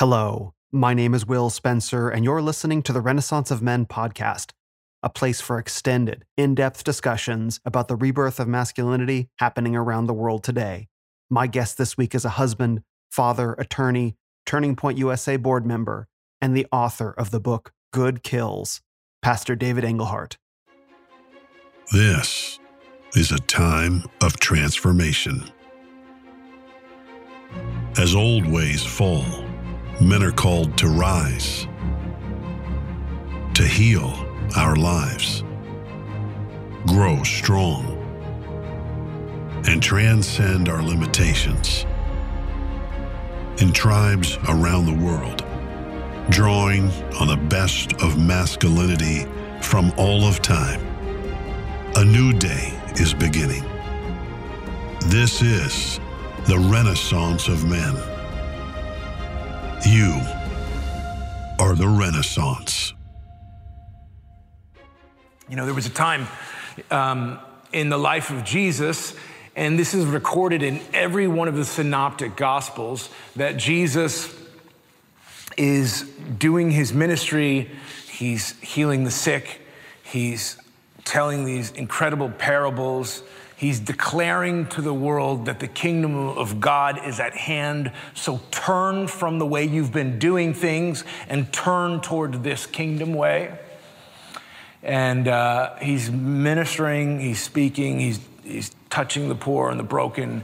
Hello, my name is Will Spencer, and you're listening to the Renaissance of Men podcast, a place for extended, in depth discussions about the rebirth of masculinity happening around the world today. My guest this week is a husband, father, attorney, Turning Point USA board member, and the author of the book Good Kills, Pastor David Engelhardt. This is a time of transformation. As old ways fall, men are called to rise, to heal our lives, grow strong, and transcend our limitations. In tribes around the world, drawing on the best of masculinity from all of time, a new day is beginning. This is the Renaissance of Men. You are the Renaissance. You know, there was a time um, in the life of Jesus, and this is recorded in every one of the synoptic gospels, that Jesus is doing his ministry. He's healing the sick, he's telling these incredible parables. He's declaring to the world that the kingdom of God is at hand. So turn from the way you've been doing things and turn toward this kingdom way. And uh, he's ministering, he's speaking, he's, he's touching the poor and the broken,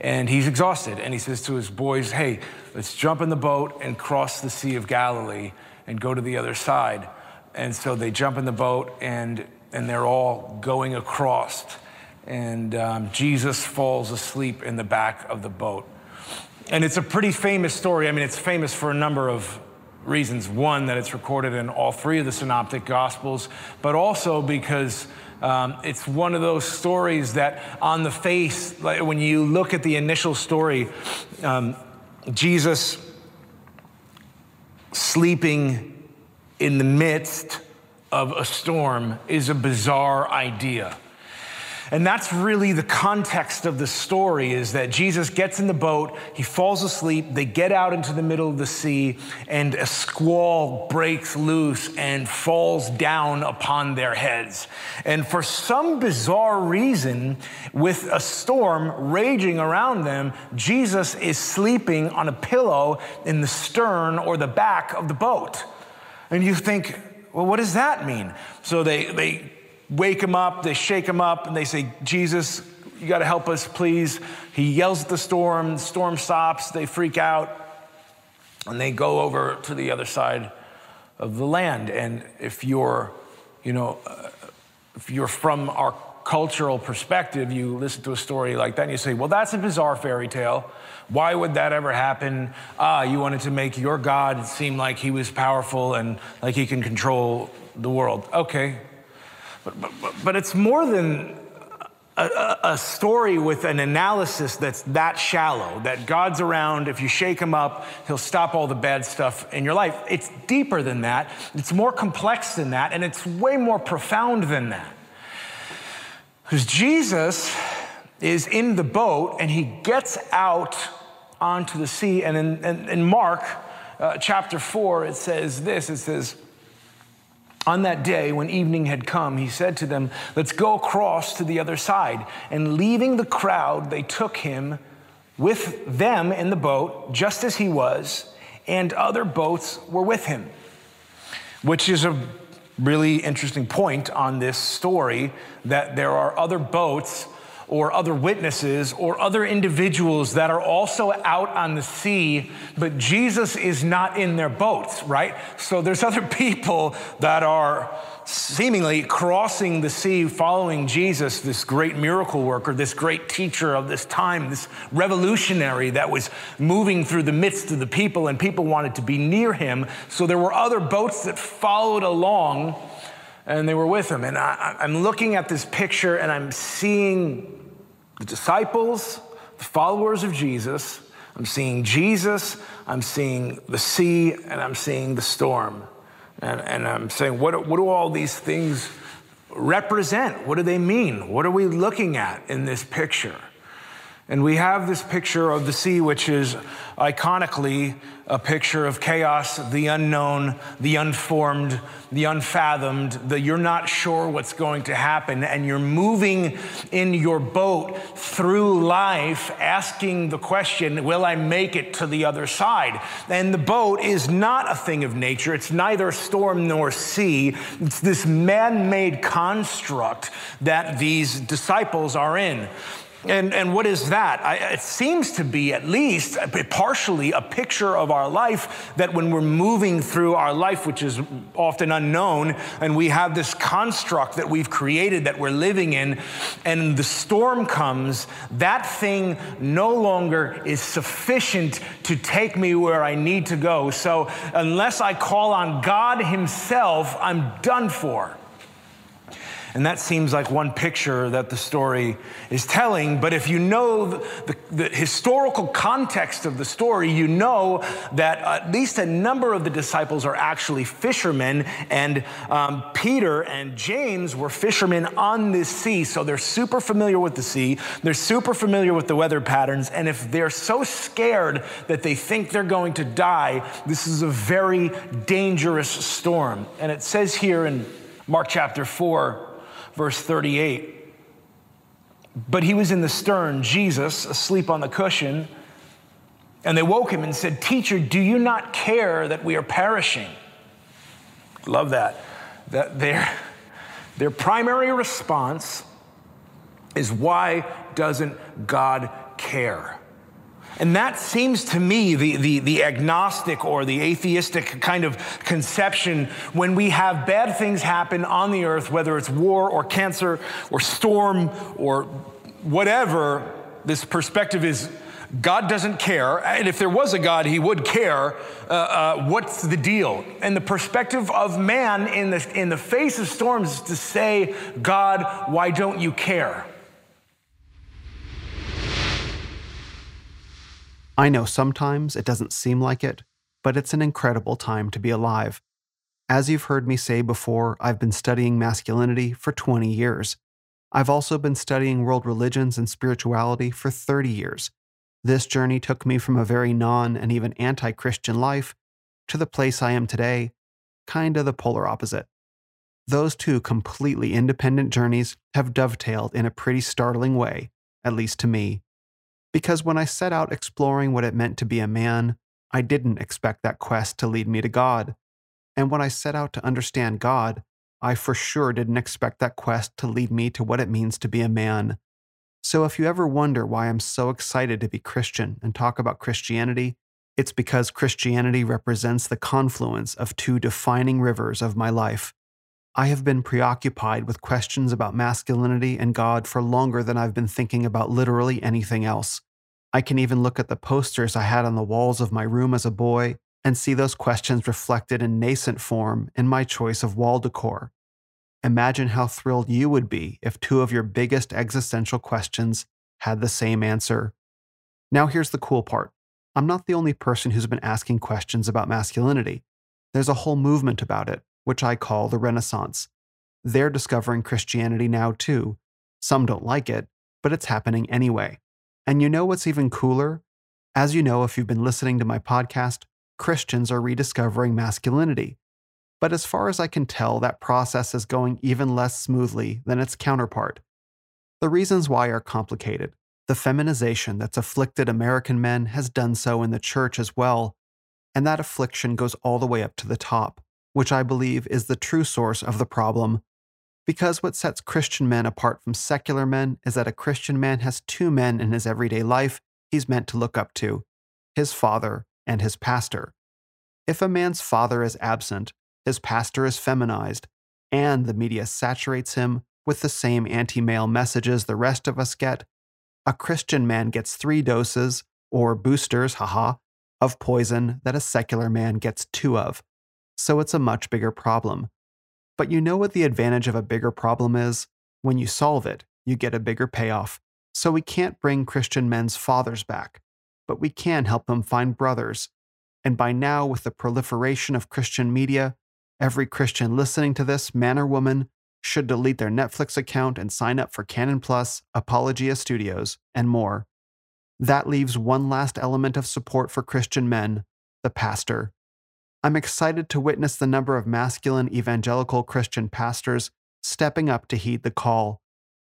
and he's exhausted. And he says to his boys, Hey, let's jump in the boat and cross the Sea of Galilee and go to the other side. And so they jump in the boat and, and they're all going across and um, Jesus falls asleep in the back of the boat. And it's a pretty famous story. I mean, it's famous for a number of reasons. One, that it's recorded in all three of the synoptic gospels, but also because um, it's one of those stories that, on the face, like when you look at the initial story, um, Jesus sleeping in the midst of a storm is a bizarre idea. And that's really the context of the story is that Jesus gets in the boat, he falls asleep, they get out into the middle of the sea, and a squall breaks loose and falls down upon their heads. And for some bizarre reason, with a storm raging around them, Jesus is sleeping on a pillow in the stern or the back of the boat. And you think, well, what does that mean? So they, they wake him up, they shake him up, and they say, Jesus, you got to help us, please. He yells at the storm, the storm stops, they freak out, and they go over to the other side of the land. And if you're, you know, uh, if you're from our cultural perspective, you listen to a story like that and you say, well, that's a bizarre fairy tale. Why would that ever happen? Ah, you wanted to make your God seem like he was powerful and like he can control the world. Okay, but, but, but it's more than a, a, story with an analysis that's that shallow, that God's around. If you shake him up, he'll stop all the bad stuff in your life. It's deeper than that, it's more complex than that, and it's way more profound than that. Because Jesus is in the boat and he gets out onto the sea. And in, in, in Mark uh, chapter 4, it says this it says, on that day, when evening had come, he said to them, Let's go across to the other side. And leaving the crowd, they took him with them in the boat, just as he was, and other boats were with him. Which is a really interesting point on this story that there are other boats or other witnesses or other individuals that are also out on the sea, but Jesus is not in their boats, right? So there's other people that are seemingly crossing the sea following Jesus, this great miracle worker, this great teacher of this time, this revolutionary that was moving through the midst of the people, and people wanted to be near him. So there were other boats that followed along and they were with him. And I, am looking at this picture and I'm seeing the disciples, the followers of Jesus. I'm seeing Jesus, I'm seeing the sea, and I'm seeing the storm. And, and I'm saying, what, what do all these things represent? What do they mean? What are we looking at in this picture? And we have this picture of the sea, which is iconically a picture of chaos, the unknown, the unformed, the unfathomed, the you're not sure what's going to happen. And you're moving in your boat through life asking the question, Will I make it to the other side? And the boat is not a thing of nature. It's neither storm nor sea. It's this man made construct that these disciples are in. And, and what is that? I, it seems to be at least partially a picture of our life that when we're moving through our life, which is often unknown, and we have this construct that we've created that we're living in, and the storm comes, that thing no longer is sufficient to take me where I need to go. So unless I call on God Himself, I'm done for. And that seems like one picture that the story is telling. But if you know the, the, the, historical context of the story, you know that at least a number of the disciples are actually fishermen. And um, Peter and James were fishermen on this sea. So they're super familiar with the sea, they're super familiar with the weather patterns. And if they're so scared that they think they're going to die, this is a very dangerous storm. And it says here in Mark chapter 4, verse 38. But he was in the stern, Jesus, asleep on the cushion. And they woke him and said, Teacher, do you not care that we are perishing? Love that. that their, their primary response is, Why doesn't God care? And that seems to me the, the, the, agnostic or the atheistic kind of conception when we have bad things happen on the earth, whether it's war or cancer or storm or whatever. This perspective is God doesn't care. And if there was a God, he would care. Uh, uh, what's the deal? And the perspective of man in the, in the face of storms is to say, God, why don't you care? I know sometimes it doesn't seem like it, but it's an incredible time to be alive. As you've heard me say before, I've been studying masculinity for 20 years. I've also been studying world religions and spirituality for 30 years. This journey took me from a very non and even anti Christian life to the place I am today, kinda the polar opposite. Those two completely independent journeys have dovetailed in a pretty startling way, at least to me. Because when I set out exploring what it meant to be a man, I didn't expect that quest to lead me to God. And when I set out to understand God, I for sure didn't expect that quest to lead me to what it means to be a man. So if you ever wonder why I'm so excited to be Christian and talk about Christianity, it's because Christianity represents the confluence of two defining rivers of my life. I have been preoccupied with questions about masculinity and God for longer than I've been thinking about literally anything else. I can even look at the posters I had on the walls of my room as a boy and see those questions reflected in nascent form in my choice of wall decor. Imagine how thrilled you would be if two of your biggest existential questions had the same answer. Now, here's the cool part I'm not the only person who's been asking questions about masculinity. There's a whole movement about it which I call the Renaissance. They're discovering Christianity now too. Some don't like it, but it's happening anyway. And you know what's even cooler? As you know, if you've been listening to my podcast, Christians are rediscovering masculinity. But as far as I can tell, that process is going even less smoothly than its counterpart. The reasons why are complicated. The feminization that's afflicted American men has done so in the church as well, and that affliction goes all the way up to the top which I believe is the true source of the problem. Because what sets Christian men apart from secular men is that a Christian man has two men in his everyday life he's meant to look up to his father and his pastor. If a man's father is absent, his pastor is feminized, and the media saturates him with the same anti male messages the rest of us get, a Christian man gets three doses, or boosters, haha, of poison that a secular man gets two of so it's a much bigger problem. But you know what the advantage of a bigger problem is? When you solve it, you get a bigger payoff. So we can't bring Christian men's fathers back, but we can help them find brothers. And by now, with the proliferation of Christian media, every Christian listening to this, man or woman, should delete their Netflix account and sign up for Canon Plus, Apologia Studios, and more. That leaves one last element of support for Christian men the pastor. I'm excited to witness the number of masculine evangelical Christian pastors stepping up to heed the call.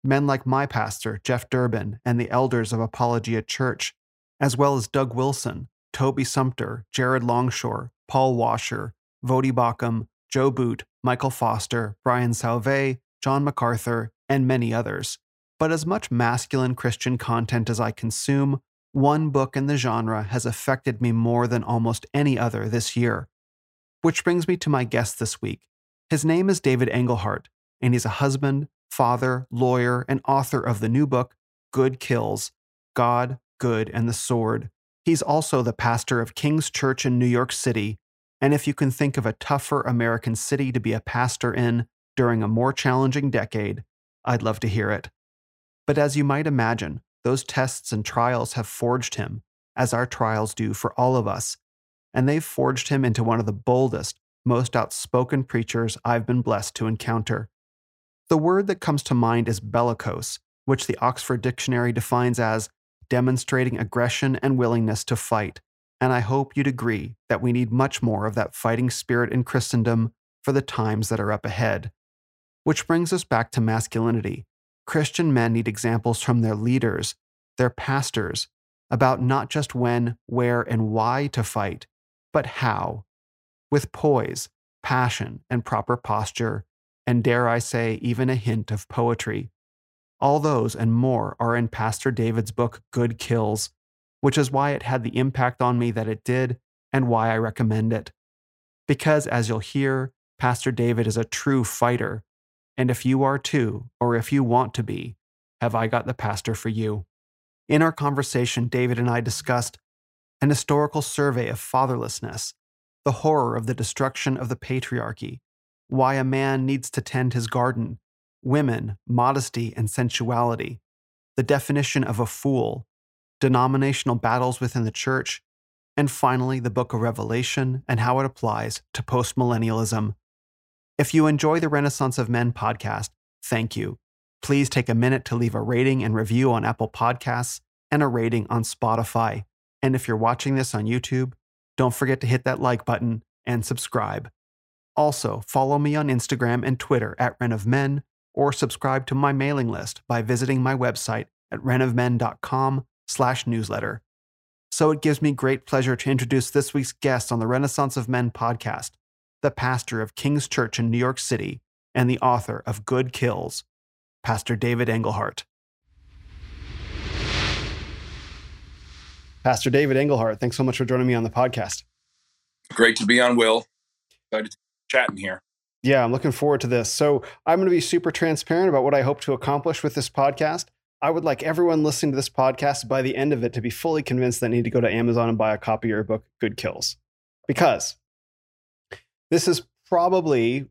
Men like my pastor, Jeff Durbin, and the elders of Apologia Church, as well as Doug Wilson, Toby Sumpter, Jared Longshore, Paul Washer, Voddie Baucham, Joe Boot, Michael Foster, Brian Sauvé, John MacArthur, and many others. But as much masculine Christian content as I consume, one book in the genre has affected me more than almost any other this year. Which brings me to my guest this week. His name is David Engelhardt, and he's a husband, father, lawyer, and author of the new book, Good Kills God, Good, and the Sword. He's also the pastor of King's Church in New York City, and if you can think of a tougher American city to be a pastor in during a more challenging decade, I'd love to hear it. But as you might imagine, those tests and trials have forged him, as our trials do for all of us, and they've forged him into one of the boldest, most outspoken preachers I've been blessed to encounter. The word that comes to mind is bellicose, which the Oxford Dictionary defines as demonstrating aggression and willingness to fight. And I hope you'd agree that we need much more of that fighting spirit in Christendom for the times that are up ahead. Which brings us back to masculinity Christian men need examples from their leaders, their pastors, about not just when, where, and why to fight, but how. With poise, passion, and proper posture, and dare I say, even a hint of poetry. All those and more are in Pastor David's book, Good Kills, which is why it had the impact on me that it did and why I recommend it. Because, as you'll hear, Pastor David is a true fighter and if you are too, or if you want to be, have I got the pastor for you. In our conversation, David and I discussed an historical survey of fatherlessness, the horror of the destruction of the patriarchy, why a man needs to tend his garden, women, modesty, and sensuality, the definition of a fool, denominational battles within the church, and finally the book of Revelation and how it applies to postmillennialism if you enjoy the Renaissance of Men podcast, thank you. Please take a minute to leave a rating and review on Apple Podcasts and a rating on Spotify. And if you're watching this on YouTube, don't forget to hit that like button and subscribe. Also, follow me on Instagram and Twitter at Ren of Men, or subscribe to my mailing list by visiting my website at renofmen.com slash newsletter. So it gives me great pleasure to introduce this week's guest on the Renaissance of Men podcast, the pastor of King's Church in New York City and the author of Good Kills, Pastor David Engelhardt. Pastor David Engelhardt, thanks so much for joining me on the podcast. Great to be on, Will. Excited to chatting here. Yeah, I'm looking forward to this. So, I'm going to be super transparent about what I hope to accomplish with this podcast. I would like everyone listening to this podcast by the end of it to be fully convinced that they need to go to Amazon and buy a copy of your book, Good Kills. Because this is probably,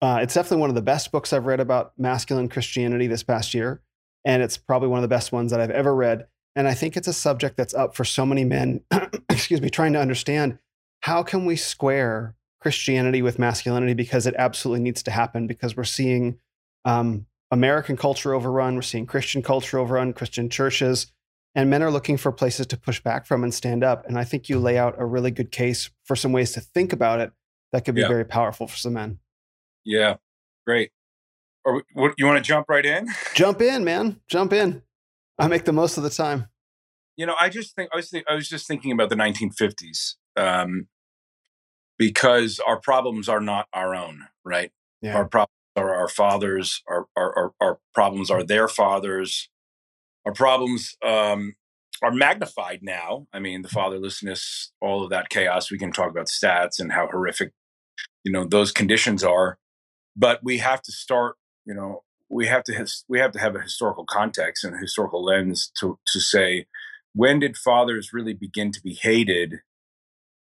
uh, it's definitely one of the best books I've read about masculine Christianity this past year. And it's probably one of the best ones that I've ever read. And I think it's a subject that's up for so many men, excuse me, trying to understand how can we square Christianity with masculinity because it absolutely needs to happen because we're seeing um, American culture overrun, we're seeing Christian culture overrun, Christian churches, and men are looking for places to push back from and stand up. And I think you lay out a really good case for some ways to think about it that could be yeah. very powerful for some men. Yeah, great. Or what, you want to jump right in? Jump in, man. Jump in. I make the most of the time. You know, I just think I was think, I was just thinking about the 1950s um, because our problems are not our own, right? Yeah. Our problems are our fathers. Our, our our, our problems are their fathers. Our problems um, are magnified now. I mean, the fatherlessness, all of that chaos. We can talk about stats and how horrific you know those conditions are but we have to start you know we have to his, we have to have a historical context and a historical lens to to say when did fathers really begin to be hated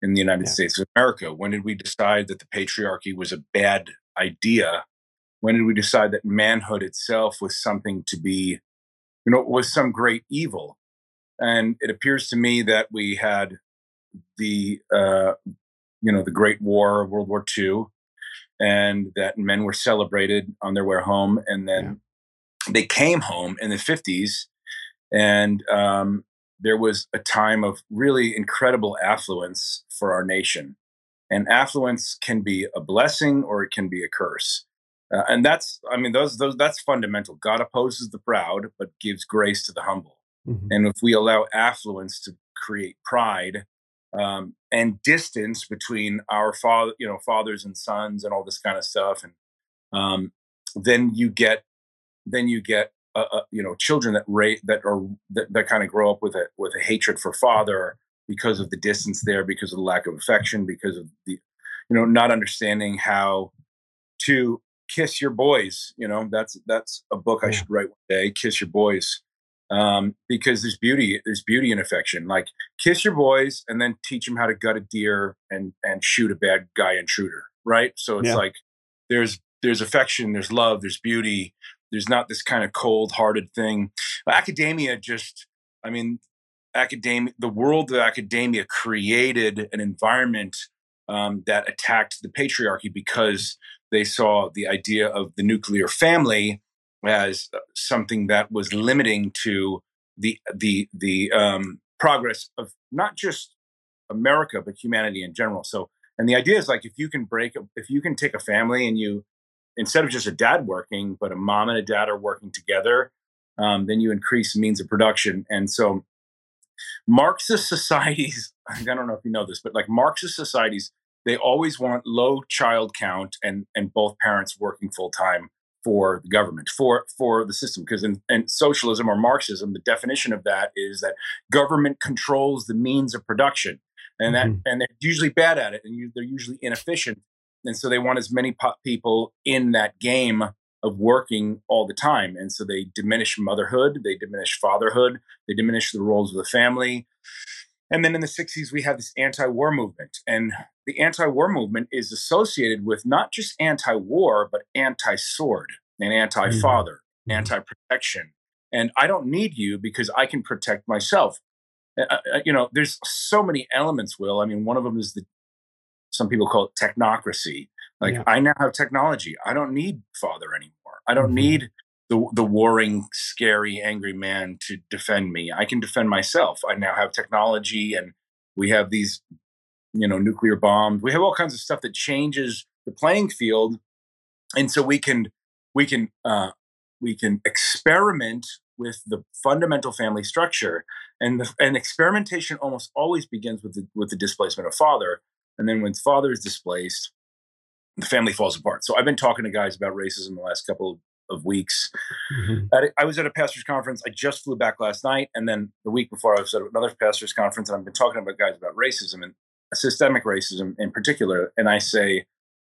in the United yeah. States of America? When did we decide that the patriarchy was a bad idea? When did we decide that manhood itself was something to be, you know, was some great evil? And it appears to me that we had the uh, you know the Great War, World War II, and that men were celebrated on their way home, and then yeah. they came home in the fifties, and um, there was a time of really incredible affluence for our nation. And affluence can be a blessing or it can be a curse. Uh, and that's, I mean, those, those, that's fundamental. God opposes the proud, but gives grace to the humble. Mm-hmm. And if we allow affluence to create pride um, and distance between our father, you know, fathers and sons and all this kind of stuff, and um, then you get, then you get uh, uh, you know children that rate that are that, that kind of grow up with a with a hatred for father because of the distance there because of the lack of affection because of the you know not understanding how to kiss your boys you know? That's that's a book i should write one day kiss your boys um, because there's beauty there's beauty in affection like kiss your boys and then teach them how to gut a deer and and shoot a bad guy intruder right so it's yeah. like there's there's affection there's love there's beauty there's not this kind of cold-hearted thing. Academia just, I mean, academia, the world of academia created an environment um, that attacked the patriarchy because they saw the idea of the nuclear family as something that was limiting to the the the um, progress of not just America but humanity in general. So, and the idea is like if you can break, if you can take a family and you instead of just a dad working, but a mom and a dad are working together, um, then you increase means of production. And so Marxist societies, I don't know if you know this, but like Marxist societies, they always want low child count and, and both parents working full time for the government, for, for the system. Because in, in socialism or Marxism, the definition of that is that government controls the means of production. And that, mm-hmm. and they're usually bad at it, and you, they're usually inefficient and so they want as many po- people in that game of working all the time and so they diminish motherhood they diminish fatherhood they diminish the roles of the family and then in the 60s we have this anti-war movement and the anti-war movement is associated with not just anti-war but anti-sword and anti-father mm-hmm. anti-protection and i don't need you because i can protect myself uh, uh, you know there's so many elements will i mean one of them is the some people call it technocracy. Like yeah. I now have technology. I don't need father anymore. I don't mm-hmm. need the the warring, scary, angry man to defend me. I can defend myself. I now have technology, and we have these, you know, nuclear bombs. We have all kinds of stuff that changes the playing field, and so we can we can uh, we can experiment with the fundamental family structure, and the, and experimentation almost always begins with the with the displacement of father and then when father is displaced, the family falls apart. So I've been talking to guys about racism the last couple of weeks. Mm-hmm. I was at a pastor's conference. I just flew back last night. And then the week before, I was at another pastor's conference. And I've been talking about guys about racism and systemic racism in particular. And I say,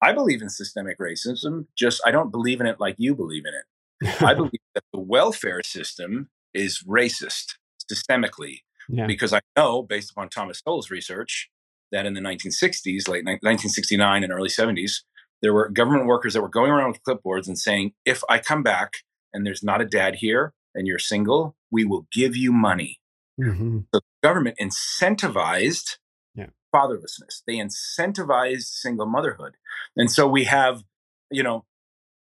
I believe in systemic racism, just I don't believe in it like you believe in it. I believe that the welfare system is racist systemically yeah. because I know, based upon Thomas Sowell's research, that in the 1960s, late 1969 and early 70s, there were government workers that were going around with clipboards and saying, if I come back and there's not a dad here and you're single, we will give you money. Mm-hmm. The government incentivized yeah. fatherlessness. They incentivized single motherhood. And so we have, you know,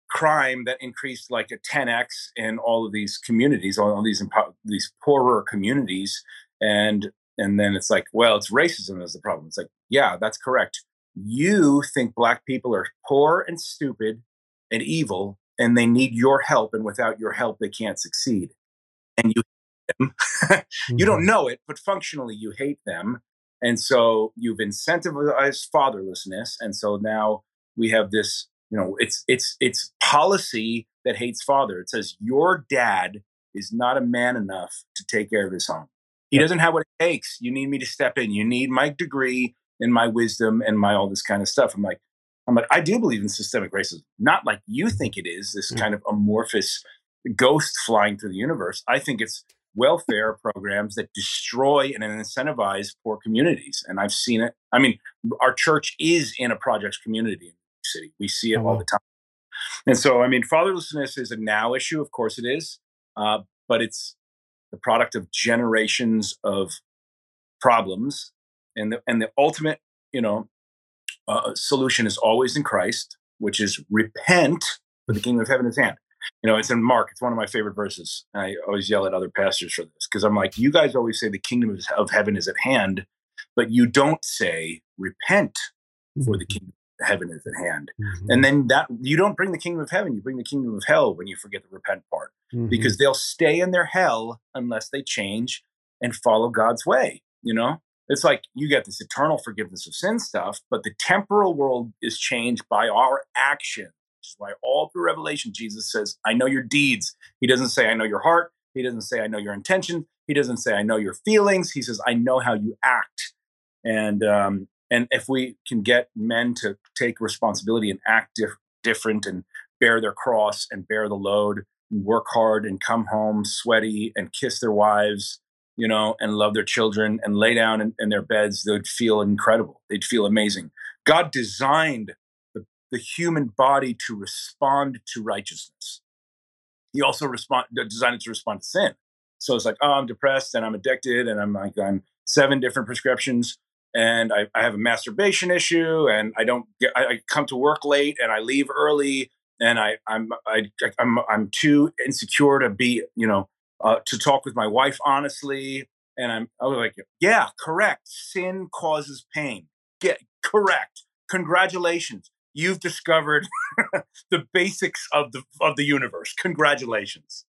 crime that increased like a 10x in all of these communities, all, all these these poorer communities, and and then it's like, well, it's racism is the problem. It's like, yeah, that's correct. You think black people are poor and stupid and evil, and they need your help, and without your help, they can't succeed. And you them. you don't mm-hmm. know it, but functionally, you hate them. And so you've incentivized fatherlessness, and so now we have this. You know, it's it's it's policy that hates father. It says your dad is not a man enough to take care of his home. He doesn't have what it takes. You need me to step in. You need my degree and my wisdom and my all this kind of stuff. I'm like, I'm like, I do believe in systemic racism, not like you think it is, this mm-hmm. kind of amorphous ghost flying through the universe. I think it's welfare programs that destroy and incentivize poor communities. And I've seen it. I mean, our church is in a projects community in the city. We see it oh, all the time. And so, I mean, fatherlessness is a now issue. Of course it is. Uh, but it's the product of generations of problems, and the and the ultimate, you know, uh, solution is always in Christ, which is repent, for the kingdom of heaven is hand. you know, it's in Mark. It's one of my favorite verses. And I always yell at other pastors for this because I'm like, you guys always say the kingdom of heaven is at hand, but you don't say repent for the mm-hmm. kingdom of heaven is at hand. Mm-hmm. And then that you don't bring the kingdom of heaven, you bring the kingdom of hell when you forget the repent part mm-hmm. because they'll stay in their hell unless they change and follow God's way, you know? It's like you get this eternal forgiveness of sin stuff, but the temporal world is changed by our action. Which is why all through Revelation, Jesus says, I know your deeds. He doesn't say, I know your heart. He doesn't say, I know your intention. He doesn't say, I know your feelings. He says, I know how you act. And um, and if we can get men to take responsibility and act dif- different and bear their cross and bear the load and work hard and come home sweaty and kiss their wives you know and love their children and lay down in, in their beds they'd feel incredible. They'd feel amazing. God designed the, the human body to respond to righteousness. He also respond, designed it to respond to sin. So it's like oh i'm depressed and i'm addicted and i'm like i'm seven different prescriptions and I, I, have a masturbation issue and I don't get I, I, come to work late and I leave early and I I'm I, I'm I'm too insecure to be you know uh, to talk with my wife honestly and I'm I was like yeah correct sin causes pain. Get correct congratulations you've discovered the basics of the of the universe congratulations.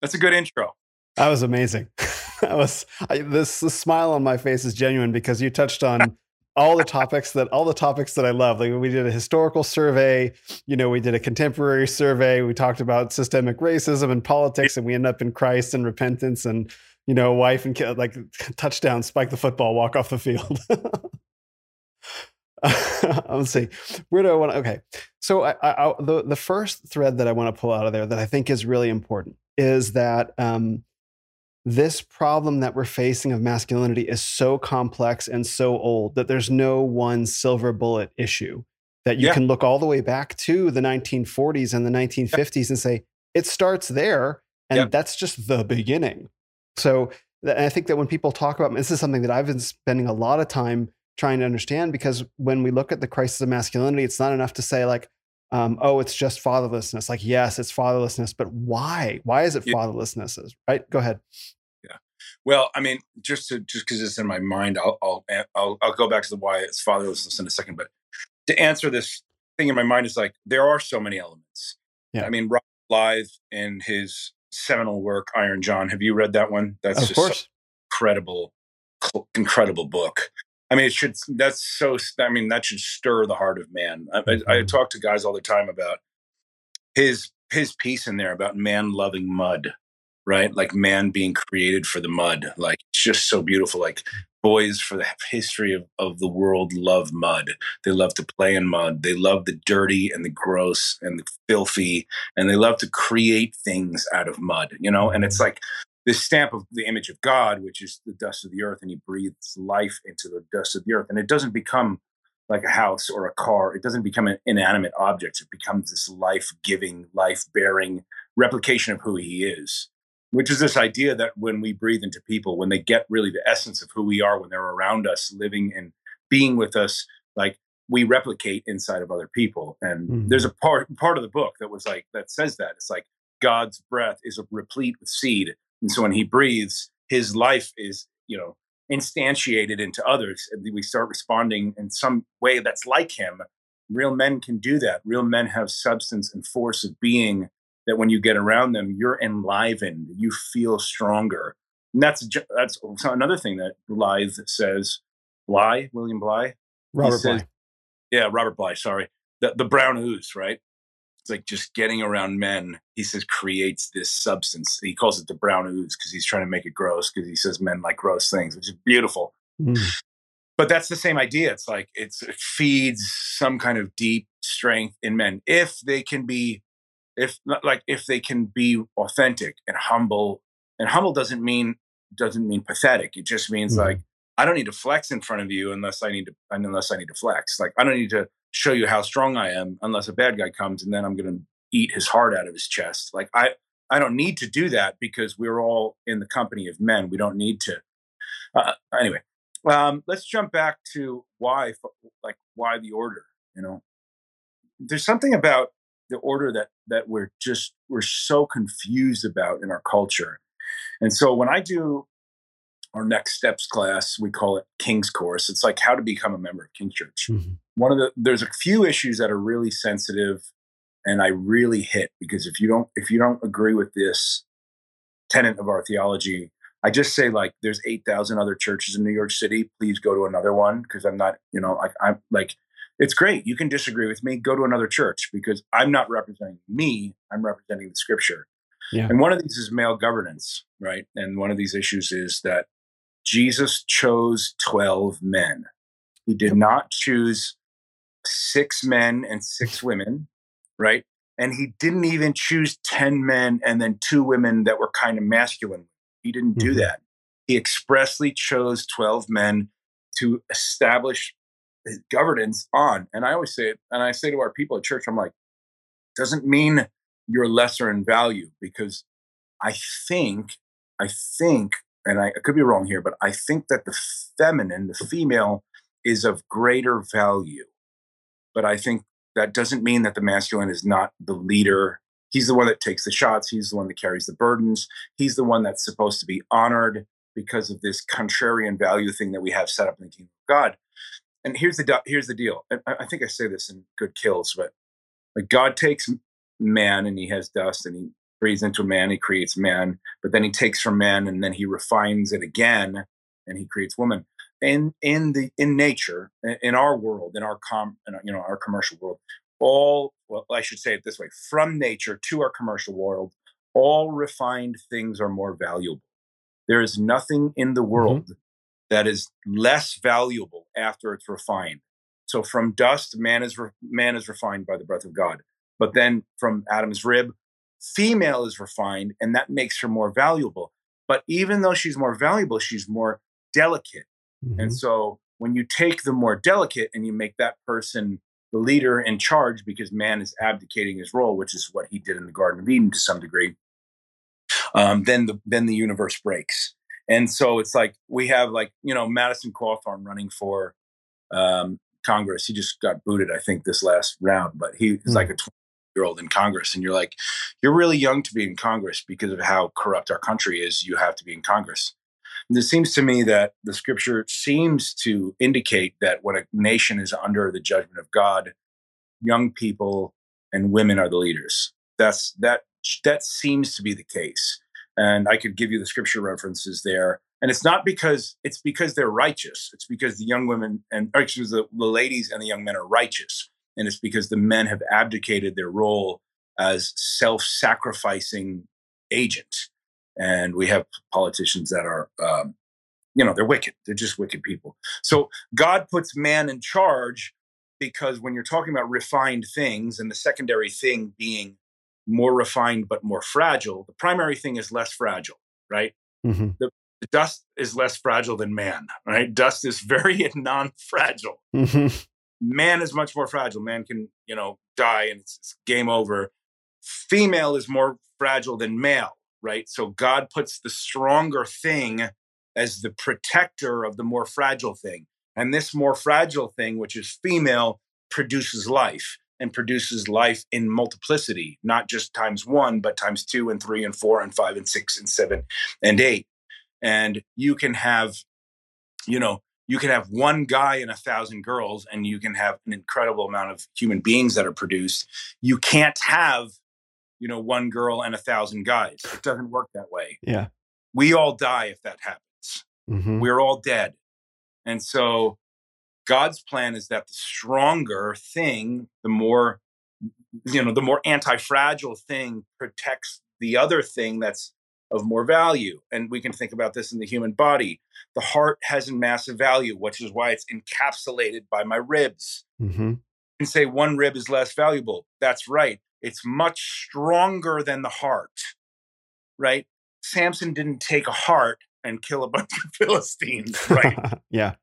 That's a good intro. That was amazing. That was I, this, this smile on my face is genuine because you touched on all the topics that all the topics that I love. Like we did a historical survey, you know, we did a contemporary survey. We talked about systemic racism and politics, and we end up in Christ and repentance and you know, wife and kid, like touchdown, spike the football, walk off the field. Let's see. Where do I want to? Okay, so I, I, the the first thread that I want to pull out of there that I think is really important is that um, this problem that we're facing of masculinity is so complex and so old that there's no one silver bullet issue that you yeah. can look all the way back to the 1940s and the 1950s and say it starts there and that's just the beginning. So and i think that when people talk about this is something that i've been spending a lot of time trying to understand because when we look at the crisis of masculinity it's not enough to say like um, oh it's just fatherlessness like yes it's fatherlessness but why why is it fatherlessness right go ahead Yeah. well, I mean, just to just because it's in my mind, I'll, I'll I'll I'll go back to the why it's fatherlessness in a second. But to answer this thing in my mind is like there are so many elements. Yeah. I mean, Rob Blythe in his seminal work Iron John. Have you read that one? That's of just course. incredible, incredible book. I mean, it should. That's so. I mean, that should stir the heart of man. I, mm-hmm. I, I talk to guys all the time about his his piece in there about man loving mud right? Like man being created for the mud. Like it's just so beautiful. Like boys for the history of, of the world love mud. They love to play in mud. They love the dirty and the gross and the filthy. And they love to create things out of mud, you know? And it's like this stamp of the image of God, which is the dust of the earth, and he breathes life into the dust of the earth. And it doesn't become like a house or a car. It doesn't become an inanimate object. It becomes this life giving, life bearing replication of who he is which is this idea that when we breathe into people, when they get really the essence of who we are, when they're around us, living and being with us, like we replicate inside of other people. And mm-hmm. there's a part part of the book that was like that says that it's like God's breath is replete with seed, and so when He breathes, His life is you know instantiated into others, and we start responding in some way that's like Him. Real men can do that. Real men have substance and force of being that when you get around them, you're enlivened, you feel stronger. And that's that's another thing that Blythe says. Bly, William Bly, Robert says, Bly. Yeah, Robert Bly. Sorry, the the brown ooze, right? It's like just getting around men. He says creates this substance. He calls it the brown ooze because he's trying to make it gross. Because he says men like gross things, which is beautiful. Mm. But that's the same idea. It's like it's, it feeds some kind of deep strength in men if they can be if like if they can be authentic and humble and humble doesn't mean doesn't mean pathetic it just means mm-hmm. like i don't need to flex in front of you unless i need to unless i need to flex like i don't need to show you how strong i am unless a bad guy comes and then i'm going to eat his heart out of his chest like i i don't need to do that because we're all in the company of men we don't need to uh, anyway um, let's jump back to why like why the order you know there's something about the order that that we're just we're so confused about in our culture. And so when I do our next steps class, we call it King's Course. It's like how to become a member of King Church. Mm-hmm. One of the there's a few issues that are really sensitive and I really hit because if you don't if you don't agree with this tenet of our theology, I just say like there's 8,000 other churches in New York City, please go to another one because I'm not, you know, I, I'm like it's great. You can disagree with me, go to another church because I'm not representing me, I'm representing the scripture. Yeah. And one of these is male governance, right? And one of these issues is that Jesus chose 12 men. He did not choose six men and six women, right? And he didn't even choose 10 men and then two women that were kind of masculine. He didn't do mm-hmm. that. He expressly chose 12 men to establish his governance on. And I always say it, and I say to our people at church, I'm like, doesn't mean you're lesser in value because I think, I think and I, I could be wrong here, but I think that the feminine, the female, is of greater value. But I think that doesn't mean that the masculine is not the leader. He's the one that takes the shots. He's the one that carries the burdens. He's the one that's supposed to be honored because of this contrarian value thing that we have set up in the kingdom of God. And here's the here's the deal. I think I say this in Good Kills, but like God takes man and he has dust and he breathes into man, he creates man, but then he takes from man and then he refines it again and he creates woman. In in the in nature, in our world, in our com, in our, you know, our commercial world, all well, I should say it this way: from nature to our commercial world, all refined things are more valuable. There is nothing in the mm-hmm. world mm-hmm. that is less valuable after it's refined. So from dust, man is re- man is refined by the breath of God. But then from Adam's rib, female is refined and that makes her more valuable. But even though she's more valuable, she's more delicate. Mm-hmm. And so when you take the more delicate and you make that person the leader in charge because man is abdicating his role, which is what he did in the Garden of Eden to some degree, um, then the then the universe breaks. And so it's like we have like you know Madison Cawthorn running for um, Congress. He just got booted, I think, this last round, but he's mm-hmm. like a 20 year old in Congress, and you're like, you're really young to be in Congress because of how corrupt our country is. You have to be in Congress. It seems to me that the scripture seems to indicate that when a nation is under the judgment of God, young people and women are the leaders. That's that that seems to be the case. And I could give you the scripture references there. And it's not because it's because they're righteous. It's because the young women and actually the, the ladies and the young men are righteous and it's because the men have abdicated their role as self-sacrificing agents and we have politicians that are um, you know they're wicked. They're just wicked people. So god puts man in charge because when you're talking about refined things and the secondary thing being more refined but more fragile the primary thing is less fragile right? Mm-hmm. the, the, dust is less fragile than man right? Dust is very non-fragile. Mm-hmm. Man is much more fragile. Man can, you know, die and it's, it's game over. Female is more fragile than male, right? So God puts the stronger thing as the protector of the more fragile thing. And this more fragile thing, which is female, produces life and produces life in multiplicity, not just times one, but times two and three and four and five and six and seven and eight. And you can have, you know, you can have one guy and a thousand girls and you can have an incredible amount of human beings that are produced you can't have you know one girl and a thousand guys it doesn't work that way yeah we all die if that happens mm-hmm. we're all dead and so god's plan is that the stronger thing the more you know the more anti-fragile thing protects the other thing that's of more value. And we can think about this in the human body. The heart has a massive value, which is why it's encapsulated by my ribs. Mm-hmm. And say one rib is less valuable. That's right. It's much stronger than the heart, right? Samson didn't take a heart and kill a bunch of Philistines, right? yeah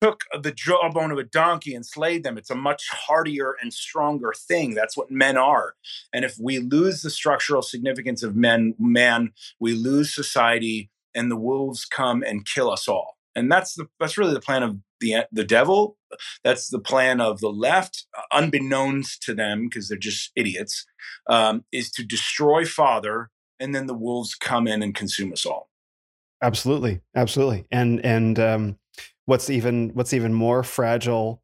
took the jawbone of a donkey and slayed them. It's a much hardier and stronger thing. That's what men are. And if we lose the structural significance of men, man, we lose society, and the wolves come and kill us all. And that's the that's really the plan of the the devil. That's the plan of the left, unbeknownst to them because they're just idiots, um, is to destroy Father, and then the wolves come in and consume us all. Absolutely, absolutely, and and um, what's even what's even more fragile,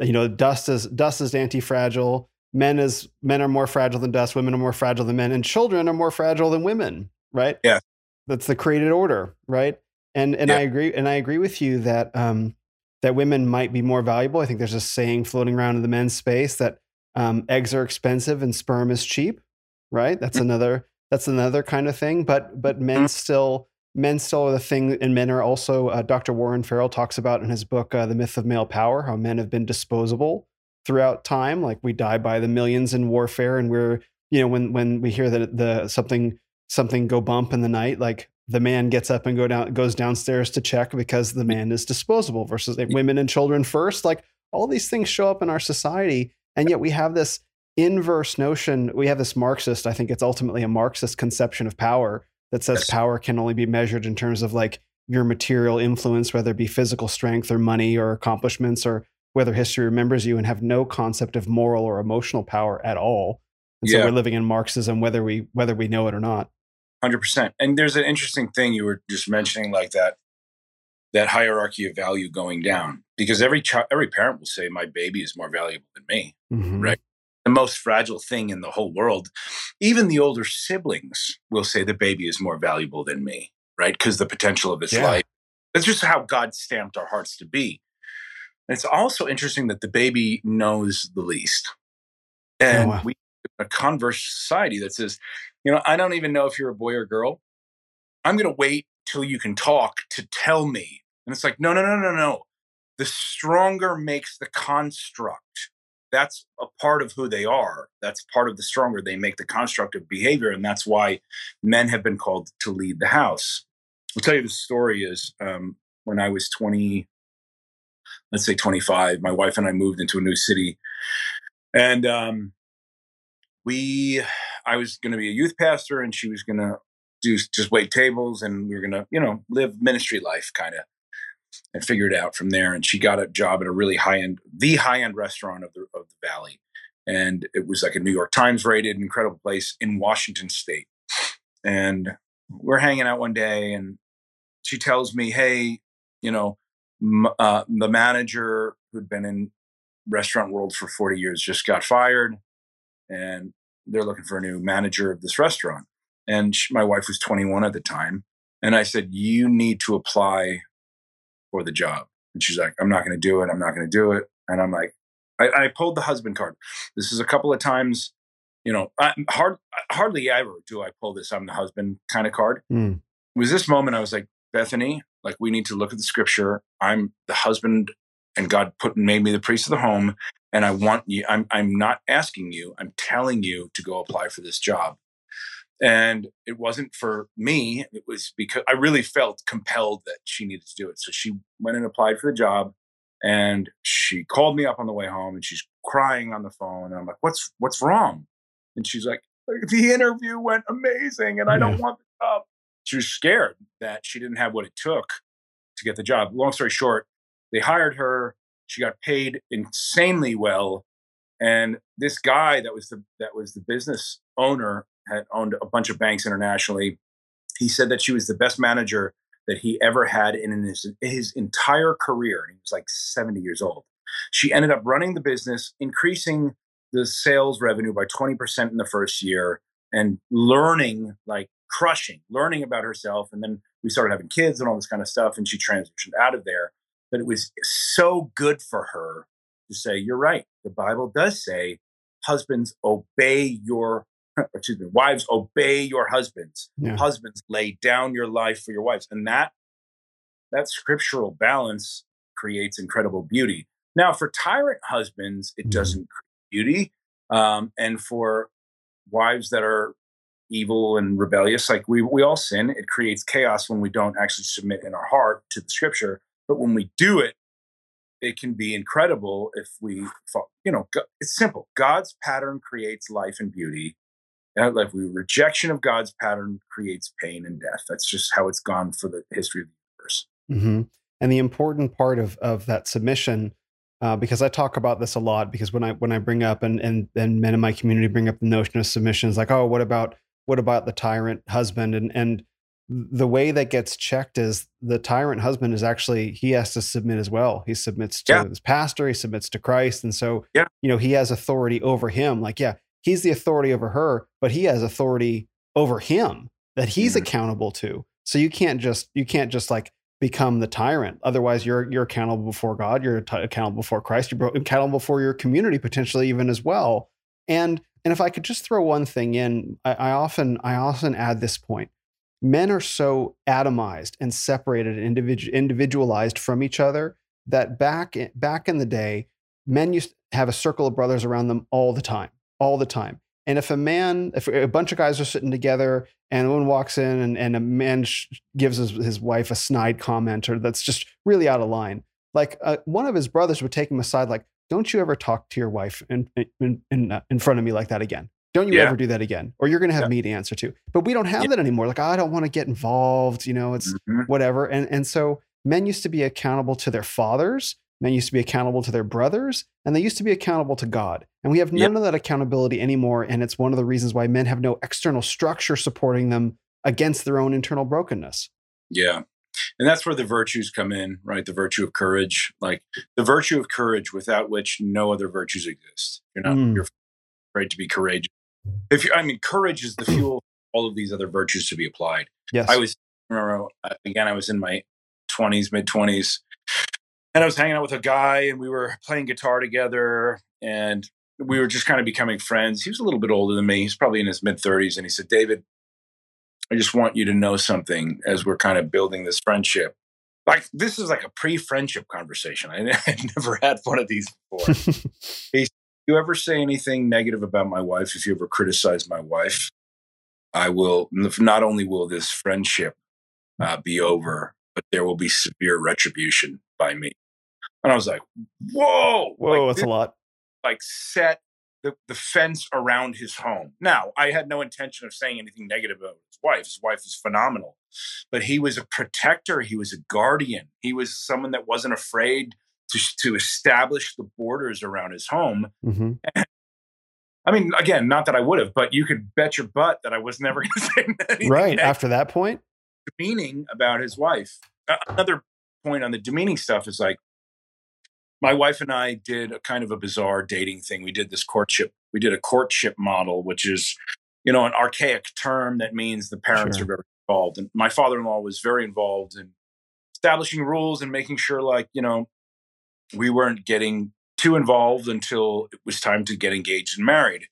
you know, dust is dust is anti fragile. Men is men are more fragile than dust. Women are more fragile than men, and children are more fragile than women. Right? Yeah, that's the created order, right? And and yeah. I agree and I agree with you that um, that women might be more valuable. I think there's a saying floating around in the men's space that um, eggs are expensive and sperm is cheap, right? That's mm-hmm. another that's another kind of thing. But but men mm-hmm. still men still are the thing, and men are also. Uh, Dr. Warren Farrell talks about in his book uh, "The Myth of Male Power" how men have been disposable throughout time. Like we die by the millions in warfare, and we're you know when when we hear that the something something go bump in the night, like the man gets up and go down goes downstairs to check because the man is disposable versus women and children first like all these things show up in our society. And yet we have this inverse notion. We have this marxist i think it's ultimately a marxist conception of power that says yes. power can only be measured in terms of like your material influence whether it be physical strength or money or accomplishments or whether history remembers you and have no concept of moral or emotional power at all. And yeah. so we're living in marxism whether we whether we know it or not Hundred percent. And there's an interesting thing you were just mentioning, like that that hierarchy of value going down, because every child, every parent will say, "My baby is more valuable than me," mm-hmm. right? The most fragile thing in the whole world. Even the older siblings will say, "The baby is more valuable than me," right? Because the potential of his yeah. life. That's just how God stamped our hearts to be. And it's also interesting that the baby knows the least, oh, and oh, wow. we a converse society that says you know, I don't even know if you're a boy or girl. I'm going to wait till you can talk to tell me. And it's like, no, no, no, no, no. The stronger makes the construct. That's a part of who they are. That's part of the stronger. They make the construct of behavior. And that's why men have been called to lead the house. I'll tell you the story is um, when I was 20, let's say 25, my wife and I moved into a new city. And um, we I was going to be a youth pastor and she was going to do just wait tables and we were going to, you know, live ministry life kind of and figure it out from there. And she got a job at a really high end, the high end restaurant of the, of the Valley. And it was like a New York Times rated incredible place in Washington state. And we're hanging out one day and she tells me, Hey, you know, m- uh, the manager who'd been in restaurant world for 40 years just got fired and they're looking for a new manager of this restaurant. And she, my wife was 21 at the time. And I said, You need to apply for the job. And she's like, I'm not going to do it. I'm not going to do it. And I'm like, I, I, pulled the husband card. This is a couple of times, you know, I, hard, hardly ever do I pull this I'm the husband kind of card. Mm. It was this moment I was like, Bethany, like we need to look at the scripture. I'm the husband and God put made me the priest of the home and I want you, I'm, I'm not asking you, I'm telling you to go apply for this job. And it wasn't for me, it was because I really felt compelled that she needed to do it. So she went and applied for the job and she called me up on the way home and she's crying on the phone. And I'm like, what's, what's wrong? And she's like, the interview went amazing and I don't want the job. She was scared that she didn't have what it took to get the job. Long story short, they hired her she got paid insanely well. And this guy that was the that was the business owner had owned a bunch of banks internationally. He said that she was the best manager that he ever had in his, his entire career. And he was like 70 years old. She ended up running the business, increasing the sales revenue by 20% in the first year and learning like crushing, learning about herself. And then we started having kids and all this kind of stuff. And she transitioned out of there. But it was so good for her to say, You're right. The Bible does say, Husbands, obey your, excuse me, wives, obey your husbands. Yeah. Husbands, lay down your life for your wives. And that, that scriptural balance creates incredible beauty. Now, for tyrant husbands, it mm-hmm. doesn't create beauty. Um, and for wives that are evil and rebellious, like we, we all sin, it creates chaos when we don't actually submit in our heart to the scripture. But when we do it, it can be incredible if we, you know, it's simple. God's pattern creates life and beauty. And like we rejection of God's pattern creates pain and death. That's just how it's gone for the history of the universe. Mm-hmm. And the important part of of that submission, uh, because I talk about this a lot, because when I when I bring up and and and men in my community bring up the notion of submission, it's like, oh, what about what about the tyrant husband? And and the way that gets checked is the tyrant husband is actually he has to submit as well. He submits to yeah. his pastor, he submits to Christ, and so yeah. you know he has authority over him. Like, yeah, he's the authority over her, but he has authority over him that he's mm-hmm. accountable to. So you can't just you can't just like become the tyrant. Otherwise, you're you're accountable before God. You're t- accountable before Christ. You're accountable for your community potentially even as well. And and if I could just throw one thing in, I, I often I often add this point men are so atomized and separated and individu- individualized from each other that back in, back in the day men used to have a circle of brothers around them all the time all the time. And if a man if a bunch of guys are sitting together and one walks in and, and a man sh- gives his, his wife a snide comment or that's just really out of line like uh, one of his brothers would take him aside like don't you ever talk to your wife in, in, in, uh, in front of me like that again don't you yeah. ever do that again, or you're going to have yeah. me to answer to. But we don't have yeah. that anymore. Like I don't want to get involved. You know, it's mm-hmm. whatever. And and so men used to be accountable to their fathers. Men used to be accountable to their brothers, and they used to be accountable to God. And we have none of that accountability anymore. And it's one of the reasons why men have no external structure supporting them against their own internal brokenness. Yeah. And that's where the virtues come in, right? The virtue of courage, like the virtue of courage without which no other virtues exist. You're not, mm. you're afraid to be courageous if you, I mean, courage is the fuel all of these other virtues to be applied. Yes. I was, remember, uh, again, I was in my 20s, mid 20s, and I was hanging out with a guy and we were playing guitar together and we were just kind of becoming friends. He was a little bit older than me. He's probably in his mid 30s. And he said, David, I just want you to know something as we're kind of building this friendship. Like, this is like a pre friendship conversation. I, I'd never had one of these before. he you ever say anything negative about my wife, if you ever criticize my wife, I will not only will this friendship uh, be over, but there will be severe retribution by me. And I was like, whoa, whoa, like, that's a lot. Like set the, the fence around his home. Now, I had no intention of saying anything negative about his wife. His wife is phenomenal, but he was a protector. He was a guardian. He was someone that wasn't afraid to, to establish the borders around his home. Mm-hmm. I mean, again, not that I would have, but you could bet your butt that I was never going to say anything. Right after that point, demeaning about his wife. Another point on the demeaning stuff is like my wife and I did a kind of a bizarre dating thing. We did this courtship. We did a courtship model, which is, you know, an archaic term that means the parents sure. are very involved. And my father-in-law was very involved in establishing rules and making sure, like, you know, we weren't getting too involved until it was time to get engaged and married.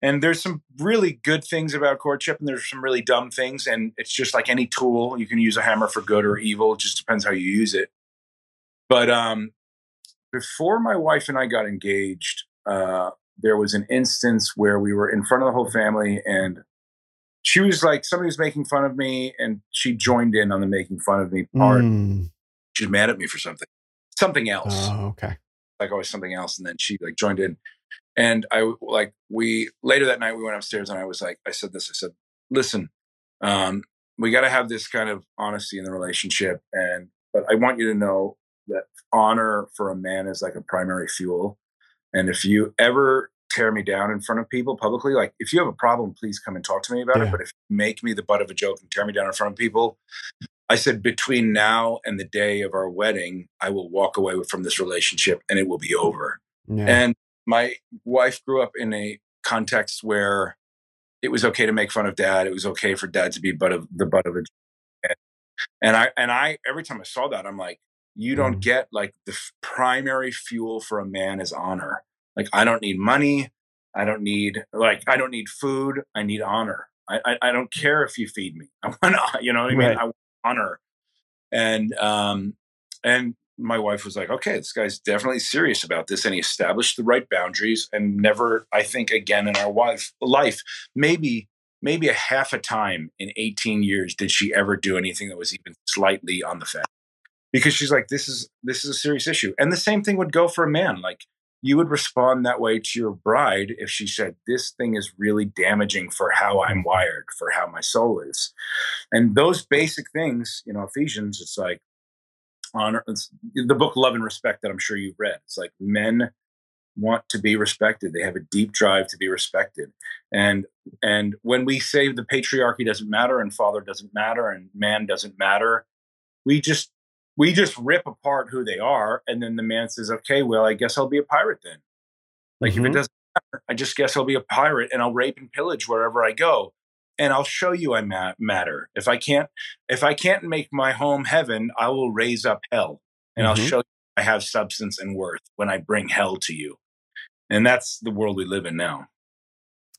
And there's some really good things about courtship, and there's some really dumb things. And it's just like any tool, you can use a hammer for good or evil. It just depends how you use it. But um, before my wife and I got engaged, uh, there was an instance where we were in front of the whole family, and she was like, somebody was making fun of me, and she joined in on the making fun of me part. Mm. She was mad at me for something something else. Oh, okay. Like always something else. And then she like joined in. And I like we later that night we went upstairs and I was like, I said this, I said, listen, um, we gotta have this kind of honesty in the relationship. And but I want you to know that honor for a man is like a primary fuel. And if you ever tear me down in front of people publicly, like if you have a problem, please come and talk to me about yeah. it. But if you make me the butt of a joke and tear me down in front of people, I said, between now and the day of our wedding, I will walk away from this relationship and it will be over. Yeah. And my wife grew up in a context where it was okay to make fun of dad. It was okay for dad to be butt of the butt of a. And I and I every time I saw that, I'm like, you don't mm. get like the f- primary fuel for a man is honor. Like I don't need money. I don't need like I don't need food. I need honor. I, I, I don't care if you feed me. I want to, you know what I mean? Right. I honor. And um, and my wife was like, okay, this guy's definitely serious about this. And he established the right boundaries and never, I think, again in our wife life, maybe, maybe a half a time in 18 years did she ever do anything that was even slightly on the fence. Because she's like, this is this is a serious issue. And the same thing would go for a man. Like you would respond that way to your bride if she said, This thing is really damaging for how I'm wired, for how my soul is. And those basic things, you know, Ephesians, it's like, honor. the book Love and Respect that I'm sure you've read. It's like men want to be respected. They have a deep drive to be respected. And and when we say the patriarchy doesn't matter and father doesn't matter and man doesn't matter, we just we just rip apart who they are and then the man says, "Okay, well, I guess I'll be a pirate then." Like mm-hmm. if it mm-hmm. doesn't matter, I just guess I'll be a pirate and I'll rape and pillage wherever I go. And I'll show you I ma- matter. If I can't if I can't make my home heaven, I will raise up hell. And mm-hmm. I'll show you I have substance and worth when I bring hell to you and that's the world we live in now.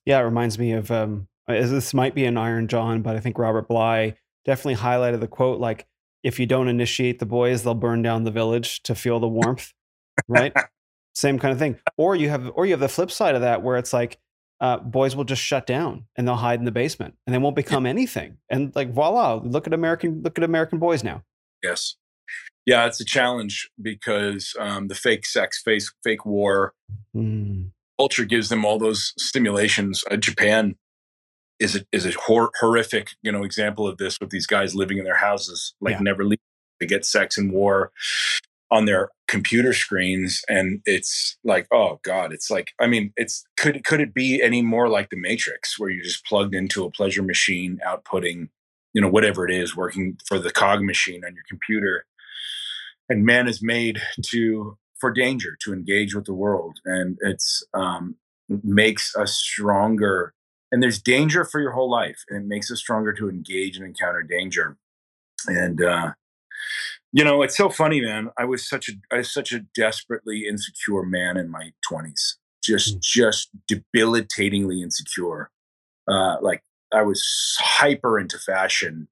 Yeah, it reminds me of um, this might be an Iron John, but I think Robert Bly definitely highlighted the quote like, "If you don't initiate the boys, they'll burn down the village to feel the warmth." right? Same kind of thing. Or you have, or you have the flip side of that where it's like, uh, boys will just shut down and they'll hide in the basement and they won't become anything. And like, voila! Look at American, look at American boys now. Yes. Yeah, it's a challenge because um, the fake sex, fake, fake war mm. culture gives them all those stimulations. Uh, Japan is a, is a hor- horrific, you know, example of this with these guys living in their houses, like yeah. never leave. They get sex and war on their computer screens, and it's like, oh god, it's like, I mean, it's could could it be any more like the Matrix, where you're just plugged into a pleasure machine, outputting, you know, whatever it is, working for the cog machine on your computer and man is made to for danger to engage with the world and it's um, makes us stronger and there's danger for your whole life and it makes us stronger to engage and encounter danger and uh, you know it's so funny man i was such a i was such a desperately insecure man in my 20s just mm. just debilitatingly insecure uh, like i was hyper into fashion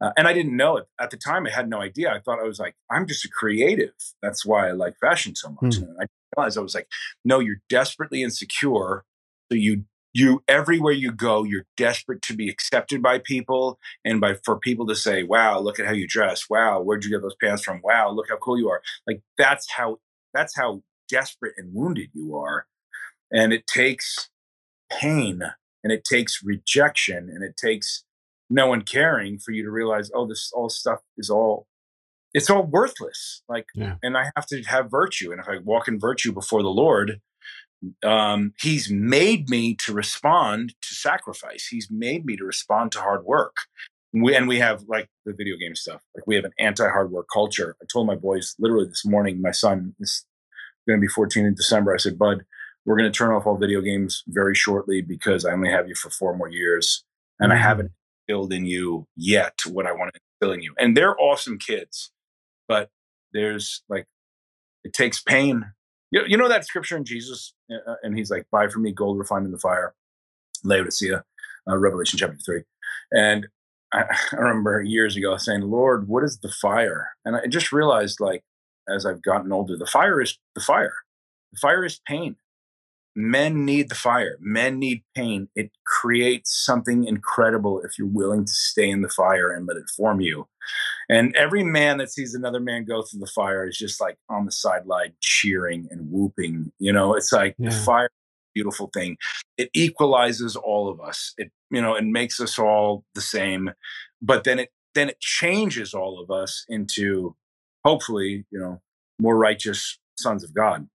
uh, and I didn't know it at the time. I had no idea. I thought I was like, I'm just a creative. That's why I like fashion so much. Mm. And I realized I was like, no, you're desperately insecure. So you you everywhere you go, you're desperate to be accepted by people and by for people to say, "Wow, look at how you dress. Wow, where'd you get those pants from? Wow, look how cool you are." Like that's how that's how desperate and wounded you are. And it takes pain and it takes rejection and it takes no one caring for you to realize, oh, this all stuff is all it's all worthless. Like, yeah. and I have to have virtue. And if I walk in virtue before the Lord, um, He's made me to respond to sacrifice. He's made me to respond to hard work. We, and we have like the video game stuff. Like we have an anti-hard work culture. I told my boys literally this morning. My son is going to be 14 in December. I said, "Bud, we're going to turn off all video games very shortly because I only have you for four more years, and mm-hmm. I haven't instilled in you yet what I want to instill in you. And they're awesome kids, but there's like, it takes pain. You, you know that scripture in Jesus, uh, uh and he's like, buy for me gold refined in the fire, Laodicea, uh, Revelation chapter three. And I, I remember years ago saying, Lord, what is the fire? And I just realized, like, as I've gotten older, the fire is the fire. The fire is pain men need the fire. Men need pain. It creates something incredible if you're willing to stay in the fire and let it form you. And every man that sees another man go through the fire is just like on the sideline cheering and whooping you know? It's like yeah. the fire beautiful thing. It equalizes all of us. It you know it makes us all the same but then it then it changes all of us into hopefully you know more righteous sons of god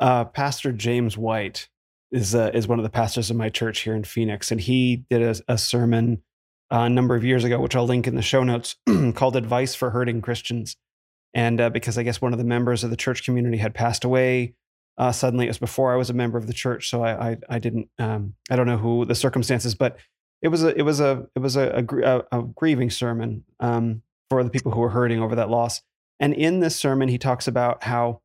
uh, Pastor James White is uh, is one of the pastors of my church here in Phoenix, and he did a, a sermon uh, a number of years ago, which I'll link in the show notes, called "Advice for Hurting Christians." And uh, because I guess one of the members of the church community had passed away uh, suddenly, it was before I was a member of the church, so I I, I didn't um, I don't know who the circumstances, but it was a it was a it was a, a, a grieving sermon um, for the people who were hurting over that loss. And in this sermon, he talks about how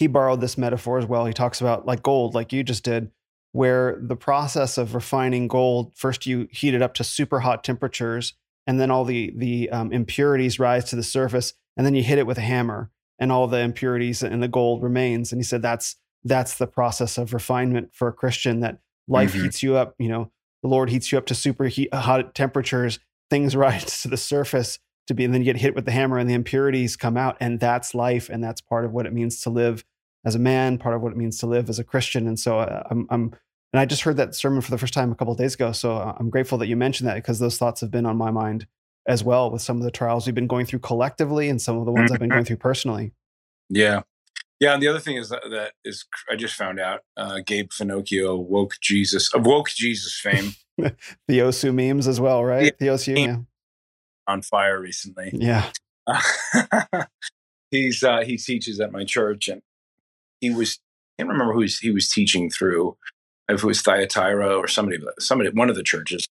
he borrowed this metaphor as well. He talks about like gold, like you just did, where the process of refining gold first you heat it up to super hot temperatures, and then all the the um, impurities rise to the surface, and then you hit it with a hammer, and all the impurities and the gold remains. And he said that's that's the process of refinement for a Christian. That life mm-hmm. heats you up. You know, the Lord heats you up to super heat, hot temperatures. Things rise to the surface to be, and then you get hit with the hammer, and the impurities come out, and that's life, and that's part of what it means to live as a man, part of what it means to live as a Christian. And so uh, I'm, I'm and I just heard that sermon for the first time a couple days ago. So uh, I'm grateful that you mentioned that because those thoughts have been on my mind as well with some of the trials we've been going through collectively and some of the ones I've been going through personally. Yeah. Yeah, and the other thing is that, that is I just found out uh, Gabe Finocchio woke Jesus of woke Jesus fame. the Osu memes as well, right? Yeah. The Osu, yeah. On fire recently. Yeah. Uh, he's uh, he teaches at my church, and he was I can't remember who he was he was teaching through, if it was Thyatira or somebody, somebody, one of the churches,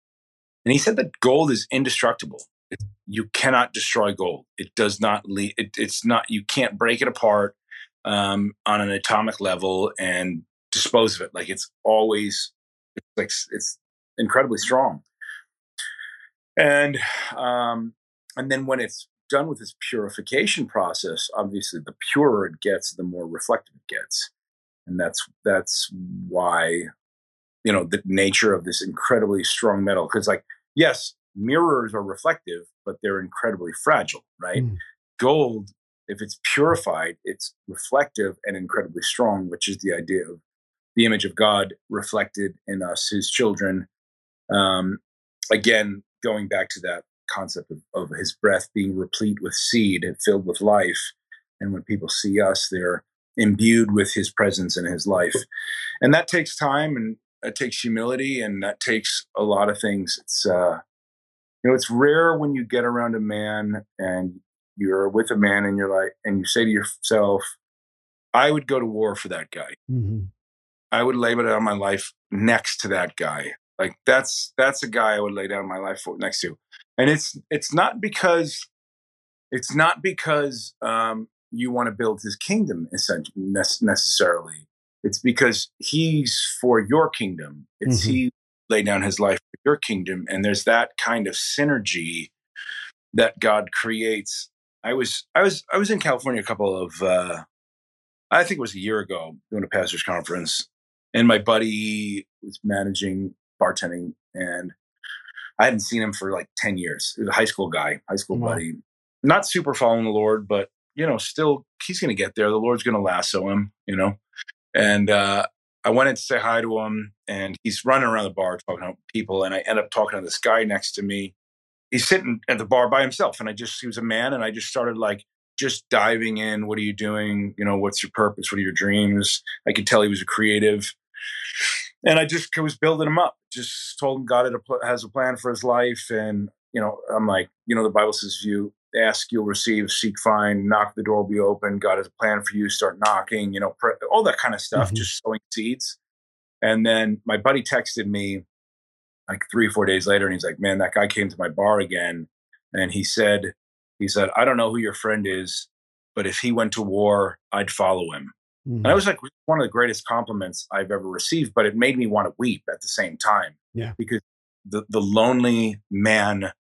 and he said that gold is indestructible. It, you cannot destroy gold. It does not leave. It, it's not. You can't break it apart um, on an atomic level and dispose of it. Like it's always, it's like it's incredibly strong. And um, and then when it's done with this purification process, obviously the purer it gets, the more reflective it gets, and that's that's why you know the nature of this incredibly strong metal. Because like yes, mirrors are reflective, but they're incredibly fragile, right? Mm. Gold, if it's purified, it's reflective and incredibly strong, which is the idea of the image of God reflected in us, His children. Um, again, going back to that concept of, of his breath being replete with seed and filled with life. And when people see us, they're imbued with his presence and his life. And that takes time and that takes humility and that takes a lot of things. It's, uh, you know, it's rare when you get around a man and you're with a man and you're like, and you say to yourself, I would go to war for that guy. Mm-hmm. I would lay down my life next to that guy. Like that's that's a guy I would lay down my life for next to and it's it's not because it's not because um, you want to build his kingdom necessarily. It's because he's for your kingdom. It's mm-hmm. he laid down his life for your kingdom, and there's that kind of synergy that God creates. I was I was I was in California a couple of uh, I think it was a year ago doing a pastors conference, and my buddy was managing bartending, and I hadn't seen him for like 10 years. He was a high school guy, high school wow. buddy. Not super following the Lord, but you know, still he's gonna get there. The Lord's gonna lasso him, you know. And uh I went in to say hi to him and he's running around the bar talking to people and I end up talking to this guy next to me. He's sitting at the bar by himself and I just he was a man and I just started like just diving in. What are you doing? You know, what's your purpose? What are your dreams? I could tell he was a creative and I just was building him up. Just told him God has a plan for his life, and you know, I'm like, you know, the Bible says, "You ask, you'll receive; seek, find; knock, the door will be open." God has a plan for you. Start knocking. You know, all that kind of stuff. Mm-hmm. Just sowing seeds. And then my buddy texted me like three, or four days later, and he's like, "Man, that guy came to my bar again, and he said, he said, I don't know who your friend is, but if he went to war, I'd follow him." Mm-hmm. And I was like one of the greatest compliments I've ever received, but it made me want to weep at the same time. Yeah. Because the the lonely man,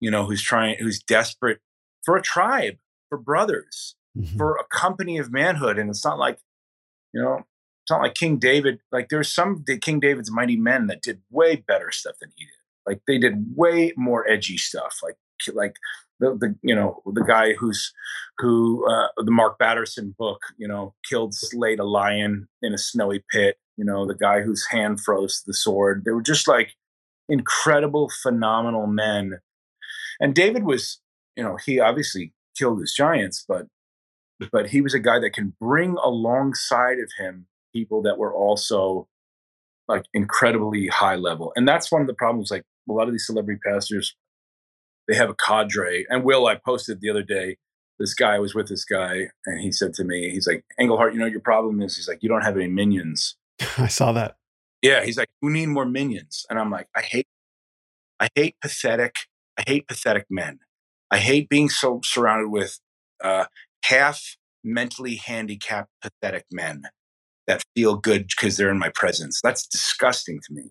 you know, who's trying who's desperate for a tribe, for brothers, mm-hmm. for a company of manhood. And it's not like, you know, it's not like King David. Like there's some King David's mighty men that did way better stuff than he did. Like they did way more edgy stuff. Like like the, the you know the guy who's who uh, the Mark Batterson book you know killed slayed a lion in a snowy pit you know the guy whose hand froze the sword. They were just like incredible phenomenal men. And David was you know he obviously killed his giants but but he was a guy that can bring alongside of him people that were also like incredibly high level. And that's one of the problems like a lot of these celebrity pastors they have a cadre. And Will, I posted the other day, this guy was with this guy, and he said to me, he's like, Engelhardt, you know your problem is? He's like, you don't have any minions. I saw that. Yeah, he's like, we need more minions. And I'm like, I hate, I hate pathetic, I hate pathetic men. I hate being so surrounded with uh, half mentally handicapped, pathetic men that feel good because they're in my presence. That's disgusting to me.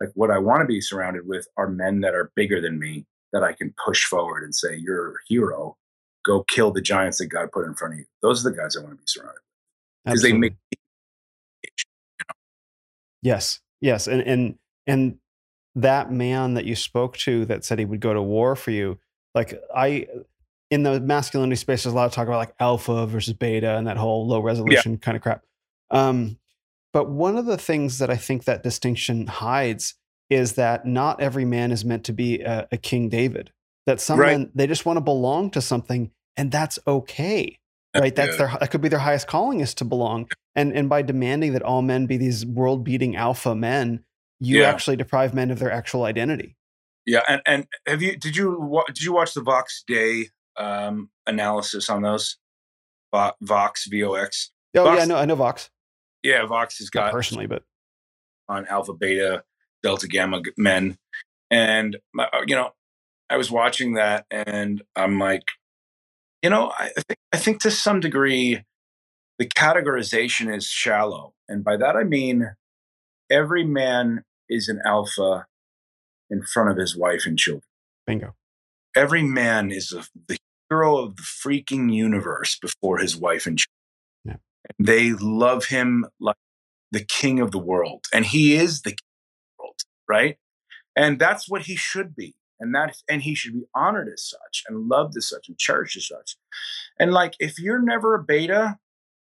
Like what I want to be surrounded with are men that are bigger than me, that I can push forward and say, "You're a hero. Go kill the giants that God put in front of you." Those are the guys I want to be surrounded with because they make. You know? Yes, yes, and and and that man that you spoke to that said he would go to war for you, like I. In the masculinity space, there's a lot of talk about like alpha versus beta and that whole low resolution yeah. kind of crap. Um, but one of the things that I think that distinction hides is that not every man is meant to be a, a King David. that some right. men they just want to belong to something and that's okay right that's their that could be their highest calling is to belong and and by demanding that all men be these world beating alpha men you yeah. actually deprive men of their actual identity yeah and and have you did you did you watch the vox day um analysis on those vox vox oh vox, yeah i know i know vox yeah vox has got Not personally but on alpha beta delta gamma men. And uh, you know i was watching that and i'm like you know i think i think to some degree the categorization is shallow. And by that i mean every man is an alpha in front of his wife and children. Bingo. Every man is a, the hero of the freaking universe before his wife and children. Yeah. they love him like the king of the world. And he is the right? And that's what he should be and that and he should be honored as such and loved as such and cherished as such. And like if you're never a beta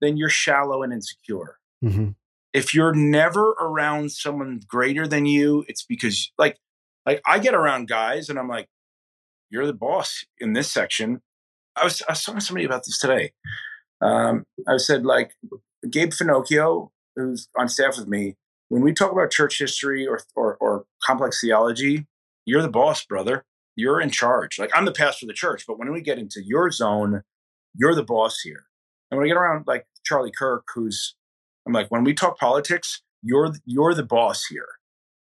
then you're shallow and insecure. Mm-hmm. if you're never around someone greater than you it's because like like i get around guys and i'm like you're the boss in this section. I was i was talking to somebody about this today. Um i said like gabe finocchio who's on staff with me when we talk about church history or, or, or complex theology, you're the boss, brother. You're in charge. Like I'm the pastor of the church, but when we get into your zone, you're the boss here. And when I get around like Charlie Kirk, who's I'm like, when we talk politics, you're you're the boss here.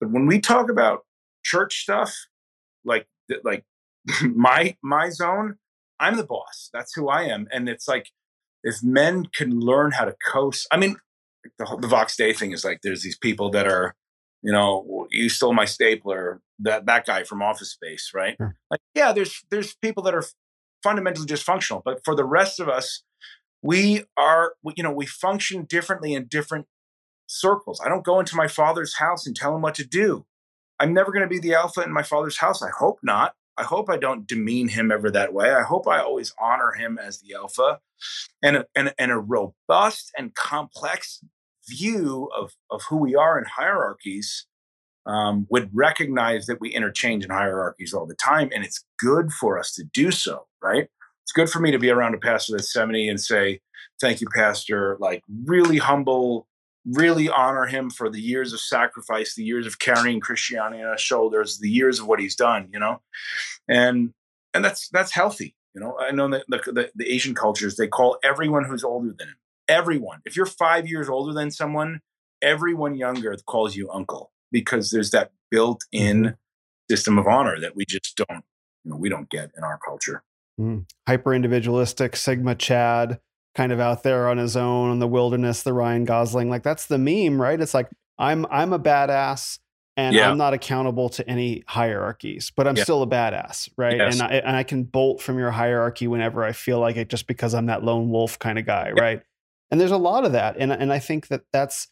But when we talk about church stuff, like like my my zone, I'm the boss. That's who I am. And it's like if men can learn how to coast, I mean, the, the Vox Day thing is like there's these people that are, you know, you stole my stapler, that that guy from Office Space, right? Sure. Like, yeah, there's there's people that are fundamentally dysfunctional, but for the rest of us, we are, you know, we function differently in different circles. I don't go into my father's house and tell him what to do. I'm never going to be the alpha in my father's house. I hope not. I hope I don't demean him ever that way. I hope I always honor him as the alpha. And a, and, and a robust and complex view of, of who we are in hierarchies um, would recognize that we interchange in hierarchies all the time. And it's good for us to do so, right? It's good for me to be around a pastor that's 70 and say, Thank you, Pastor. Like, really humble, really honor him for the years of sacrifice, the years of carrying Christianity on his shoulders, the years of what he's done, you know? And and that's that's healthy. You know, I know that the, the, the Asian cultures, they call everyone who's older than him everyone. If you're five years older than someone, everyone younger calls you uncle because there's that built-in mm-hmm. system of honor that we just don't, you know, we don't get in our culture. Mm. Hyper individualistic, Sigma Chad, kind of out there on his own in the wilderness, the Ryan Gosling. Like that's the meme, right? It's like I'm I'm a badass and yeah. I'm not accountable to any hierarchies, but I'm yeah. still a badass, right? Yes. And I and I can bolt from your hierarchy whenever I feel like it, just because I'm that lone wolf kind of guy, yeah. right? And there's a lot of that and, and i think that that's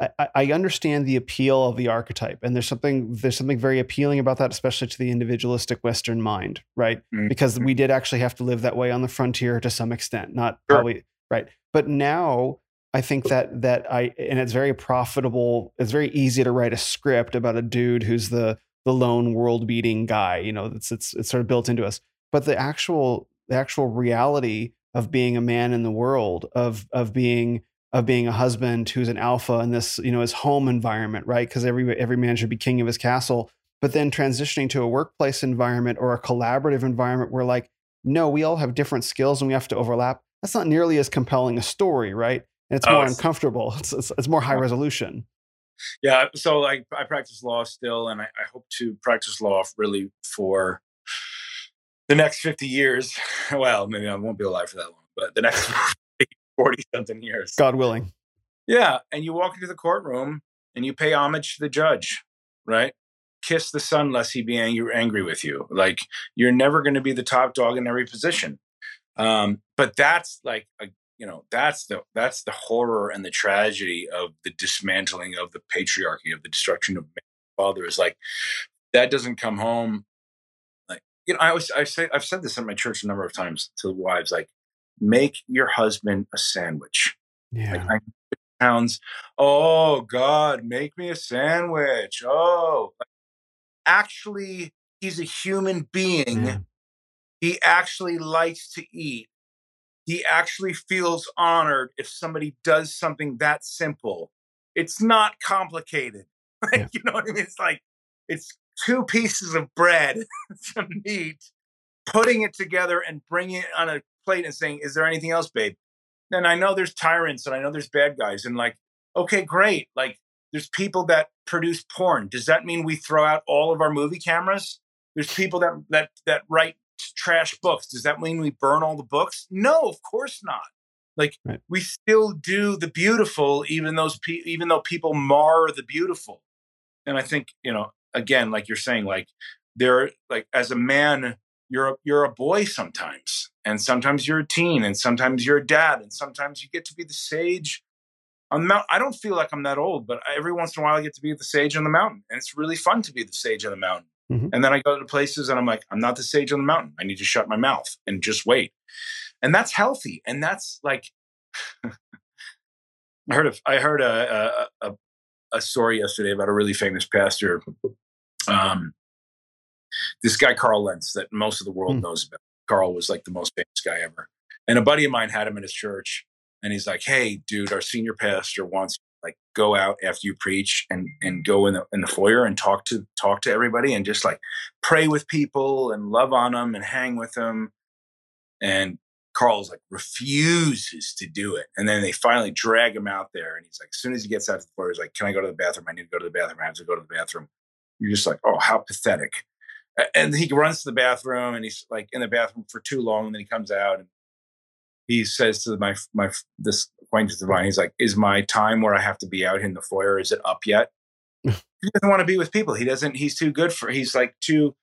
I, I, understand the appeal of the archetype and there's something there's something very appealing about that especially to the individualistic western mind right mm-hmm. because we did actually have to live that way on the frontier to some extent not sure. probably right but now i think that that i and it's very profitable it's very easy to write a script about a dude who's the the lone world beating guy you know it's it's it's sort of built into us but the actual the actual reality of being a man in the world, of of being of being a husband who's an alpha in this, you know, his home environment, right? Because every every man should be king of his castle. But then transitioning to a workplace environment or a collaborative environment where like, no, we all have different skills and we have to overlap. That's not nearly as compelling a story, right? And it's oh, more it's, uncomfortable. It's, it's, it's more high resolution. Yeah. So like I practice law still, and I, I hope to practice law really for the next 50 years, well, maybe I won't be alive for that long, but the next 40 something years. God willing. Yeah. And you walk into the courtroom and you pay homage to the judge, right? Kiss the son lest he be angry, angry with you. Like you're never going to be the top dog in every position. Um, but that's like, a, you know, that's the, that's the horror and the tragedy of the dismantling of the patriarchy, of the destruction of fathers. Like that doesn't come home you know, I always I say I've said this in my church a number of times to the wives, like, make your husband a sandwich. Yeah. Like, pounds. Oh God, make me a sandwich. Oh, actually, he's a human being. Yeah. He actually likes to eat. He actually feels honored if somebody does something that simple. It's not complicated. Like, yeah. You know what I mean? It's like it's two pieces of bread, some meat, putting it together and bringing it on a plate and saying, "Is there anything else, babe?" Then I know there's tyrants and I know there's bad guys, and like, okay, great. Like, there's people that produce porn. Does that mean we throw out all of our movie cameras? There's people that that that write trash books. Does that mean we burn all the books? No, of course not. Like right. we still do the beautiful, even those pe- even though people mar the beautiful. And I think you know, again, like you're saying, like there, like as a man, you're a, you're a boy sometimes, and sometimes you're a teen, and sometimes you're a dad, and sometimes you get to be the sage on the mountain. I don't feel like I'm that old, but every once in a while I get to be the sage on the mountain, and it's really fun to be the sage on the mountain. Mm-hmm. And then I go to places and I'm like, I'm not the sage on the mountain. I need to shut my mouth and just wait. And that's healthy. And that's like, I heard a, I heard a, a, a, a, story yesterday about a really famous pastor. Um, this guy, Carl Lentz, that most of the world mm. knows about. Carl was like the most famous guy ever. And a buddy of mine had him in his church. And he's like, Hey, dude, our senior pastor wants like go out after you preach and and go in the in the foyer and talk to talk to everybody and just like pray with people and love on them and hang with them and Carl's like refuses to do it. And then they finally drag him out there. And he's like, as soon as he gets out to the floor, he's like, Can I go to the bathroom? I need to go to the bathroom. I have to go to the bathroom. You're just like, Oh, how pathetic. And he runs to the bathroom and he's like in the bathroom for too long. And then he comes out and he says to my my this acquaintance of mine, he's like, "Is my time where I have to be out in the foyer is it up yet?" he doesn't want to be with people. He doesn't. He's too good for. He's like too,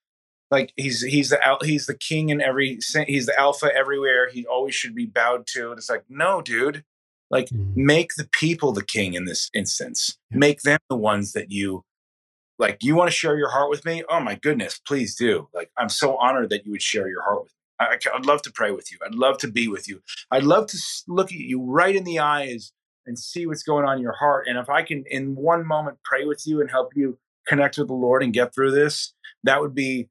like he's he's the he's the king in every. He's the alpha everywhere. He always should be bowed to. And it's like, no, dude. Like, mm-hmm. make the people the king in this instance. Make them the ones that you like. You want to share your heart with me? Oh my goodness, please do. Like, I'm so honored that you would share your heart with me. I, would love to pray with you. I'd love to be with you. I'd love to look at you right in the eyes and see what's going on in your heart. And if I can, in one moment, pray with you and help you connect with the Lord and get through this, that would be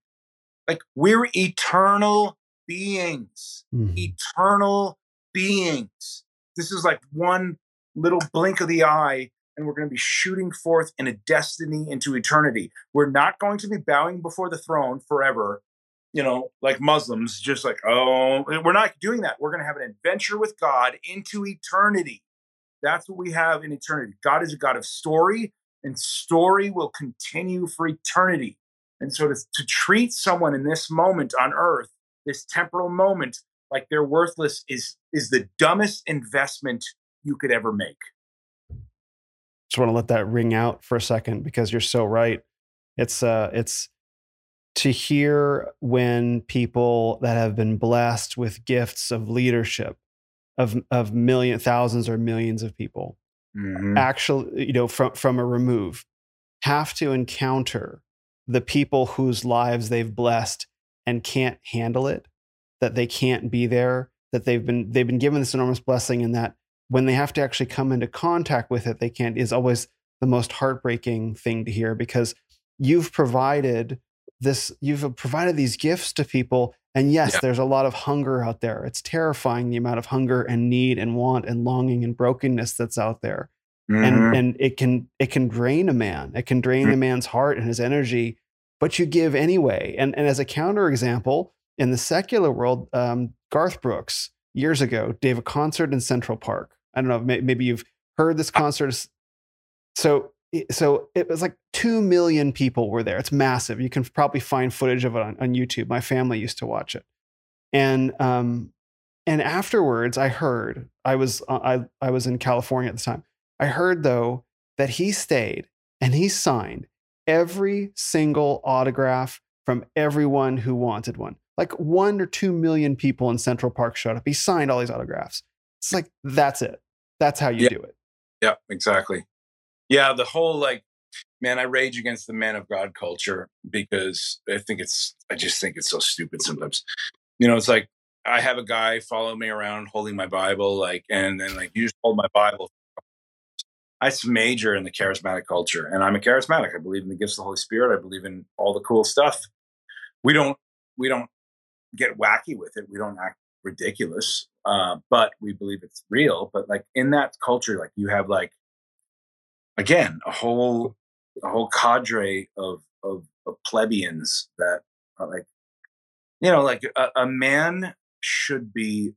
like we're eternal beings, mm-hmm. eternal beings. This is like one little blink of the eye, and we're going to be shooting forth in a destiny into eternity. We're not going to be bowing before the throne forever you know, like Muslims, just like, oh, we're not doing that. We're going to have an adventure with God into eternity. That's what we have in eternity. God is a God of story, and story will continue for eternity. And so to, to treat someone in this moment on earth, this temporal moment, like they're worthless is is the dumbest investment you could ever make. Just want to let that ring out for a second because you're so right. It's uh it's to hear when people that have been blessed with gifts of leadership of of million thousands or millions of people mm-hmm. actually you know from from a remove have to encounter the people whose lives they've blessed and can't handle it that they can't be there that they've been they've been given this enormous blessing and that when they have to actually come into contact with it they can't is always the most heartbreaking thing to hear because you've provided this you've provided these gifts to people and yes yeah. there's a lot of hunger out there it's terrifying the amount of hunger and need and want and longing and brokenness that's out there mm-hmm. and and it can it can drain a man it can drain mm-hmm. a man's heart and his energy but you give anyway and and as a counterexample in the secular world um, garth brooks years ago gave a concert in central park i don't know maybe you've heard this concert so so it was like 2 million people were there. It's massive. You can probably find footage of it on, on YouTube. My family used to watch it. And, um, and afterwards I heard, I was, uh, I, I was in California at the time. I heard though that he stayed and he signed every single autograph from everyone who wanted one. Like one or two million people in Central Park showed up. He signed all these autographs. It's like, that's it. That's how you yeah. do it. Yeah, exactly. Yeah, the whole like, man, I rage against the man of God culture because I think it's, I just think it's so stupid sometimes. You know, it's like I have a guy follow me around holding my Bible, like, and then like you just hold my Bible. I major in the charismatic culture, and I'm a charismatic. I believe in the gifts of the Holy Spirit. I believe in all the cool stuff. we don't we don't get wacky with it. We don't act ridiculous, uh, but we believe it's real. But like in that culture, like you have like again a whole a whole cadre of of, of plebeians that are like you know like a, a man should be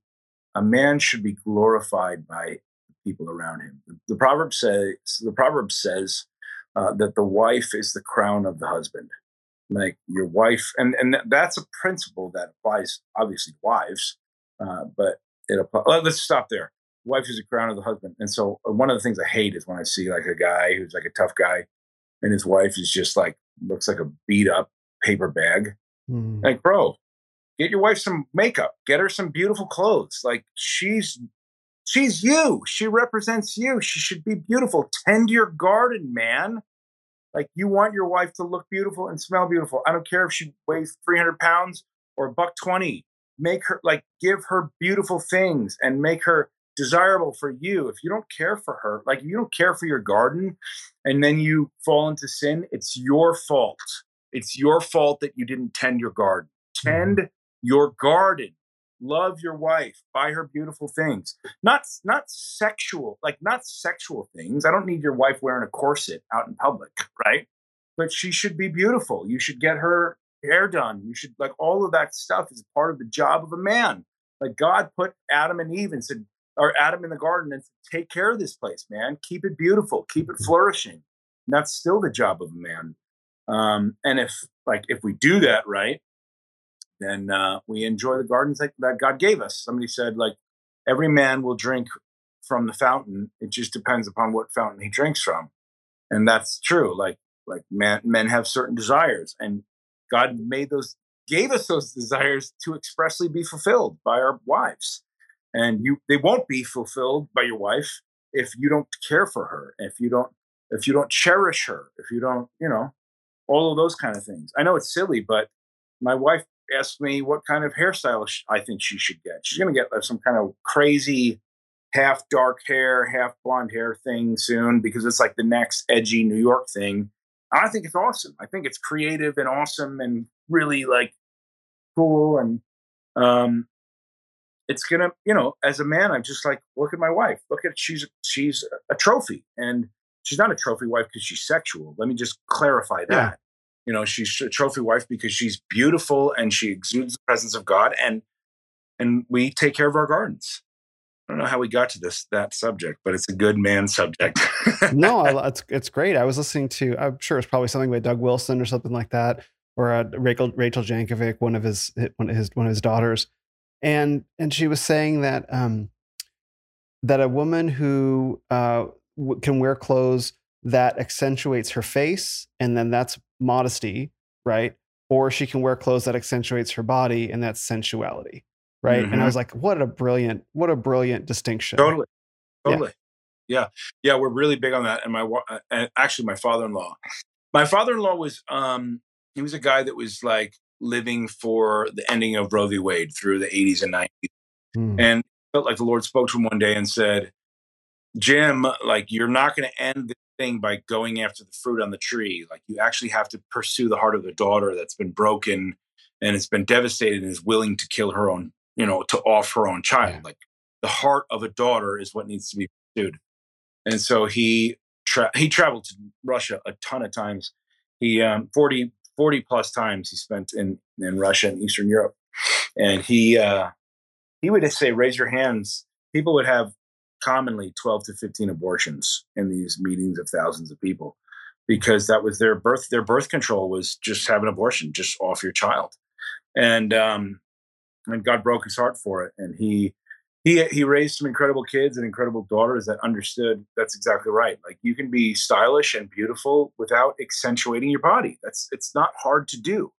a man should be glorified by people around him. The, the proverb says the proverb says uh, that the wife is the crown of the husband. Like your wife, and and that's a principle that applies obviously to wives, uh, but it applies. Let's stop there. Wife is the crown of the husband, and so uh, one of the things I hate is when I see like a guy who's like a tough guy, and his wife is just like looks like a beat up paper bag. Mm. Like, bro, get your wife some makeup, get her some beautiful clothes. Like she's she's you. She represents you. She should be beautiful. Tend your garden, man. Like you want your wife to look beautiful and smell beautiful. I don't care if she weighs 300 pounds or buck 20. Make her like give her beautiful things and make her desirable for you. If you don't care for her, like you don't care for your garden and then you fall into sin, it's your fault. It's your fault that you didn't tend your garden. Tend mm-hmm. your garden. Love your wife. Buy her beautiful things. Not not sexual, like not sexual things. I don't need your wife wearing a corset out in public, right? But she should be beautiful. You should get her hair done. You should like all of that stuff is part of the job of a man. Like God put Adam and Eve and said, or Adam in the garden and said, take care of this place, man. Keep it beautiful, keep it flourishing. And that's still the job of a man. Um, and if like if we do that right, then uh, we enjoy the gardens that, that God gave us. Somebody said like every man will drink from the fountain. It just depends upon what fountain he drinks from, and that's true. Like like men men have certain desires, and God made those gave us those desires to expressly be fulfilled by our wives. And you they won't be fulfilled by your wife if you don't care for her if you don't if you don't cherish her if you don't you know all of those kind of things. I know it's silly but my wife asked me what kind of hairstyle i think she should get. She's going to get uh, some kind of crazy half dark hair half blonde hair thing soon because it's like the next edgy new york thing i think it's awesome i think it's creative and awesome and really like cool and um it's gonna, you know, as a man, I'm just like, look at my wife. Look at she's she's a trophy, and she's not a trophy wife because she's sexual. Let me just clarify that. Yeah. You know, she's a trophy wife because she's beautiful and she exudes the presence of God, and and we take care of our gardens. I don't know how we got to this that subject, but it's a good man subject. no, it's it's great. I was listening to. I'm sure it's probably something by Doug Wilson or something like that, or uh, Rachel Rachel Jankovic, one of his one of his one of his daughters and and she was saying that um, that a woman who uh, w- can wear clothes that accentuates her face, and then that's modesty, right? Or she can wear clothes that accentuates her body, and that's sensuality, right? Mm-hmm. And I mm-hmm. was like, what a brilliant, what a brilliant distinction. Totally, totally. Yeah, yeah, yeah we're really big on that. And my uh, and actually, my father-in-law, my father-in-law was um, he was a guy that was like living for the ending of Roe v. Wade through the 80s and 90s. Mm. And felt like the Lord spoke to him one day and said, Jim, like you're not going to end this thing by going after the fruit on the tree. Like you actually have to pursue the heart of the daughter that's been broken and it's been devastated and is willing to kill her own, you know, to off her own child. Yeah. Like the heart of a daughter is what needs to be pursued. And so he tra- he traveled to Russia a ton of times. He um, 40 40 plus times he spent in, in Russia and Eastern Europe. And he, uh, he would say, raise your hands. People would have commonly 12 to 15 abortions in these meetings of thousands of people because that was their birth, their birth control was just have an abortion, just off your child. And, um, and God broke his heart for it. And he, he he raised some incredible kids and incredible daughters that understood that's exactly right. Like you can be stylish and beautiful without accentuating your body. That's it's not hard to do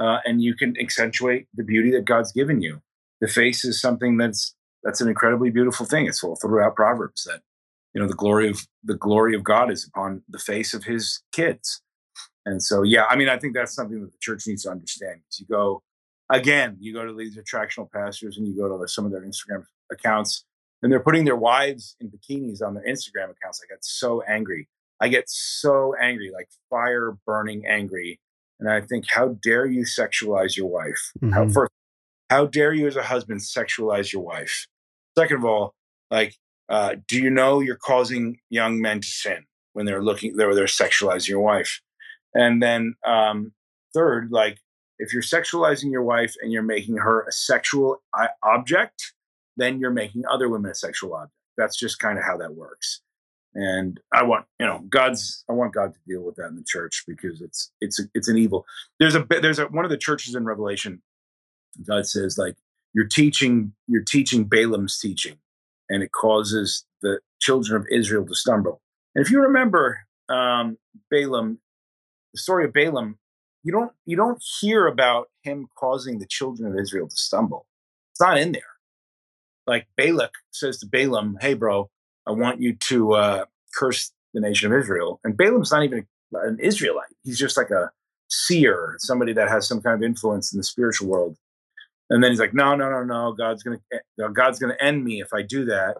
uh, and you can accentuate the beauty that god's given you. The face is something that's that's an incredibly beautiful thing. It's all throughout proverbs that you know the glory of the glory of god is upon the face of his kids. And so yeah i mean i think that's something that the church needs to understand. You go again, you go to these attractional pastors and you go to some of their Instagram accounts and they're putting their wives in bikinis on their Instagram accounts. I get so angry. I get so angry, like fire burning angry. and I think, how dare you sexualize your wife? Mm-hmm. How, first, how dare you as a husband sexualize your wife? Second of all, like, uh, do you know you're causing young men to sin when they're looking, they're, they're sexualizing your wife? And then um, third, like, if you're sexualizing your wife and you're making her a sexual uh, object, then you're making other women a sexual object. That's just kind of how that works. And I want, you know, God's. I want God to deal with that in the church because it's it's it's an evil. There's a there's a one of the churches in Revelation. God says like you're teaching you're teaching Balaam's teaching, and it causes the children of Israel to stumble. And if you remember um, Balaam, the story of Balaam, you don't you don't hear about him causing the children of Israel to stumble. It's not in there. Like Balak says to Balaam, "Hey, bro, I want you to uh, curse the nation of Israel. And Balaam's not even an Israelite. He's just like a seer, somebody that has some kind of influence in the spiritual world. And then he's like, no, no, no, no. God's gonna eh, God's gonna end me if I do that.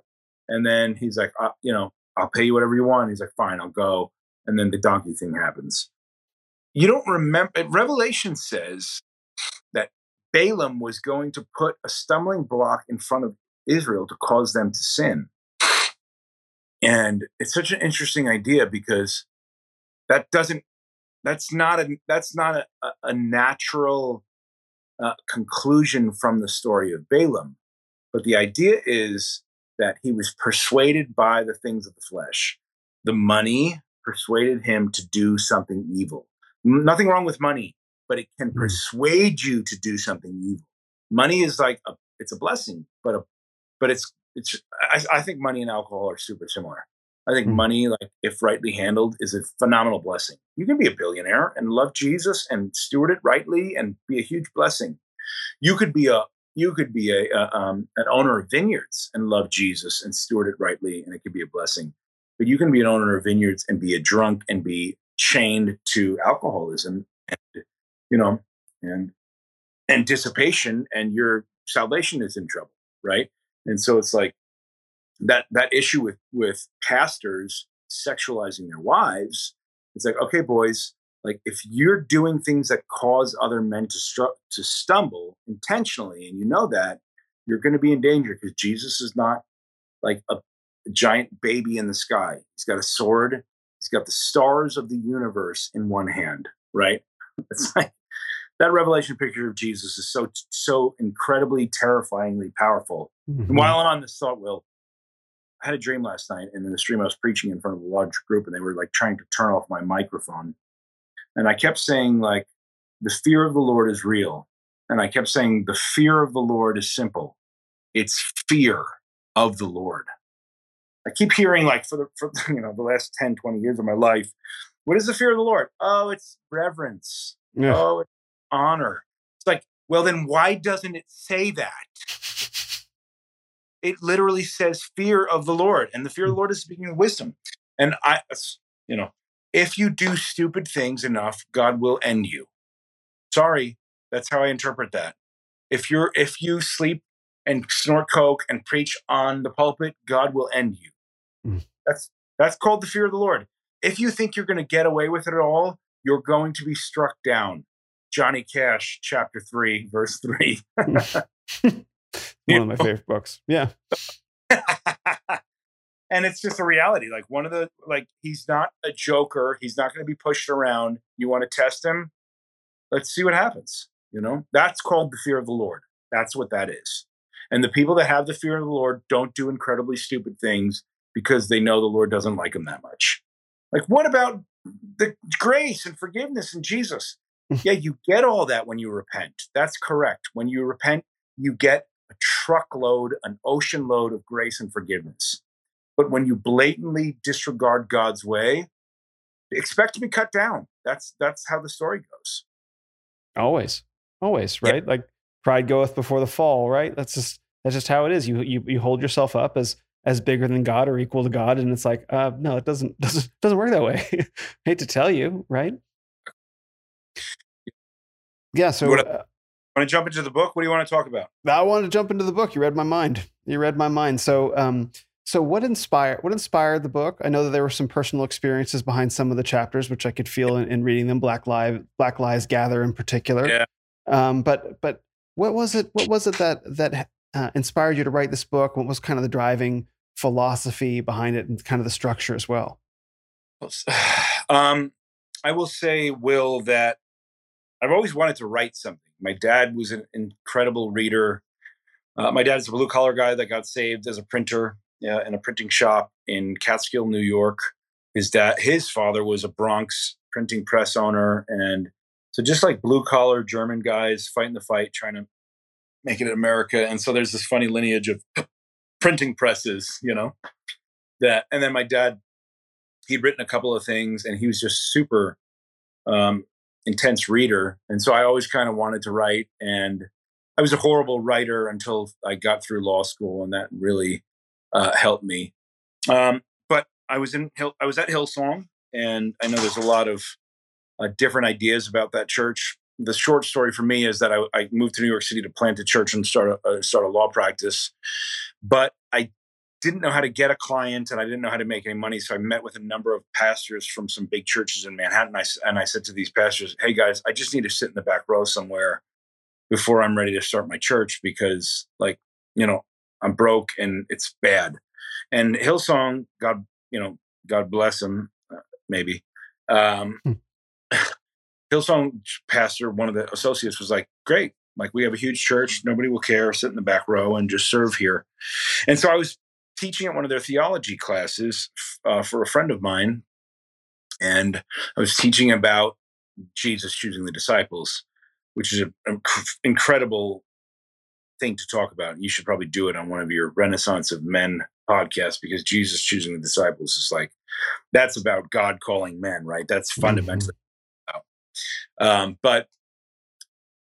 And then he's like, uh, you know, I'll pay you whatever you want. He's like, fine, I'll go. And then the donkey thing happens. You don't remember. Revelation says that Balaam was going to put a stumbling block in front of Israel to cause them to sin. And it's such an interesting idea because that doesn't, that's not a, that's not a, a natural uh, conclusion from the story of Balaam. But the idea is that he was persuaded by the things of the flesh. The money persuaded him to do something evil. Nothing wrong with money, but it can hmm. persuade you to do something evil. Money is like a, it's a blessing, but a, but it's it's I, I, think money and alcohol are super similar. I think mm-hmm. money, like if rightly handled, is a phenomenal blessing. You can be a billionaire and love Jesus and steward it rightly and be a huge blessing. You could be a you could be a, a um, an owner of vineyards and love Jesus and steward it rightly, and it could be a blessing. But you can be an owner of vineyards and be a drunk and be chained to alcoholism and you know and and dissipation, and your salvation is in trouble, right? And so it's like that that issue with with pastors sexualizing their wives. It's like, okay, boys, like if you're doing things that cause other men to stru- to stumble intentionally, and you know that, you're going to be in danger because Jesus is not like a, a giant baby in the sky. He's got a sword. He's got the stars of the universe in one hand, right? It's like that revelation picture of Jesus is so so incredibly terrifyingly powerful. Mm-hmm. And while I'm on this thought, Will, I had a dream last night, and in the stream I was preaching in front of a large group, and they were like trying to turn off my microphone, and I kept saying like, "The fear of the Lord is real," and I kept saying, "The fear of the Lord is simple. It's fear of the Lord." I keep hearing like for the for you know the last 10, 20 years of my life, what is the fear of the Lord? Oh, it's reverence. Yeah. Oh, it's honor. It's like, well, then why doesn't it say that? It literally says fear of the Lord, and the fear of the mm. Lord is speaking of wisdom. And I, you know, if you do stupid things enough, God will end you. Sorry, that's how I interpret that. If you're if you sleep and snort coke and preach on the pulpit, God will end you. Mm. That's that's called the fear of the Lord. If you think you're going to get away with it at all, you're going to be struck down. Johnny Cash, chapter three, verse three. One of my favorite books. Yeah. and it's just a reality. Like one of the like he's not a joker. He's not going to be pushed around. You want to test him? Let's see what happens. You know, that's called the fear of the Lord. That's what that is. And the people that have the fear of the Lord don't do incredibly stupid things because they know the Lord doesn't like them that much. Like, what about the grace and forgiveness in Jesus? yeah, you get all that when you repent. That's correct. When you repent, you get a truckload, an ocean load of grace and forgiveness. But when you blatantly disregard God's way, expect to be cut down. That's that's how the story goes. Always. Always, right? Yeah. Like pride goeth before the fall, right? That's just that's just how it is. You you you hold yourself up as as bigger than God or equal to God, and it's like, uh, no, it doesn't doesn't doesn't work that way. hate to tell you, right? Yeah. So, want, to, uh, want to jump into the book? What do you want to talk about? I want to jump into the book. You read my mind. You read my mind. So, um, so what inspired what inspired the book? I know that there were some personal experiences behind some of the chapters, which I could feel in, in reading them. Black Lives Black Lives Gather in particular. Yeah. Um, but but what was it? What was it that that uh, inspired you to write this book? What was kind of the driving philosophy behind it, and kind of the structure as well? Um, I will say, Will, that I've always wanted to write something. My dad was an incredible reader. Uh, my dad's a blue collar guy that got saved as a printer uh, in a printing shop in Catskill, New York. His dad, his father was a Bronx printing press owner, and so just like blue collar German guys fighting the fight, trying to make it America. And so there's this funny lineage of printing presses, you know, that. And then my dad, he'd written a couple of things, and he was just super um, intense reader, and so I always kind of wanted to write and. I was a horrible writer until I got through law school, and that really uh, helped me. Um, but I was in Hill, I was at Hillsong, and I know there's a lot of uh, different ideas about that church. The short story for me is that I, I moved to New York City to plant a church and start a, uh, start a law practice, but I didn't know how to get a client and I didn't know how to make any money. So I met with a number of pastors from some big churches in Manhattan. I, and I said to these pastors, Hey guys, I just need to sit in the back row somewhere before I'm ready to start my church because, like, you know, I'm broke and it's bad. And Hillsong, God, you know, God bless him, uh, maybe. Um, hmm. Hillsong pastor, one of the associates, was like, "Great, like we have a huge church. Nobody will care. Sit in the back row and just serve here." And so I was teaching at one of their theology classes uh, for a friend of mine, and I was teaching about Jesus choosing the disciples, which is an incredible thing to talk about. You should probably do it on one of your Renaissance of Men podcasts because Jesus choosing the disciples is like that's about God calling men, right? That's mm-hmm. fundamentally. Um, but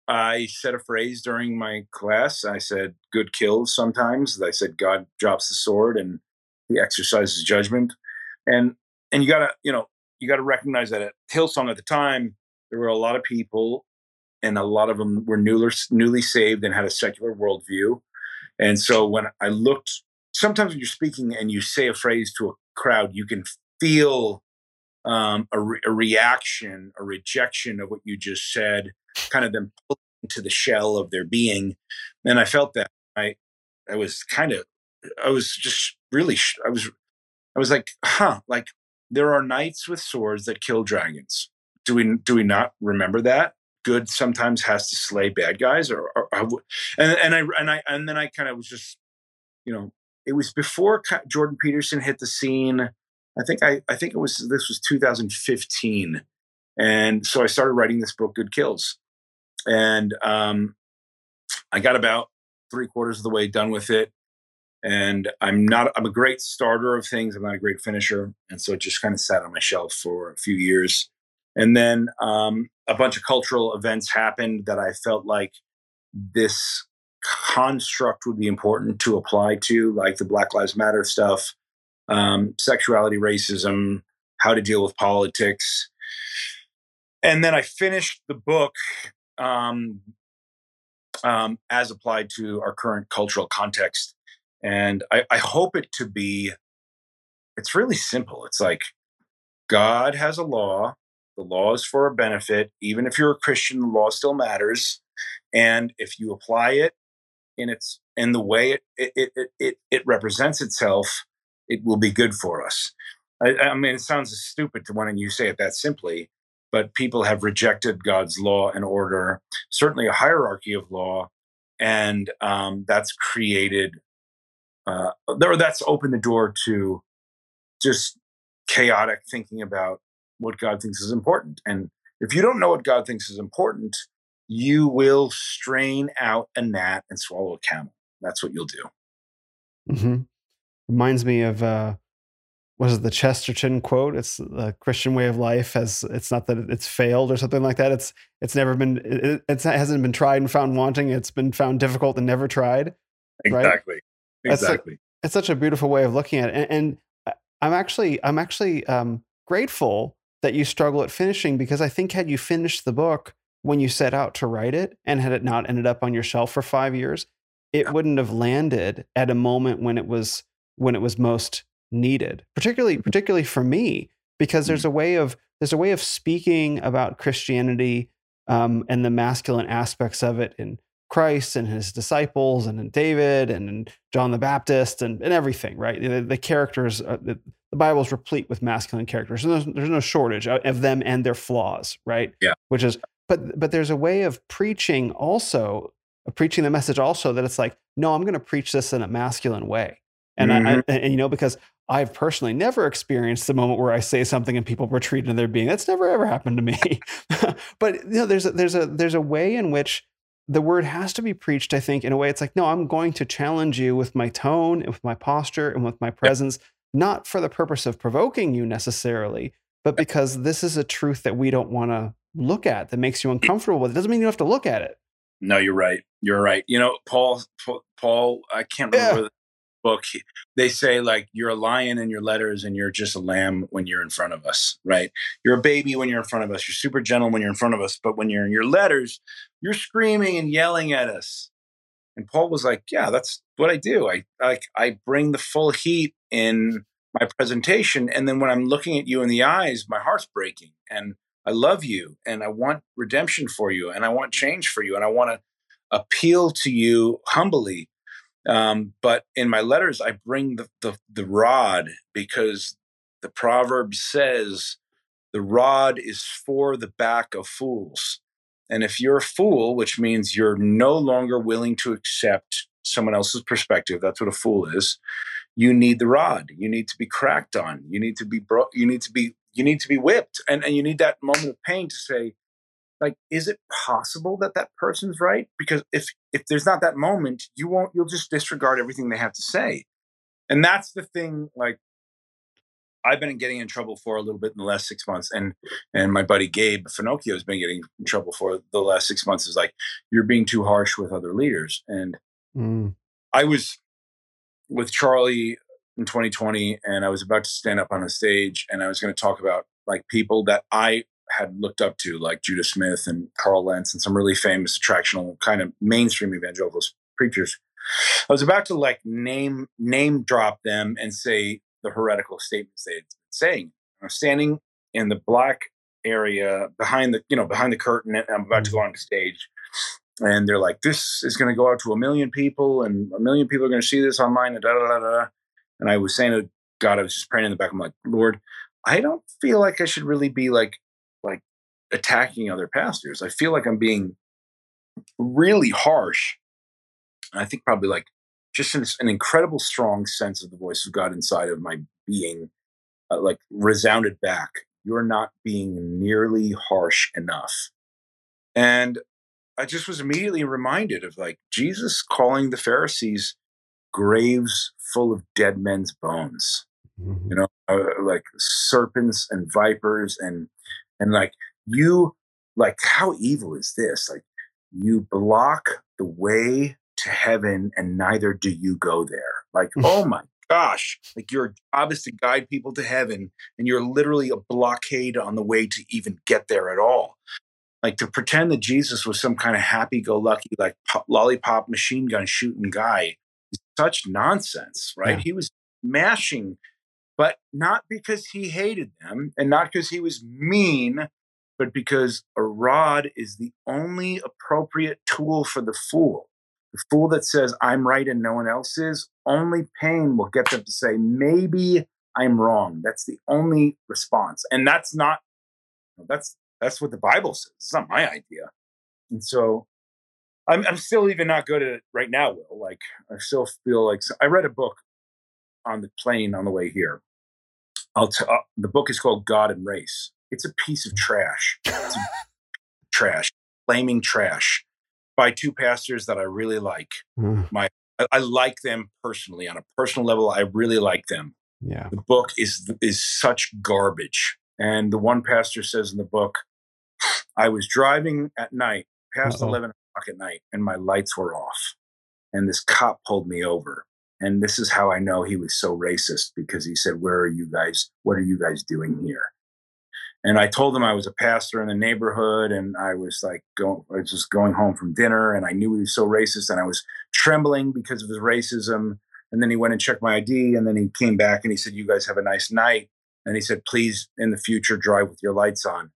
I said a phrase during my class. I said, "Good kills sometimes." I said, "God drops the sword and He exercises judgment," and and you gotta you know you gotta recognize that at Hillsong at the time there were a lot of people and a lot of them were newly, newly saved and had a secular worldview. And so when I looked, sometimes when you're speaking and you say a phrase to a crowd, you can feel um, a, re- a, reaction, a rejection of what you just said, kind of them into the shell of their being. And I felt that I, I was kind of, I was just really, I was, I was like, huh, like there are knights with swords that kill dragons. Do we, do we not remember that? good sometimes has to slay bad guys or, or, or and, and I and I and then I kind of was just you know it was before Jordan Peterson hit the scene I think I I think it was this was 2015 and so I started writing this book Good Kills and um I got about three quarters of the way done with it and I'm not I'm a great starter of things I'm not a great finisher and so it just kind of sat on my shelf for a few years and then um, a bunch of cultural events happened that I felt like this construct would be important to apply to, like the Black Lives Matter stuff, um, sexuality, racism, how to deal with politics. And then I finished the book um, um, as applied to our current cultural context. And I, I hope it to be, it's really simple. It's like God has a law the law is for a benefit. Even if you're a Christian, the law still matters. And if you apply it in its in the way it it it it, it represents itself, it will be good for us. I, I mean, it sounds stupid to when you say it that simply, but people have rejected God's law and order, certainly a hierarchy of law, and um, that's created, uh, or that's opened the door to just chaotic thinking about what God thinks is important. And if you don't know what God thinks is important, you will strain out a gnat and swallow a camel. That's what you'll do. Mm-hmm. Reminds me of uh, was it the Chesterton quote? It's the Christian way of life has. It's not that it's failed or something like that. It's it's never been. It, it hasn't been tried and found wanting. It's been found difficult and never tried. Exactly. Right? Exactly. It's, it's such a beautiful way of looking at it. And, and I'm actually I'm actually um, grateful that you struggle at finishing because I think had you finished the book when you set out to write it and had it not ended up on your shelf for five years, it wouldn't have landed at a moment when it was when it was most needed, particularly particularly for me, because there's a way of there's a way of speaking about Christianity um, and the masculine aspects of it in Christ and his disciples and in David and in John the Baptist and, and everything, right? The, the characters, uh, the, the Bible is replete with masculine characters. And there's, there's no shortage of them and their flaws, right? Yeah. Which is, but but there's a way of preaching also, of preaching the message also that it's like, no, I'm going to preach this in a masculine way, and mm-hmm. I, I, and you know because I've personally never experienced the moment where I say something and people retreat into their being. That's never ever happened to me. but you know, there's a, there's a there's a way in which the word has to be preached, I think, in a way it's like, no, I'm going to challenge you with my tone and with my posture and with my presence, not for the purpose of provoking you necessarily, but because this is a truth that we don't want to look at that makes you uncomfortable with. It doesn't mean you have to look at it. No, you're right. You're right. You know, Paul, Paul, I can't remember yeah book they say like you're a lion in your letters and you're just a lamb when you're in front of us right? You're a baby when you're in front of us. You're super gentle when you're in front of us but when you're in your letters you're screaming and yelling at us. And paul was like yeah that's what i do. I like I bring the full heat in my presentation and then when i'm looking at you in the eyes my heart's breaking and i love you and i want redemption for you and i want change for you and i want to appeal to you humbly um, but in my letters, I bring the, the, the rod because the proverb says the rod is for the back of fools. And if you're a fool, which means you're no longer willing to accept someone else's perspective, that's what a fool is. You need the rod. You need to be cracked on. You need to be bro- you need to be you need to be whipped. And and you need that moment of pain to say, like is it possible that that person's right because if if there's not that moment you won't you'll just disregard everything they have to say and that's the thing like i've been getting in trouble for a little bit in the last six months and and my buddy gabe finocchio has been getting in trouble for the last six months is like you're being too harsh with other leaders and mm. i was with charlie in 2020 and i was about to stand up on a stage and i was going to talk about like people that i had looked up to, like Judah Smith and Carl Lentz and some really famous attractional kind of mainstream evangelical preachers. I was about to like name name drop them and say the heretical statements they had been saying. I'm standing in the black area behind the you know behind the curtain, and I'm about to go mm-hmm. on stage. And they're like, "This is going to go out to a million people, and a million people are going to see this online." And da da da da. And I was saying to God, I was just praying in the back. I'm like, Lord, I don't feel like I should really be like like attacking other pastors. I feel like I'm being really harsh. And I think probably like just an, an, incredible strong sense of the voice of God inside of my being, uh, like resounded back. You're not being nearly harsh enough. And I just was immediately reminded of like Jesus calling the Pharisees graves full of dead men's bones. Mm-hmm. You know, uh, like serpents and vipers and and like you like how evil is this? Like you block the way to heaven and neither do you go there. Like oh my gosh like your job is to guide people to heaven and you're literally a blockade on the way to even get there at all. Like to pretend that jesus was some kind of happy-go-lucky like pop, lollipop machine gun shooting guy is such nonsense right? Yeah. he was mashing but not because he hated them and not because he was mean, but because a rod is the only appropriate tool for the fool. The fool that says, I'm right and no one else is, only pain will get them to say, maybe I'm wrong. That's the only response. And that's not, that's, that's what the Bible says. It's not my idea. And so I'm, I'm still even not good at it right now, Will. Like, I still feel like I read a book on the plane on the way here I'll t- uh, the book is called God and Race. It's a piece of trash. trash, flaming trash by two pastors that I really like. Mm. My I, I, like them personally on a personal level. I really like them. Yeah. The book is is such garbage. And the one pastor says in the book, I was driving at night past Uh-oh. 11 o'clock at night and my lights were off. And this cop pulled me over. And this is how I know he was so racist because he said, Where are you guys? What are you guys doing here? And I told him I was a pastor in the neighborhood and I was like, going, I was just going home from dinner and I knew he was so racist and I was trembling because of his racism. And then he went and checked my ID. And then he came back and he said, You guys have a nice night. And he said, Please, in the future, drive with your lights on.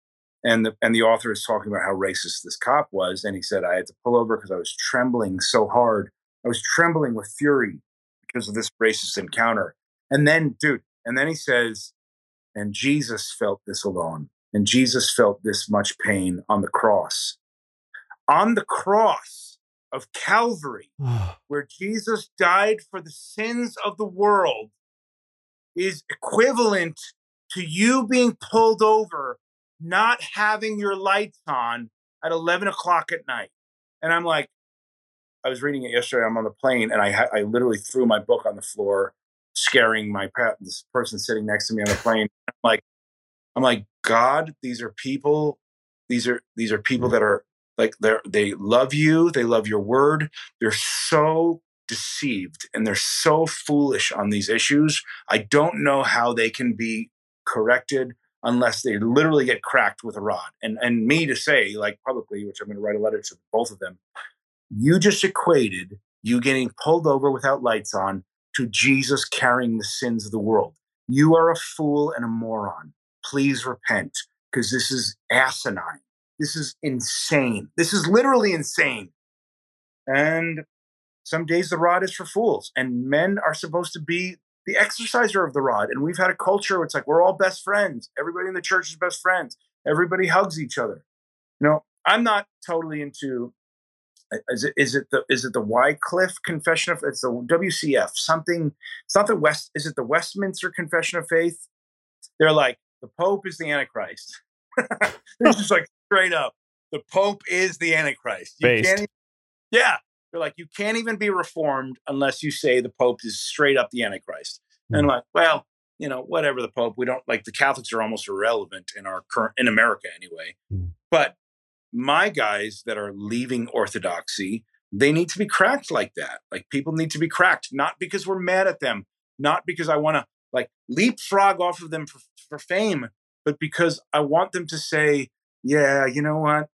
And the, and the author is talking about how racist this cop was. And he said, I had to pull over because I was trembling so hard. I was trembling with fury because of this racist encounter. And then, dude, and then he says, and Jesus felt this alone. And Jesus felt this much pain on the cross. On the cross of Calvary, ah. where Jesus died for the sins of the world, is equivalent to you being pulled over, not having your lights on at 11 o'clock at night. And I'm like, I was reading it yesterday. I'm on the plane, and I I literally threw my book on the floor, scaring my this person sitting next to me on the plane. I'm like, God, these are people. These are these are people mm-hmm. that are like they're they love you. They love your word. They're so deceived and they're so foolish on these issues. I don't know how they can be corrected unless they literally get cracked with a rod. And and me to say like publicly, which I'm going to write a letter to both of them, you just equated you getting pulled over without lights on to Jesus carrying the sins of the world. You are a fool and a moron. Please repent because this is asinine. This is insane. This is literally insane. And some days the rod is for fools, and men are supposed to be the exerciser of the rod. And we've had a culture where it's like we're all best friends. Everybody in the church is best friends. Everybody hugs each other. You know, I'm not totally into uh, is it is it the is it the Wycliffe Confession of it's the WCF something it's not the West is it the Westminster Confession of Faith? They're like the Pope is the Antichrist. it's just like straight up the Pope is the Antichrist. You Based. can't even, yeah, they're like you can't even be reformed unless you say the Pope is straight up the Antichrist. Mm. And like, well, you know, whatever the Pope, we don't like the Catholics are almost irrelevant in our current in America anyway. Mm. But my guys that are leaving orthodoxy, they need to be cracked like that. Like people need to be cracked, not because we're mad at them, not because I want to like leapfrog off of them for, for fame, but because I want them to say, yeah, you know what?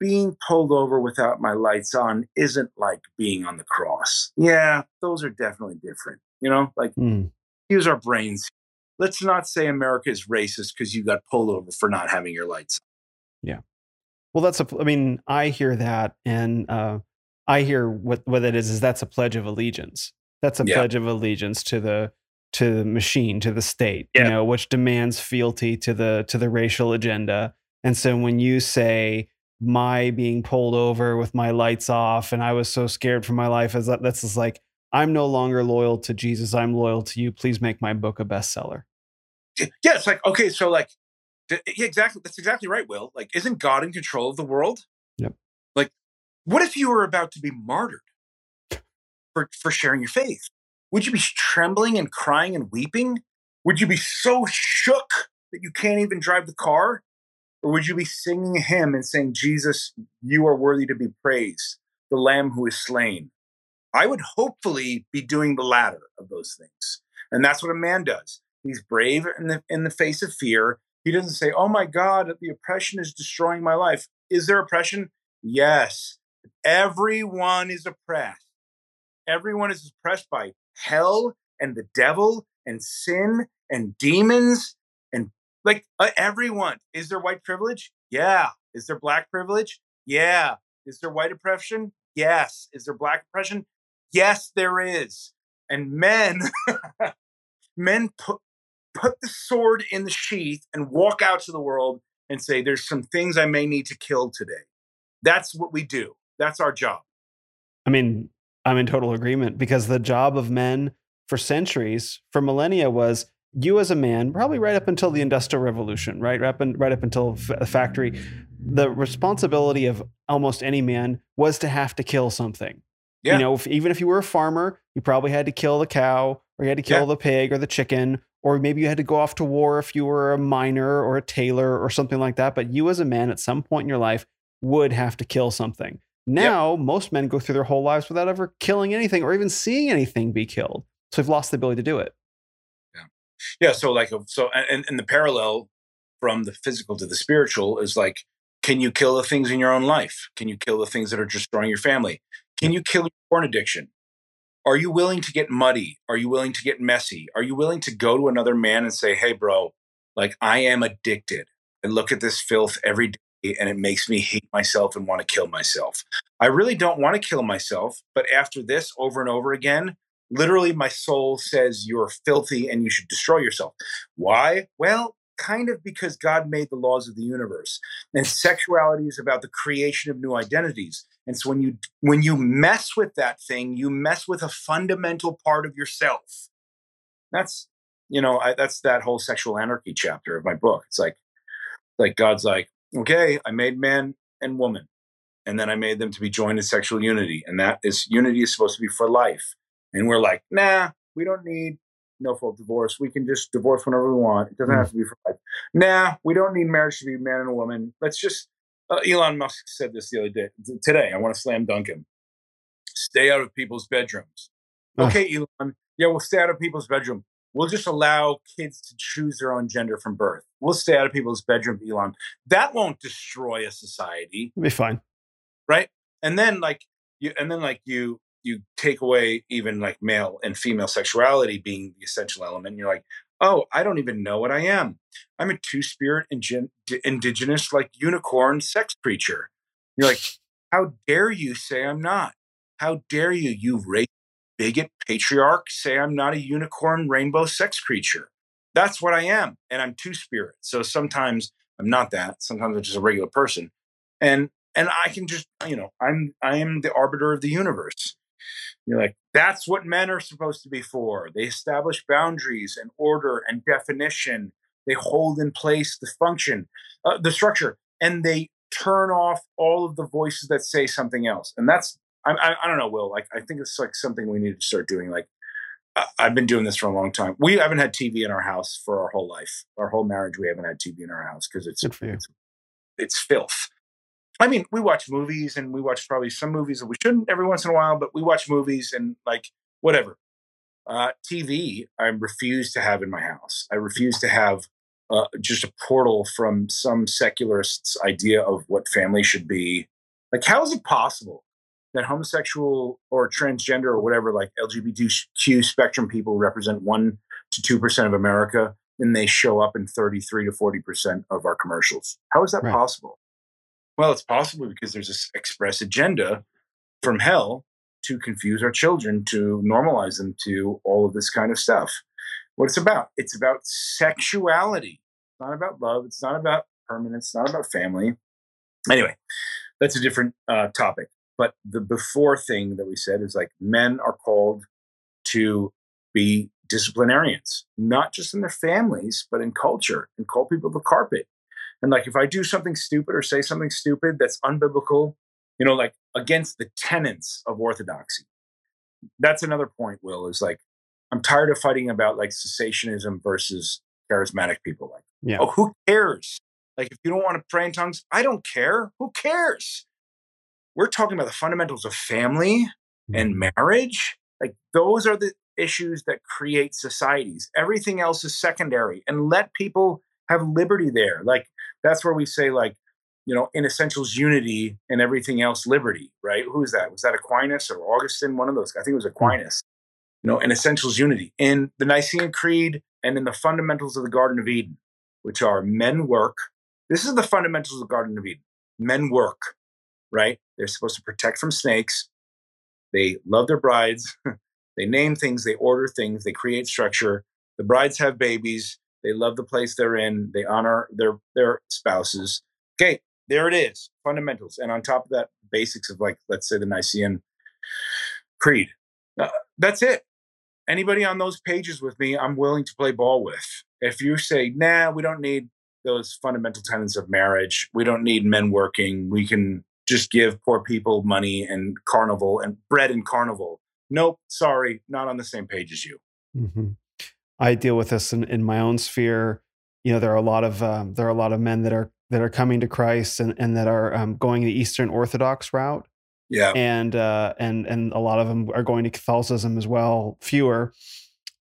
Being pulled over without my lights on isn't like being on the cross. Yeah, those are definitely different. You know, like mm. use our brains. Let's not say America is racist because you got pulled over for not having your lights on. Yeah. Well, that's a. I mean, I hear that, and uh, I hear what what that is. Is that's a pledge of allegiance. That's a yeah. pledge of allegiance to the to the machine, to the state. Yeah. You know, which demands fealty to the to the racial agenda. And so when you say my being pulled over with my lights off, and I was so scared for my life, as that, that's just like I'm no longer loyal to Jesus. I'm loyal to you. Please make my book a bestseller. Yeah, it's like okay, so like yeah, exactly. That's exactly right, Will. Like, isn't God in control of the world? Yep. Like, what if you were about to be martyred for, for sharing your faith? Would you be trembling and crying and weeping? Would you be so shook that you can't even drive the car? Or would you be singing a hymn and saying, Jesus, you are worthy to be praised, the Lamb who is slain? I would hopefully be doing the latter of those things. And that's what a man does. He's brave in the, in the face of fear he doesn't say, Oh my God, the oppression is destroying my life. Is there oppression? Yes. Everyone is oppressed. Everyone is oppressed by hell and the devil and sin and demons and like uh, everyone. Is there white privilege? Yeah. Is there black privilege? Yeah. Is there white oppression? Yes. Is there black oppression? Yes, there is. And men, men put, put the sword in the sheath and walk out to the world and say, there's some things I may need to kill today. That's what we do. That's our job. I mean, I'm in total agreement because the job of men for centuries, for millennia, was you as a man, probably right up until the Industrial Revolution, right? Right up, in, right up until the factory, the responsibility of almost any man was to have to kill something. Yeah. You know, if, even if you were a farmer, you probably had to kill the cow or you had to kill yeah. the pig or the chicken or maybe you had to go off to war if you were a miner or a tailor or something like that. But you, as a man, at some point in your life, would have to kill something. Now, yep. most men go through their whole lives without ever killing anything or even seeing anything be killed. So they've lost the ability to do it. Yeah. Yeah. So, like, uh, so, and, and the parallel from the physical to the spiritual is like, can you kill the things in your own life? Can you kill the things that are destroying your family? Can you kill your porn addiction? Are you willing to get muddy? Are you willing to get messy? Are you willing to go to another man and say, hey, bro, like I am addicted and look at this filth every day and it makes me hate myself and want to kill myself. I really don't want to kill myself, but after this over and over again, literally my soul says you're filthy and you should destroy yourself. Why? Well, kind of because God made the laws of the universe. And sexuality is about the creation of new identities. And so when you when you mess with that thing, you mess with a fundamental part of yourself. That's you know, I, that's that whole sexual anarchy chapter of my book. It's like like God's like, okay, I made man and woman, and then I made them to be joined in sexual unity, and that is unity is supposed to be for life. And we're like, nah, we don't need no fault divorce. We can just divorce whenever we want. It doesn't mm. have to be for life. Nah, we don't need marriage to be man and a woman. Let's just. Uh, Elon Musk said this the other day. Today, I want to slam dunk him. Stay out of people's bedrooms. Okay, Elon. Yeah, we'll stay out of people's bedroom. We'll just allow kids to choose their own gender from birth. We'll stay out of people's bedroom, Elon. That won't destroy a society. It'll be fine. Right? And then like you and then like you you take away even like male and female sexuality being the essential element. you're like, oh, I don't even know what I am. I'm a two spirit ingen- indigenous like unicorn sex creature. You're like, how dare you say I'm not? How dare you, you rape bigot patriarch, say I'm not a unicorn rainbow sex creature. That's what I am. And I'm two spirit. So sometimes I'm not that. Sometimes I'm just a regular person. And and I can just, you know, I'm I am the arbiter of the universe. You're like, that's what men are supposed to be for. They establish boundaries and order and definition. They hold in place the function, uh, the structure, and they turn off all of the voices that say something else. And that's I, I, I don't know, Will. Like, I think it's like something we need to start doing. Like, I, I've been doing this for a long time. We haven't had TV in our house for our whole life. Our whole marriage, we haven't had TV in our house because it's, it's it's filth. I mean, we watch movies and we watch probably some movies that we shouldn't every once in a while, but we watch movies and like whatever. Uh, TV, I refuse to have in my house. I refuse to have uh, just a portal from some secularist's idea of what family should be. Like, how is it possible that homosexual or transgender or whatever, like LGBTQ spectrum people represent one to two percent of America, and they show up in thirty-three to forty percent of our commercials? How is that right. possible? Well, it's possible because there's this express agenda from hell to confuse our children, to normalize them to all of this kind of stuff. What it's about? It's about sexuality. It's not about love. It's not about permanence. It's not about family. Anyway, that's a different uh, topic. But the before thing that we said is like men are called to be disciplinarians, not just in their families, but in culture and call people the carpet and like if I do something stupid or say something stupid that's unbiblical, you know, like against the tenets of orthodoxy. That's another point, Will, is like I'm tired of fighting about like cessationism versus charismatic people. Like, yeah. oh, who cares? Like if you don't want to pray in tongues, I don't care. Who cares? We're talking about the fundamentals of family mm-hmm. and marriage. Like those are the issues that create societies. Everything else is secondary and let people have liberty there. Like that's where we say like you know in essentials unity and everything else liberty right who is that was that aquinas or augustine one of those i think it was hmm. aquinas you know in essentials unity in the nicene creed and in the fundamentals of the garden of eden which are men work this is the fundamentals of the garden of eden men work right they're supposed to protect from snakes they love their brides they name things they order things they create structure the brides have babies they love the place they're in. They honor their their spouses. Okay, there it is. Fundamentals, and on top of that, basics of like let's say the Nicene Creed. Uh, that's it. Anybody on those pages with me, I'm willing to play ball with. If you say, nah, we don't need those fundamental tenets of marriage. We don't need men working. We can just give poor people money and carnival and bread and carnival. Nope, sorry, not on the same page as you. Mm-hmm. I deal with this in, in my own sphere. You know, there are a lot of um, there are a lot of men that are that are coming to Christ and, and that are um, going the Eastern Orthodox route. Yeah, and uh, and and a lot of them are going to Catholicism as well. Fewer,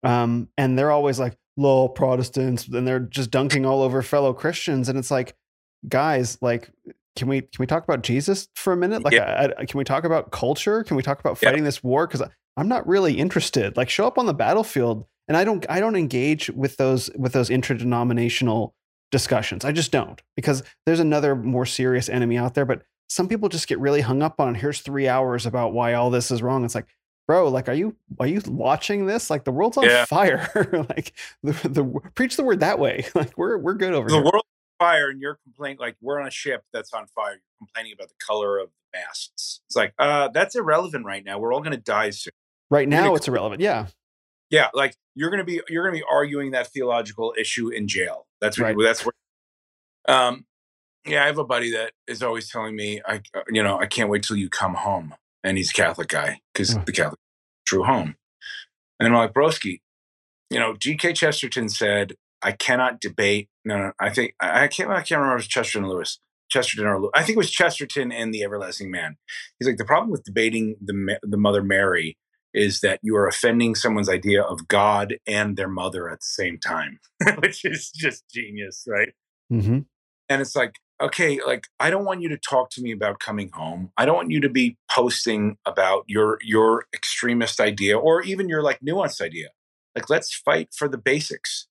um, and they're always like low Protestants, and they're just dunking all over fellow Christians. And it's like, guys, like, can we can we talk about Jesus for a minute? Like, yeah. I, I, can we talk about culture? Can we talk about fighting yeah. this war? Because I'm not really interested. Like show up on the battlefield and I don't I don't engage with those with those interdenominational discussions. I just don't because there's another more serious enemy out there. But some people just get really hung up on here's three hours about why all this is wrong. It's like, bro, like are you are you watching this? Like the world's on yeah. fire. like the, the preach the word that way. Like we're we're good over the here. world fire and you're complaining like we're on a ship that's on fire. You're complaining about the color of the masts. It's like, uh, that's irrelevant right now. We're all gonna die soon. Right now it's irrelevant. Yeah. Yeah, like you're gonna be you're gonna be arguing that theological issue in jail. That's what right. You, that's where. Um, yeah, I have a buddy that is always telling me, I uh, you know, I can't wait till you come home, and he's a Catholic guy because the Catholic true home. And I'm like, broski, you know, G.K. Chesterton said, I cannot debate. No, no, I think I can't. I can't remember it was Chesterton and Lewis. Chesterton or I think it was Chesterton and the Everlasting Man. He's like the problem with debating the the Mother Mary is that you are offending someone's idea of God and their mother at the same time, which is just genius, right? Mm-hmm. And it's like, okay, like I don't want you to talk to me about coming home. I don't want you to be posting about your your extremist idea or even your like nuanced idea. Like, let's fight for the basics.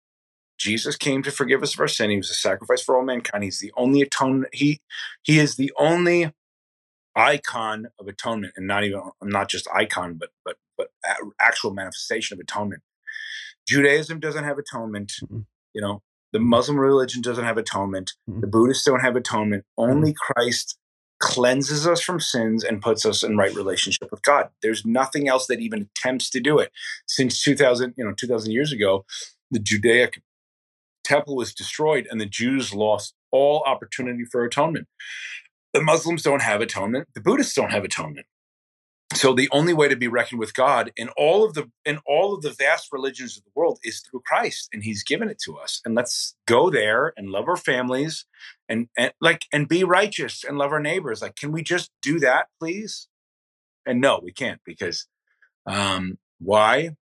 Jesus came to forgive us of our sin. He was a sacrifice for all mankind. He's the only atonement. He he is the only icon of atonement, and not even not just icon, but but but actual manifestation of atonement. Judaism doesn't have atonement. Mm-hmm. You know, the Muslim religion doesn't have atonement. Mm-hmm. The Buddhists don't have atonement. Only mm-hmm. Christ cleanses us from sins and puts us in right relationship with God. There's nothing else that even attempts to do it. Since 2000, you know, 2000 years ago, the Judaic temple was destroyed and the Jews lost all opportunity for atonement. The Muslims don't have atonement. The Buddhists don't have atonement. So the only way to be reckoned with god in all of the in all of the vast religions of the world is through christ and he's given it to us. And let's go there and love our families and, and like and be righteous and love our neighbors. Like can we just do that please? And no we can't because um why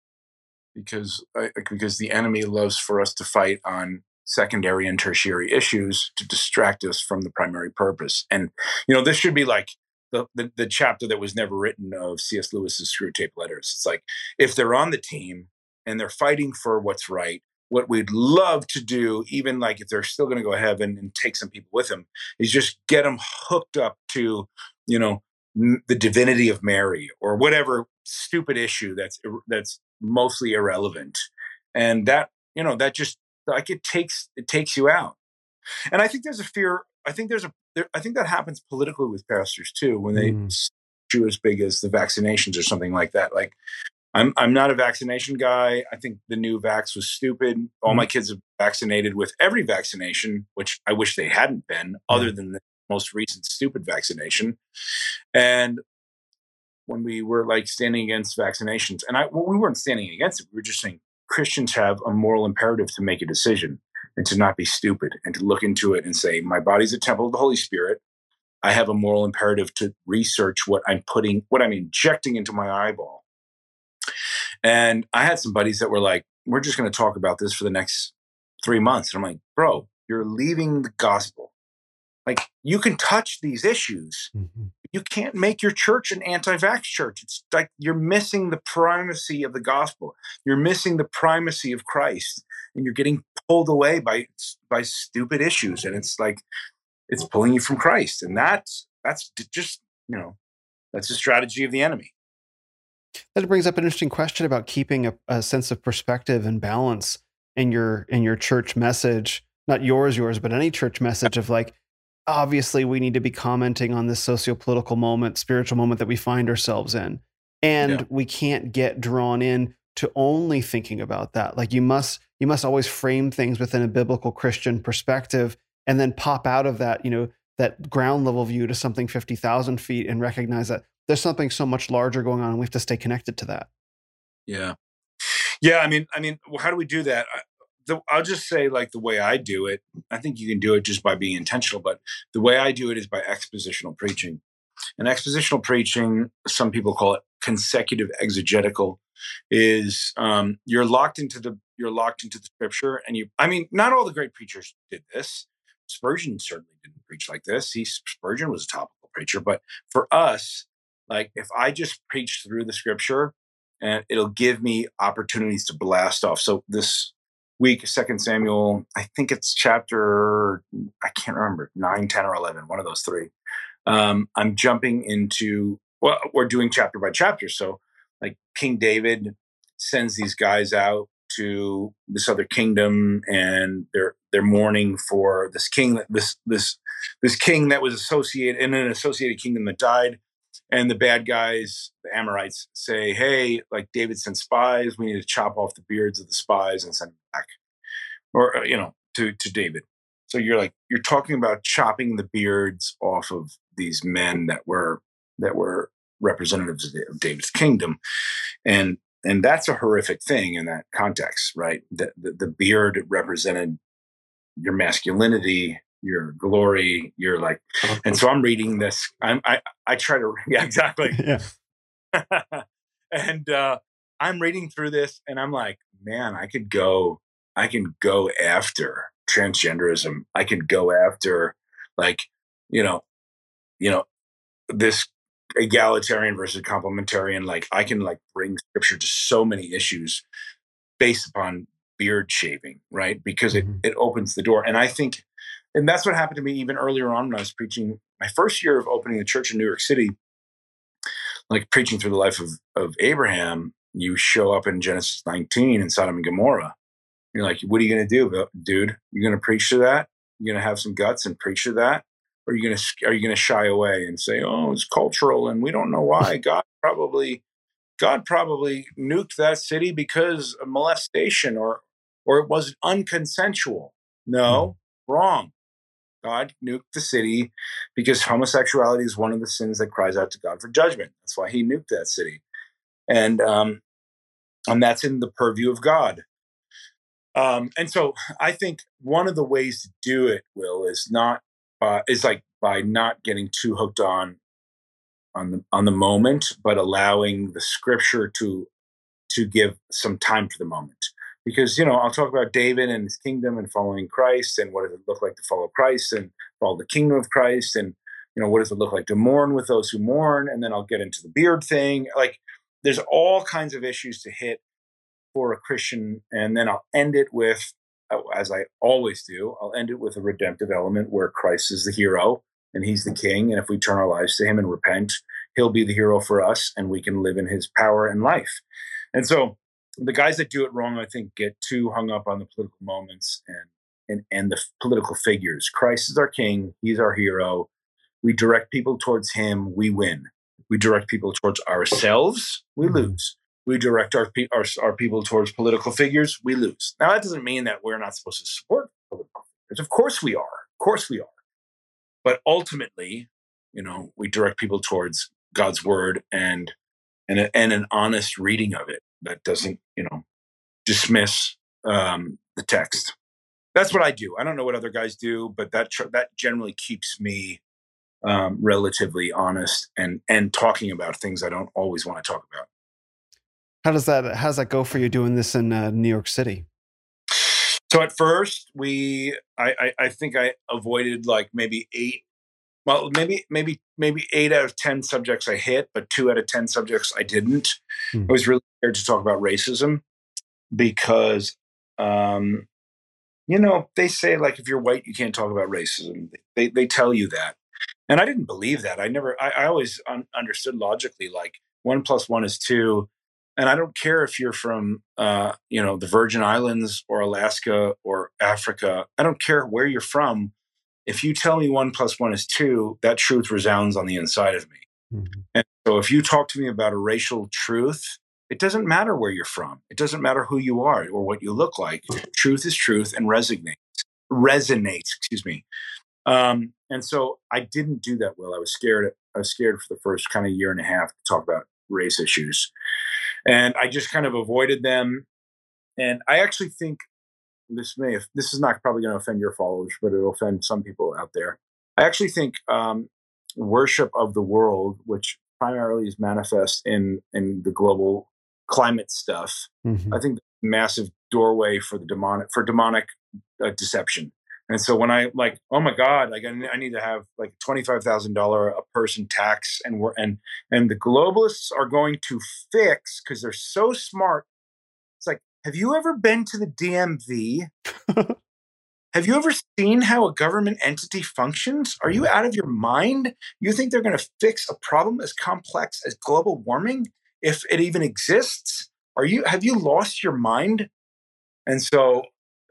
because uh, because the enemy loves for us to fight on secondary and tertiary issues to distract us from the primary purpose and you know this should be like the, the, the chapter that was never written of C.S. Lewis's Screwtape Letters. It's like if they're on the team and they're fighting for what's right, what we'd love to do, even like if they're still going to go heaven and take some people with them, is just get them hooked up to, you know, the divinity of Mary or whatever stupid issue that's that's mostly irrelevant, and that you know that just like it takes it takes you out. And I think there's a fear. I think there's a there, I think that happens politically with pastors too when they mm. do as big as the vaccinations or something like that. Like, I'm I'm not a vaccination guy. I think the new vax was stupid. All mm. my kids have vaccinated with every vaccination, which I wish they hadn't been, other than the most recent stupid vaccination. And when we were like standing against vaccinations, and I well, we weren't standing against it. We were just saying Christians have a moral imperative to make a decision and to not be stupid and to look into it and say, my body's a temple of the Holy Spirit. I have a moral imperative to research what I'm putting, what I'm injecting into my eyeball. And I had some buddies that were like, we're just going to talk about this for the next three months. And I'm like, bro, you're leaving the gospel. Like, you can touch these issues. Mm-hmm. You can't make your church an anti vax church. It's like you're missing the primacy of the gospel. You're missing the primacy of Christ and you're getting pulled away by by stupid issues and it's like it's pulling you from christ and that's that's just you know that's the strategy of the enemy that brings up an interesting question about keeping a, a sense of perspective and balance in your in your church message not yours yours but any church message of like obviously we need to be commenting on this socio-political moment spiritual moment that we find ourselves in and yeah. we can't get drawn in to only thinking about that like you must you must always frame things within a biblical Christian perspective and then pop out of that, you know, that ground level view to something 50,000 feet and recognize that there's something so much larger going on and we have to stay connected to that. Yeah. Yeah. I mean, I mean, how do we do that? The, I'll just say like the way I do it, I think you can do it just by being intentional, but the way I do it is by expositional preaching. And expositional preaching, some people call it consecutive exegetical, is um, you're locked into the you're locked into the scripture and you i mean not all the great preachers did this spurgeon certainly didn't preach like this he spurgeon was a topical preacher but for us like if i just preach through the scripture and it'll give me opportunities to blast off. So this week, Second Samuel, I think it's chapter I can't remember nine, 10, or eleven, one of those three. Um, I'm jumping into well, we're doing chapter by chapter. So like King David sends these guys out to this other kingdom and they're they're mourning for this king that this this this king that was associated in an associated kingdom that died and the bad guys the amorites say hey like david sent spies we need to chop off the beards of the spies and send them back or uh, you know to to david so you're like you're talking about chopping the beards off of these men that were that were representatives of david's kingdom and and that's a horrific thing in that context, right? The, the, the beard represented your masculinity, your glory, your like, and so I'm reading this. I'm, I, I try to, yeah, exactly. yeah. and, uh, I'm reading through this and I'm like, man, I could go, I can go after transgenderism. I can go after like, you know, you know, this egalitarian versus complementarian like i can like bring scripture to so many issues based upon beard shaving right because it, mm-hmm. it opens the door and i think and that's what happened to me even earlier on when i was preaching my first year of opening a church in new york city like preaching through the life of, of abraham you show up in genesis 19 in sodom and gomorrah you're like what are you going to do dude you're going to preach to that you're going to have some guts and preach to that are you going to are you going to shy away and say, "Oh, it's cultural and we don't know why"? God probably God probably nuked that city because of molestation or or it was unconsensual. No, mm. wrong. God nuked the city because homosexuality is one of the sins that cries out to God for judgment. That's why He nuked that city, and um, and that's in the purview of God. Um, and so I think one of the ways to do it, Will, is not uh, is like by not getting too hooked on on the on the moment, but allowing the scripture to to give some time for the moment. Because you know, I'll talk about David and his kingdom and following Christ, and what does it look like to follow Christ and follow the kingdom of Christ, and you know, what does it look like to mourn with those who mourn, and then I'll get into the beard thing. Like, there's all kinds of issues to hit for a Christian, and then I'll end it with oh, as I always do, I'll end it with a redemptive element where Christ is the hero and he's the king. And if we turn our lives to him and repent, he'll be the hero for us and we can live in his power and life. And so the guys that do it wrong, I think, get too hung up on the political moments and and, and the political figures. Christ is our king, he's our hero. We direct people towards him, we win. We direct people towards ourselves, we mm-hmm. lose we direct our, our, our people towards political figures, we lose. Now, that doesn't mean that we're not supposed to support political figures. Of course we are. Of course we are. But ultimately, you know, we direct people towards God's word and and, a, and an honest reading of it that doesn't, you know, dismiss um, the text. That's what I do. I don't know what other guys do, but that tr- that generally keeps me um, relatively honest and and talking about things I don't always want to talk about. How does that how does that go for you doing this in uh, New York City? So at first, we I, I, I think I avoided like maybe eight, well maybe maybe maybe eight out of ten subjects I hit, but two out of ten subjects I didn't. Hmm. I was really scared to talk about racism because um, you know they say like if you're white you can't talk about racism. They they tell you that, and I didn't believe that. I never I, I always un- understood logically like one plus one is two and I don't care if you're from, uh, you know, the Virgin Islands or Alaska or Africa. I don't care where you're from. If you tell me one plus one is two, that truth resounds on the inside of me. Mm-hmm. And so if you talk to me about a racial truth, it doesn't matter where you're from. It doesn't matter who you are or what you look like. Truth is truth and resonates. Resonates, excuse me. Um, and so I didn't do that well. I was scared. I was scared for the first kind of year and a half to talk about race issues and I just kind of avoided them. And I actually think this may, this is not probably going to offend your followers, but it'll offend some people out there. I actually think um, worship of the world, which primarily is manifest in in the global climate stuff, mm-hmm. I think massive doorway for the demonic for demonic uh, deception. And so when I like, oh my God, like I need to have like twenty five thousand dollar a person tax, and we're and and the globalists are going to fix because they're so smart. Have you ever been to the DMV? have you ever seen how a government entity functions? Are you out of your mind? You think they're going to fix a problem as complex as global warming, if it even exists? Are you have you lost your mind? And so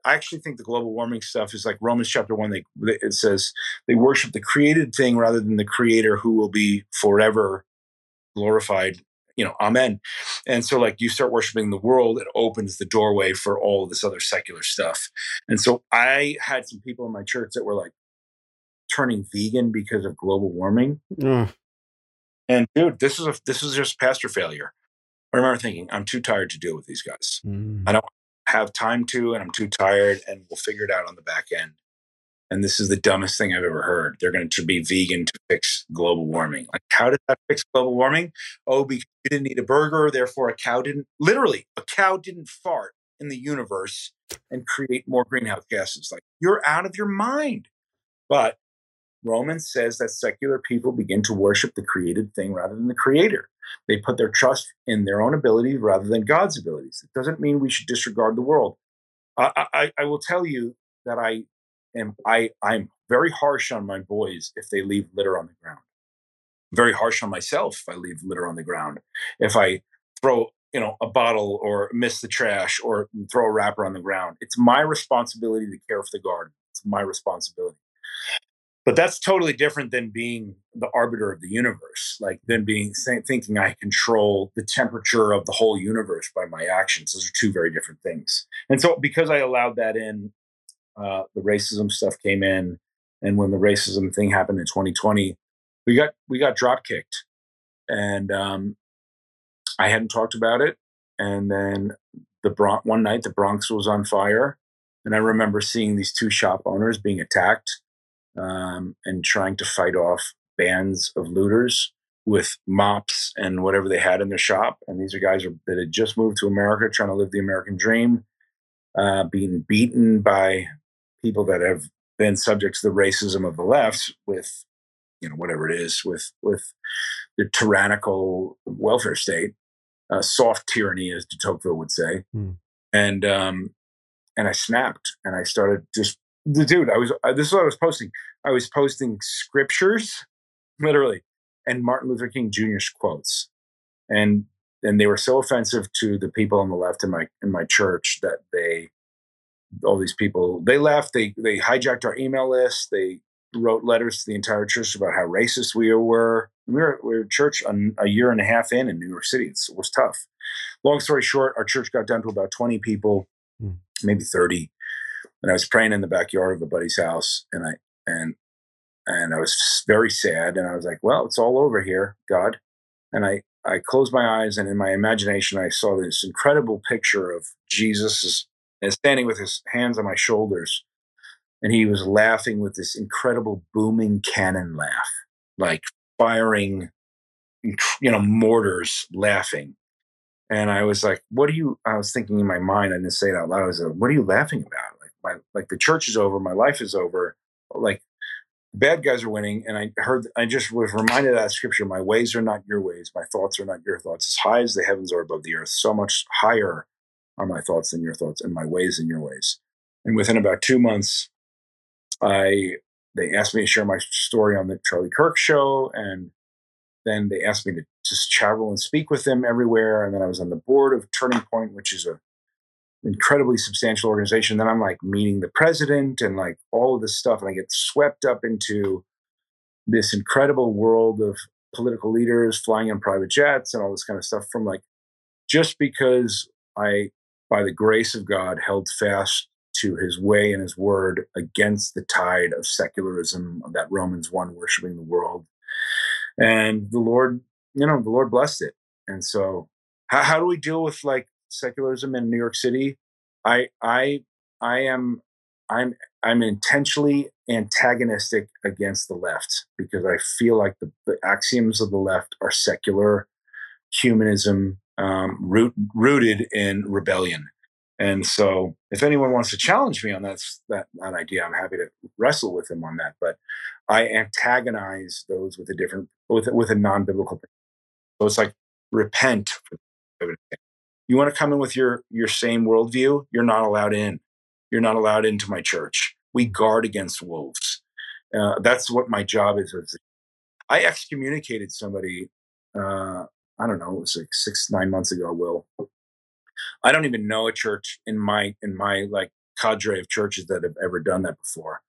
I actually think the global warming stuff is like Romans chapter one. They it says they worship the created thing rather than the creator who will be forever glorified. You know, amen. And so, like, you start worshiping the world, it opens the doorway for all of this other secular stuff. And so, I had some people in my church that were like turning vegan because of global warming. Mm. And dude, this is a this is just pastor failure. I remember thinking, I'm too tired to deal with these guys. Mm. I don't have time to, and I'm too tired, and we'll figure it out on the back end. And this is the dumbest thing I've ever heard. They're going to be vegan to fix global warming. Like, how did that fix global warming? Oh, because you didn't eat a burger, therefore a cow didn't, literally, a cow didn't fart in the universe and create more greenhouse gases. Like, you're out of your mind. But Romans says that secular people begin to worship the created thing rather than the creator. They put their trust in their own abilities rather than God's abilities. It doesn't mean we should disregard the world. I, I, I will tell you that I am I I'm very harsh on my boys if they leave litter on the ground. very harsh on myself if I leave litter on the ground. If I throw you know a bottle or miss the trash or throw a wrapper on the ground, it's my responsibility to care for the garden. It's my responsibility but that's totally different than being the arbiter of the universe like than being thinking i control the temperature of the whole universe by my actions those are two very different things and so because i allowed that in uh, the racism stuff came in and when the racism thing happened in 2020 we got we got drop kicked and um, i hadn't talked about it and then the Bron- one night the bronx was on fire and i remember seeing these two shop owners being attacked um, and trying to fight off bands of looters with mops and whatever they had in their shop. And these are guys that had just moved to America, trying to live the American dream, uh, being beaten by people that have been subject to the racism of the left with, you know, whatever it is, with with the tyrannical welfare state, uh, soft tyranny, as de Tocqueville would say. Hmm. And um, and I snapped, and I started just the dude, I was uh, this is what I was posting. I was posting scriptures, literally, and Martin Luther King Jr.'s quotes, and and they were so offensive to the people on the left in my in my church that they all these people they left. They they hijacked our email list. They wrote letters to the entire church about how racist we were. We were, we were church a, a, year and a half in in New York City. It's, it was tough. Long story short, our church got down to about 20 people, mm. maybe 30 and I was praying in the backyard of a buddy's house, and I and and I was very sad, and I was like, "Well, it's all over here, God." And I I closed my eyes, and in my imagination, I saw this incredible picture of Jesus standing with his hands on my shoulders, and he was laughing with this incredible booming cannon laugh, like firing, you know, mortars laughing. And I was like, "What are you?" I was thinking in my mind. I didn't say it out loud. I was like, "What are you laughing about?" Like, my like the church is over, my life is over. Like bad guys are winning. And I heard, I just was reminded of that scripture. My ways are not your ways. My thoughts are not your thoughts. As high as the heavens are above the earth, so much higher are my thoughts than your thoughts and my ways than your ways. And within about two months, I, they asked me to share my story on the Charlie Kirk show. And then they asked me to just travel and speak with them everywhere. And then I was on the board of Turning Point, which is a incredibly substantial organization. Then I'm like meeting the president and like all of this stuff, and I get swept up into this incredible world of political leaders flying in private jets and all this kind of stuff from like just because I, by the grace of God, held fast to his way and his word against the tide of secularism, of that Romans 1 worshiping the world. And the Lord, you know, the Lord blessed it. And so, how, how do we deal with like secularism in New York City, I I I am I'm I'm intentionally antagonistic against the left because I feel like the, the axioms of the left are secular humanism um, root, rooted in rebellion. And so, if anyone wants to challenge me on that, that, that idea, I'm happy to wrestle with them on that. But I antagonize those with a different, with, with a non biblical. So it's like repent. You want to come in with your your same worldview? You're not allowed in. You're not allowed into my church. We guard against wolves. Uh, that's what my job is. I excommunicated somebody. Uh, I don't know. It was like six, nine months ago. Will I don't even know a church in my in my like cadre of churches that have ever done that before.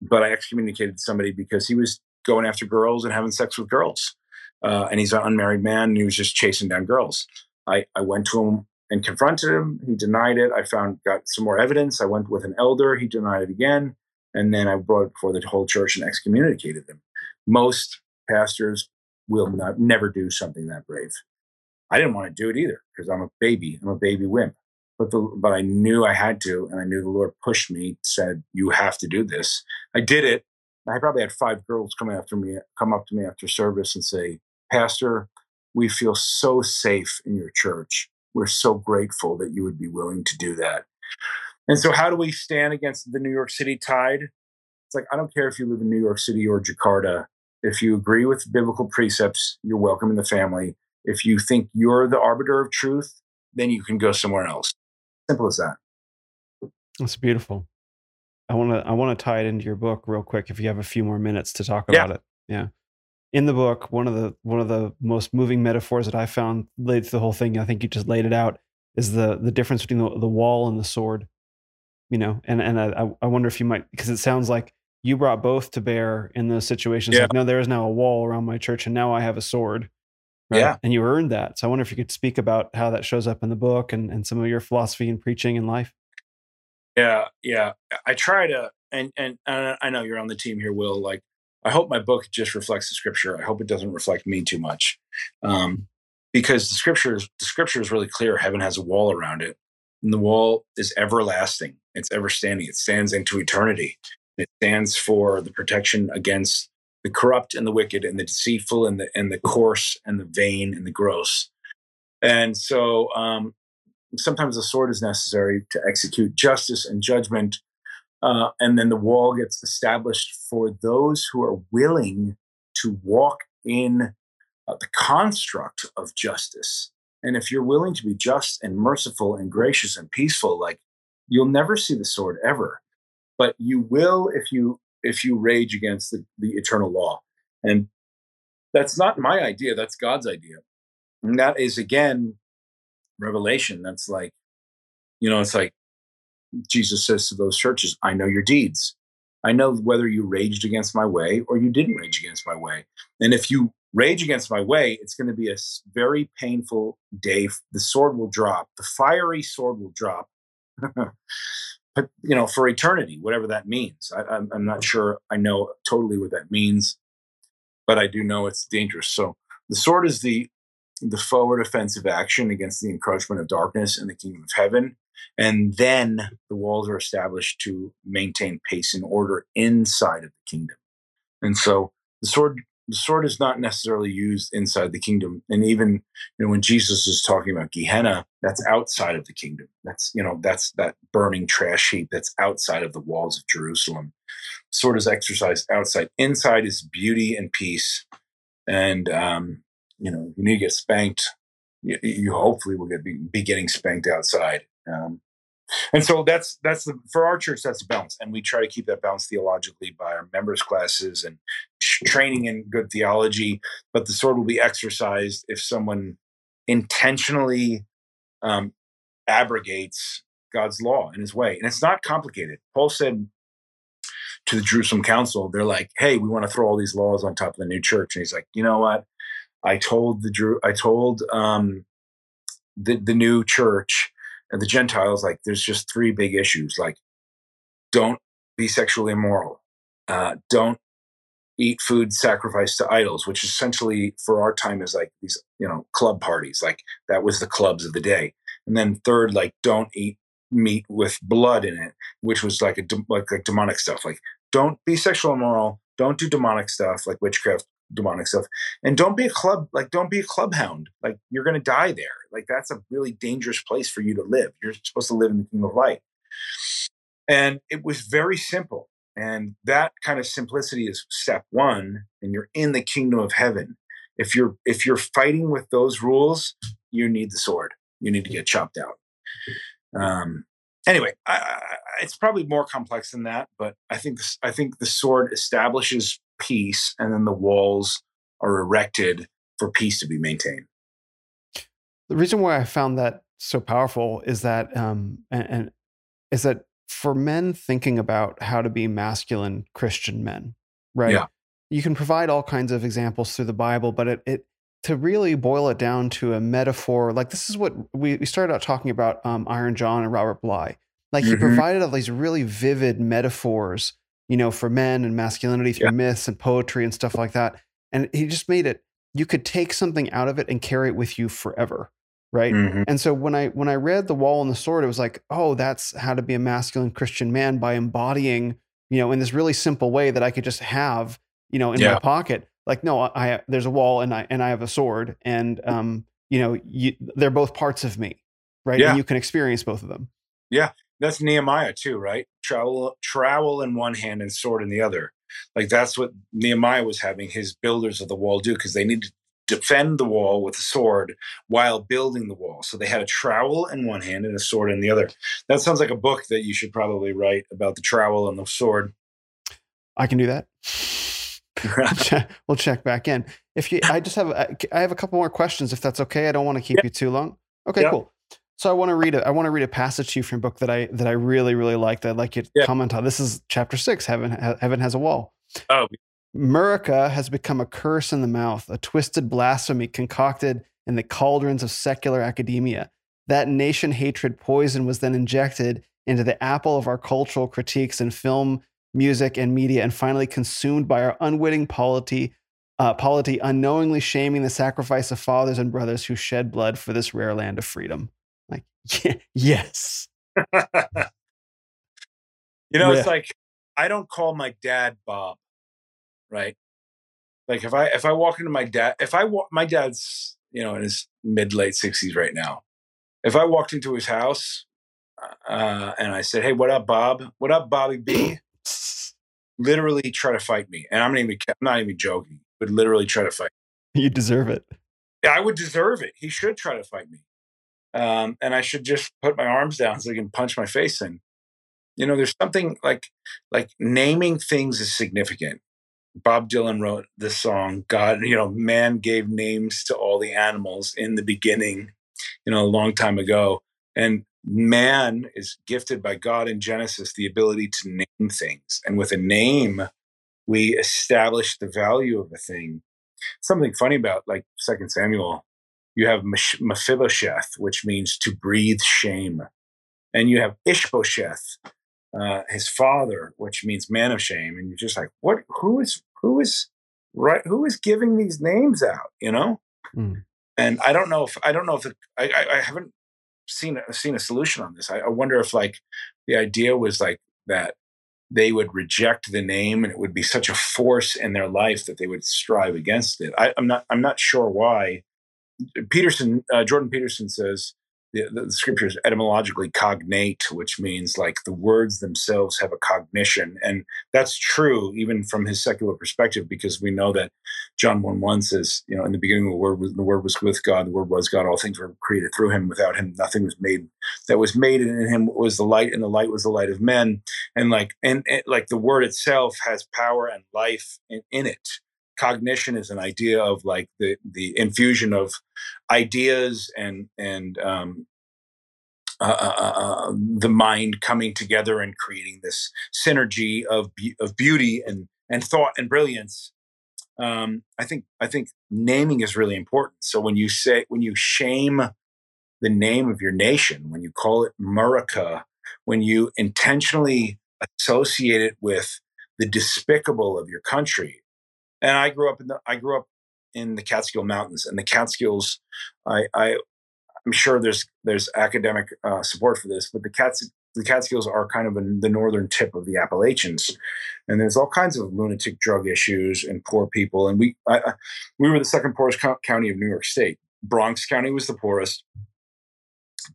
But I excommunicated somebody because he was going after girls and having sex with girls, uh, and he's an unmarried man and he was just chasing down girls. I I went to him and confronted him. He denied it. I found got some more evidence. I went with an elder. He denied it again, and then I brought it before the whole church and excommunicated him. Most pastors will not never do something that brave. I didn't want to do it either because I'm a baby. I'm a baby wimp. But the, but I knew I had to, and I knew the Lord pushed me. Said you have to do this. I did it. I probably had five girls come after me, come up to me after service and say, "Pastor, we feel so safe in your church. We're so grateful that you would be willing to do that." And so, how do we stand against the New York City tide? It's like I don't care if you live in New York City or Jakarta. If you agree with biblical precepts, you're welcome in the family. If you think you're the arbiter of truth, then you can go somewhere else. Simple as that. That's beautiful. I want to I want to tie it into your book real quick if you have a few more minutes to talk about yeah. it. Yeah. In the book, one of the one of the most moving metaphors that I found laid through the whole thing, I think you just laid it out, is the the difference between the, the wall and the sword. You know, and and I I wonder if you might because it sounds like you brought both to bear in those situations. Yeah. Like, no, there is now a wall around my church, and now I have a sword. Right? Yeah. And you earned that. So I wonder if you could speak about how that shows up in the book and, and some of your philosophy and preaching in life. Yeah. Yeah. I try to, and, and, and I know you're on the team here, Will. Like, I hope my book just reflects the scripture. I hope it doesn't reflect me too much. Um, because the scripture is, the scripture is really clear. Heaven has a wall around it. And the wall is everlasting. It's ever standing. It stands into eternity. It stands for the protection against the corrupt and the wicked and the deceitful and the and the coarse and the vain and the gross. And so um, sometimes the sword is necessary to execute justice and judgment. Uh, and then the wall gets established for those who are willing to walk in uh, the construct of justice. And if you're willing to be just and merciful and gracious and peaceful, like you'll never see the sword ever. But you will if you if you rage against the, the eternal law. And that's not my idea, that's God's idea. And that is, again, revelation. That's like, you know, it's like Jesus says to those churches, I know your deeds. I know whether you raged against my way or you didn't rage against my way. And if you rage against my way, it's going to be a very painful day. The sword will drop, the fiery sword will drop. but you know for eternity whatever that means. I, I'm, I'm not mm-hmm. sure i know totally what that means but i do know it's dangerous. So the sword is the the forward offensive action against the encroachment of darkness in the kingdom of heaven and then the walls are established to maintain pace and order inside of the kingdom. And so the sword the sword is not necessarily used inside the kingdom. And even you know when Jesus is talking about Gehenna, that's outside of the kingdom. That's you know that's that burning trash heap that's outside of the walls of Jerusalem. Sword is exercised outside. Inside is beauty and peace. And um, you know you need to get spanked. You, you hopefully will get be, be getting spanked outside. Um, and so that's that's the for our church that's a balance and we try to keep that balance theologically by our members classes and training in good theology but the sword will be exercised if someone intentionally um, abrogates god's law in his way and it's not complicated paul said to the jerusalem council they're like hey we want to throw all these laws on top of the new church and he's like you know what i told the drew i told um, the, the new church and the Gentiles, like there's just three big issues. Like, don't be sexually immoral. Uh, don't eat food sacrificed to idols, which essentially for our time is like these, you know, club parties. Like that was the clubs of the day. And then third, like don't eat meat with blood in it, which was like a like like demonic stuff. Like don't be sexual immoral. Don't do demonic stuff like witchcraft, demonic stuff. And don't be a club like don't be a club hound. Like you're to die there. Like that's a really dangerous place for you to live. You're supposed to live in the kingdom of light. And it was very simple. And that kind of simplicity is step 1 and you're in the kingdom of heaven. If you're if you're fighting with those rules, you need the sword. You need to get chopped out. Um, anyway, I, I, it's probably more complex than that, but I think this, I think the sword establishes peace, and then the walls are erected for peace to be maintained. The reason why I found that so powerful is that, um, and, and is that for men thinking about how to be masculine Christian men, right? Yeah. You can provide all kinds of examples through the Bible, but it, it to really boil it down to a metaphor, like this is what we, we started out talking about um, Iron John and Robert Bly. Like he mm-hmm. provided all these really vivid metaphors, you know, for men and masculinity through yeah. myths and poetry and stuff like that. And he just made it you could take something out of it and carry it with you forever. Right. Mm-hmm. And so when I when I read The Wall and the Sword, it was like, oh, that's how to be a masculine Christian man by embodying, you know, in this really simple way that I could just have, you know, in yeah. my pocket. Like, no, I there's a wall and I and I have a sword, and um, you know, you, they're both parts of me, right? Yeah. And you can experience both of them. Yeah, that's Nehemiah too, right? Trowel, trowel in one hand and sword in the other. Like that's what Nehemiah was having his builders of the wall do because they needed to defend the wall with a sword while building the wall. So they had a trowel in one hand and a sword in the other. That sounds like a book that you should probably write about the trowel and the sword. I can do that. we'll check back in. If you, I just have, I have a couple more questions. If that's okay, I don't want to keep you too long. Okay, cool. So I want to read it. I want to read a passage to you from a book that I that I really really liked. I'd like you to yeah. comment on. This is chapter six. Heaven Heaven has a wall. Oh, Murica has become a curse in the mouth, a twisted blasphemy concocted in the cauldrons of secular academia. That nation hatred poison was then injected into the apple of our cultural critiques in film, music, and media, and finally consumed by our unwitting polity, uh, polity unknowingly shaming the sacrifice of fathers and brothers who shed blood for this rare land of freedom. Like, yeah, yes. you know, yeah. it's like I don't call my dad Bob, right? Like if I if I walk into my dad, if I walk, my dad's you know in his mid late sixties right now. If I walked into his house uh, and I said, "Hey, what up, Bob? What up, Bobby B?" literally try to fight me, and I'm not even I'm not even joking. Would literally try to fight. You deserve it. Yeah, I would deserve it. He should try to fight me um, and I should just put my arms down so he can punch my face in. You know, there's something like like naming things is significant. Bob Dylan wrote this song, God, you know, man gave names to all the animals in the beginning, you know, a long time ago. And man is gifted by God in Genesis the ability to name things. And with a name, we establish the value of a thing. Something funny about like Second Samuel you have Mephibosheth, which means to breathe shame. And you have Ishbosheth, uh, his father, which means man of shame. And you're just like, what, who is, who is, right, who is giving these names out, you know? Mm. And I don't know if, I don't know if, the, I, I, I haven't seen, seen a solution on this. I, I wonder if like the idea was like that they would reject the name and it would be such a force in their life that they would strive against it. I, am not I'm not sure why Peterson, uh, Jordan Peterson says the, the, etymologically cognate, which means like the words themselves have a cognition. And that's true even from his secular perspective, because we know that John 1 1 says, you know, in the beginning the word was the word was with God, the word was God, all things were created through him. Without him, nothing was made that was made, and in him was the light, and the light was the light of men. And like and, and like the word itself has power and life in, in it cognition is an idea of like the the infusion of ideas and and um, uh, uh, uh, uh, the mind coming together and creating this synergy of be- of beauty and and thought and brilliance. Um, I think I think naming is really important. So when you say when you shame the name of your nation, when you call it Murica, when you intentionally associate it with the despicable of your country, and I grew up in the I grew up in the Catskill Mountains, and the Catskills. I, I am sure there's there's academic uh, support for this, but the Cats, the Catskills are kind of a, the northern tip of the Appalachians, and there's all kinds of lunatic drug issues and poor people. And we I, we were the second poorest co- county of New York State. Bronx County was the poorest.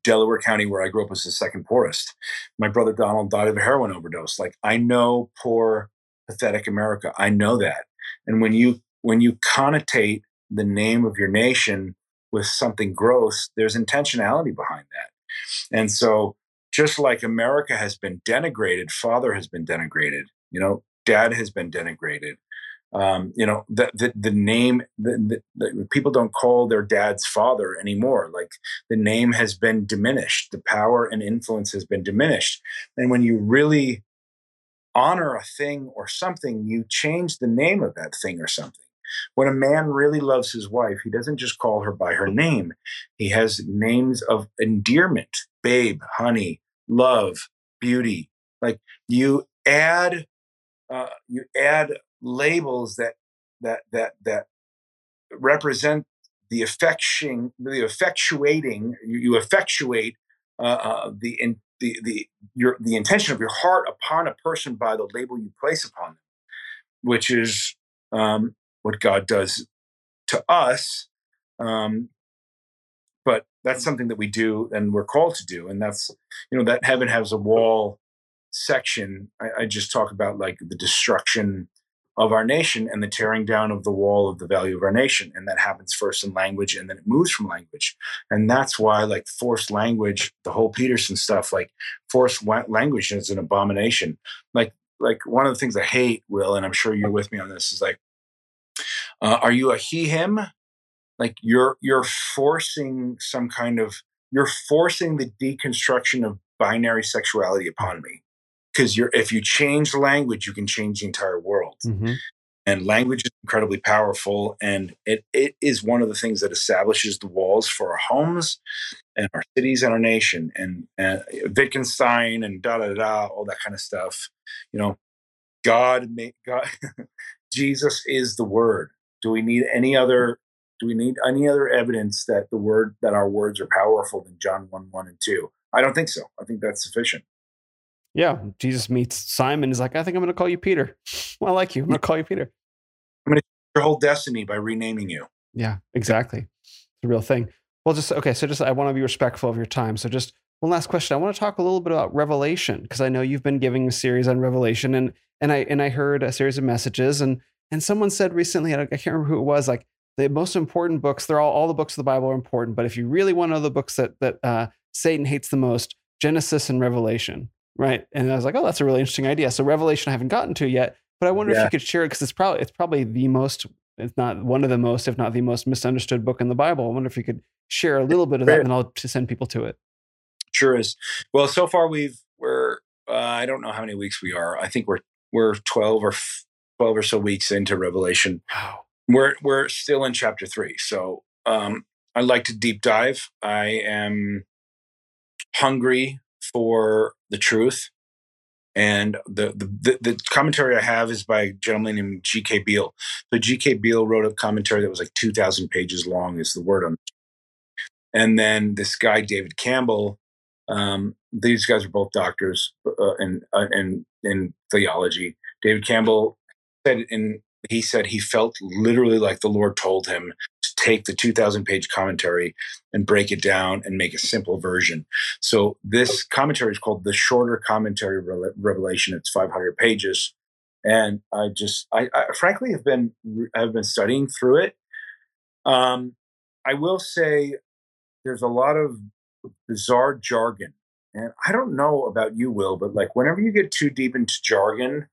Delaware County, where I grew up, was the second poorest. My brother Donald died of a heroin overdose. Like I know poor, pathetic America. I know that. And when you when you connotate the name of your nation with something gross, there's intentionality behind that. And so just like America has been denigrated, father has been denigrated, you know, dad has been denigrated. Um, you know, the, the, the name, the, the, the, people don't call their dad's father anymore. Like the name has been diminished. The power and influence has been diminished. And when you really honor a thing or something, you change the name of that thing or something. When a man really loves his wife, he doesn't just call her by her name. He has names of endearment, babe, honey, love, beauty. Like you add, uh, you add labels that that that that represent the affection, the effectuating. You, you effectuate uh, uh, the in, the the your the intention of your heart upon a person by the label you place upon them, which is um, what God does to us. Um, but that's something that we do and we're called to do. And that's, you know, that heaven has a wall section. I, I just talk about like the destruction of our nation and the tearing down of the wall of the value of our nation. And that happens first in language and then it moves from language. And that's why, like, forced language, the whole Peterson stuff, like, forced language is an abomination. Like, like one of the things I hate, Will, and I'm sure you're with me on this, is like uh, are you a he him? Like you're you're forcing some kind of you're forcing the deconstruction of binary sexuality upon me because you're if you change the language, you can change the entire world. Mm-hmm. And language is incredibly powerful, and it, it is one of the things that establishes the walls for our homes and our cities and our nation. And, and Wittgenstein and da da da, all that kind of stuff. You know, God made God. Jesus is the Word. Do we need any other? Do we need any other evidence that the word that our words are powerful than John one one and two? I don't think so. I think that's sufficient. Yeah, Jesus meets Simon. He's like, I think I'm going to call you Peter. Well, I like you. I'm going to call you Peter. I'm going to change your whole destiny by renaming you. Yeah, exactly. It's a real thing. Well, just okay. So, just I want to be respectful of your time. So, just one last question. I want to talk a little bit about Revelation because I know you've been giving a series on Revelation, and and I and I heard a series of messages, and and someone said recently, I can't remember who it was, like the most important books, they're all, all the books of the Bible are important. But if you really want to know the books that, that uh, Satan hates the most, Genesis and Revelation, right? And I was like, oh, that's a really interesting idea. So Revelation I haven't gotten to yet, but I wonder yeah. if you could share it because it's probably, it's probably the most, it's not one of the most, if not the most misunderstood book in the Bible. I wonder if you could share a little bit of that and I'll to send people to it. Sure is. Well, so far we've, we're, uh, I don't know how many weeks we are. I think we're, we're 12 or 12 or so weeks into Revelation. Wow. We're, we're still in chapter three. So um, I'd like to deep dive. I am hungry for the truth. And the, the, the, commentary I have is by a gentleman named G.K. Beale. So G.K. Beale wrote a commentary that was like 2,000 pages long, is the word on. And then this guy, David Campbell, um, these guys are both doctors uh, in, uh, in, in theology. David Campbell said in he said he felt literally like the Lord told him take the 2,000 page commentary and break it down and make a simple version. So this commentary is called the Shorter Commentary Revelation. It's 500 pages, and I just, I, I frankly have been, have been studying through it. Um, I will say, there's a lot of bizarre jargon, and I don't know about you, Will, but like whenever you get too deep into jargon,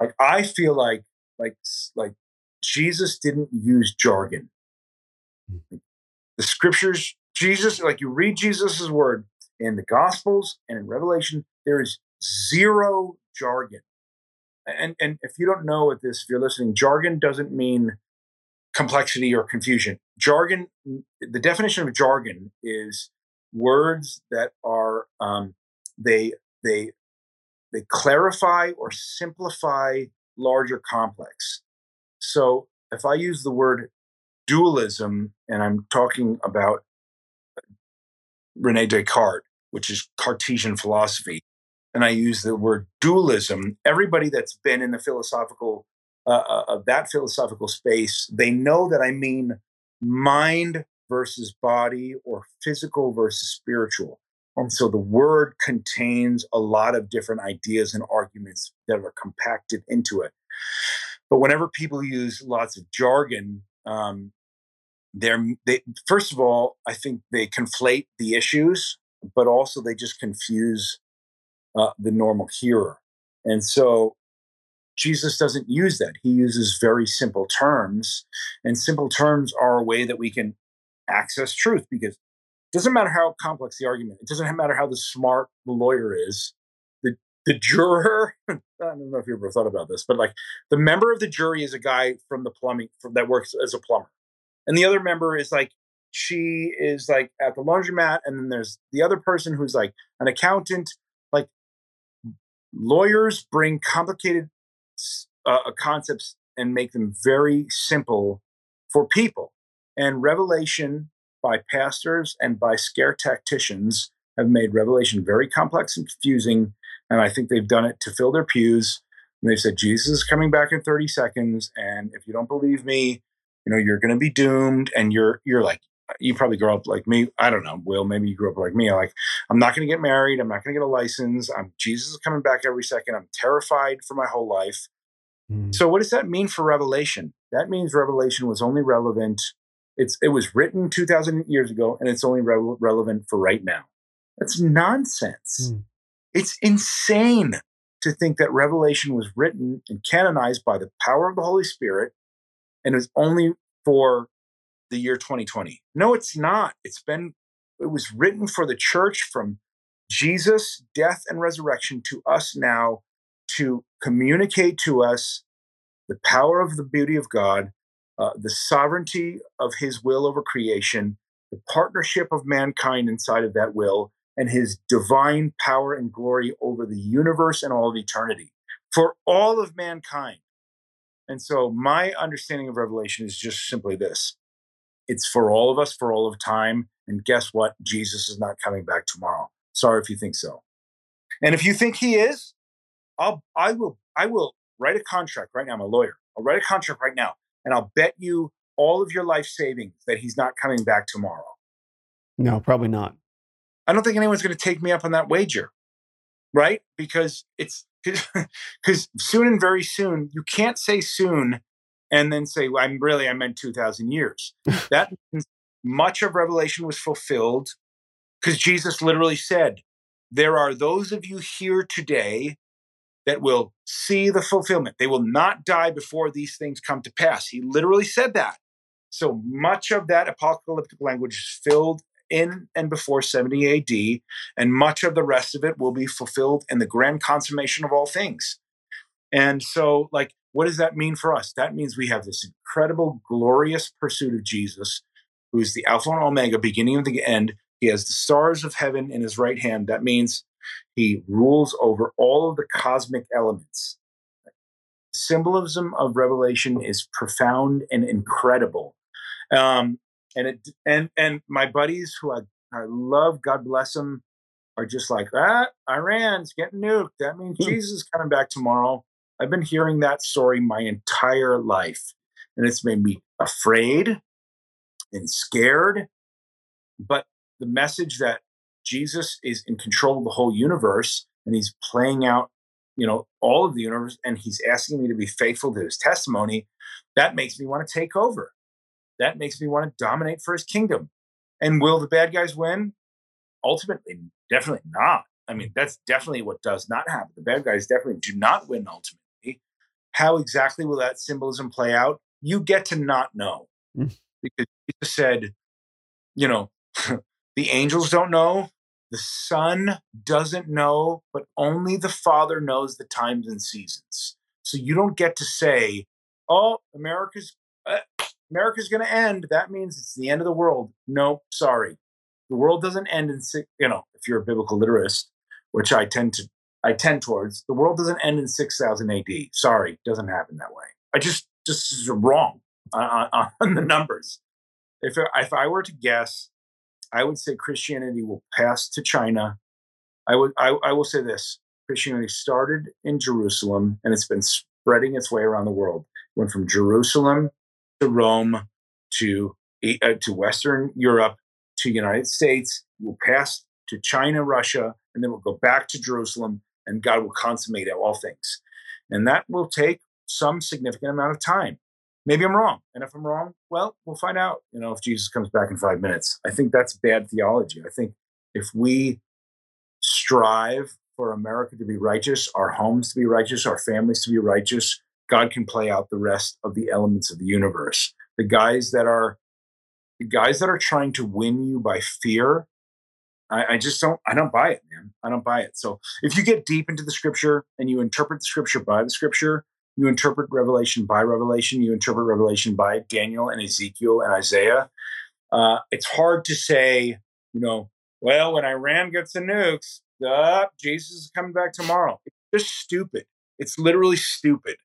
like I feel like like like Jesus didn't use jargon. The scriptures, Jesus, like you read Jesus's word in the Gospels and in Revelation, there is zero jargon. And and if you don't know what this, if you're listening, jargon doesn't mean complexity or confusion. Jargon, the definition of jargon is words that are um, they they they clarify or simplify larger complex. So if I use the word dualism and I'm talking about Rene Descartes, which is Cartesian philosophy, and I use the word dualism, everybody that's been in the philosophical uh, uh, of that philosophical space, they know that I mean mind versus body or physical versus spiritual. And so the word contains a lot of different ideas and arguments that are compacted into it. But whenever people use lots of jargon, um, they're they first of all, I think they conflate the issues, but also they just confuse uh, the normal hearer. And so Jesus doesn't use that. He uses very simple terms, and simple terms are a way that we can access truth because it doesn't matter how complex the argument, it doesn't matter how the smart the lawyer is. The, juror, I don't know if you ever thought about this, but like the member of the jury is a guy from the plumbing from, that works as a plumber. And the other member is like, she is like at the laundromat. And then there's the other person who's like an accountant. Like lawyers bring complicated uh, uh, concepts and make them very simple for people. And revelation by pastors and by scare tacticians have made revelation very complex and confusing. And I think they've done it to fill their pews. And they've said, Jesus is coming back in 30 seconds. And if you don't believe me, you know, you're going to be doomed. And you're, you're like, you probably grow up like me. I don't know, Will, maybe you grew up like me. Like, I'm not going to get married. I'm not going to get a license. I'm Jesus is coming back every second. I'm terrified for my whole life. Mm. So what does that mean for Revelation? That means Revelation was only relevant. It's it was written 2,000 years ago, and it's only re- relevant for right now. That's nonsense. Mm. It's insane to think that Revelation was written and canonized by the power of the Holy Spirit, and is only for the year 2020. No, it's not. It's been it was written for the church from Jesus' death and resurrection to us now to communicate to us the power of the beauty of God, uh, the sovereignty of his will over creation, the partnership of mankind inside of that will, and his divine power and glory over the universe and all of eternity for all of mankind. And so, my understanding of Revelation is just simply this it's for all of us, for all of time. And guess what? Jesus is not coming back tomorrow. Sorry if you think so. And if you think he is, I'll I will I will write a contract right now. I'm a lawyer. I'll write a contract right now, and I'll bet you all of your life savings that he's not coming back tomorrow. No, probably not. I don't think anyone's going to take me up on that wager, right? Because it's because soon and very soon you can't say soon and then say well, I'm really I meant two thousand years. that means much of Revelation was fulfilled because Jesus literally said, "There are those of you here today that will see the fulfillment. They will not die before these things come to pass. He literally said that. So much of that apocalyptic language is filled in and before 70 AD, and much of the rest of it will be fulfilled in the grand consummation of all things. And so, like, what does that mean for us? That means we have this incredible, glorious pursuit of Jesus, who is the Alpha and Omega, beginning of the end. He has the stars of heaven in his right hand. That means he rules over all of the cosmic elements. Symbolism of Revelation is profound and incredible. Um, and it and and my buddies who I, I love, God bless them, are just like, ah, Iran's getting nuked. That means hmm. Jesus is coming back tomorrow. I've been hearing that story my entire life, and it's made me afraid and scared. But the message that Jesus is in control of the whole universe and he's playing out, you know, all of the universe and he's asking me to be faithful to his testimony, that makes me want to take over. That makes me want to dominate for his kingdom. And will the bad guys win? Ultimately, definitely not. I mean, that's definitely what does not happen. The bad guys definitely do not win ultimately. How exactly will that symbolism play out? You get to not know. Mm. Because Jesus said, you know, the angels don't know, the Son doesn't know, but only the Father knows the times and seasons. So you don't get to say, "Oh, America's America's going to end. That means it's the end of the world." No, sorry, the world doesn't end in six. You know, if you're a biblical literist, which I tend to, I tend towards, the world doesn't end in six thousand A.D. Sorry, doesn't happen that way. I just just is wrong on, on, the numbers. If if I were to guess, I would say Christianity will pass to China. I would I, I will say this. Christianity started in Jerusalem and it's been spreading its way around the world. Went from Jerusalem to Rome to uh, to Western Europe to United States. We'll pass to China, Russia, and then we'll go back to Jerusalem, and God will consummate all things. And that will take some significant amount of time. Maybe I'm wrong. And if I'm wrong, well, we'll find out, you know, if Jesus comes back in five minutes. I think that's bad theology. I think if we strive for America to be righteous, our homes to be righteous, our families to be righteous, God can play out the rest of the elements of the universe. The guys that are the guys that are trying to win you by fear, I, I just don't I don't buy it, man. I don't buy it. So if you get deep into the scripture and you interpret the scripture by the scripture, you interpret Revelation by Revelation, you interpret Revelation by Daniel and Ezekiel and Isaiah. Uh, it's hard to say, you know, well, when Iran gets the nukes, uh, Jesus is coming back tomorrow. It's just stupid. It's literally stupid.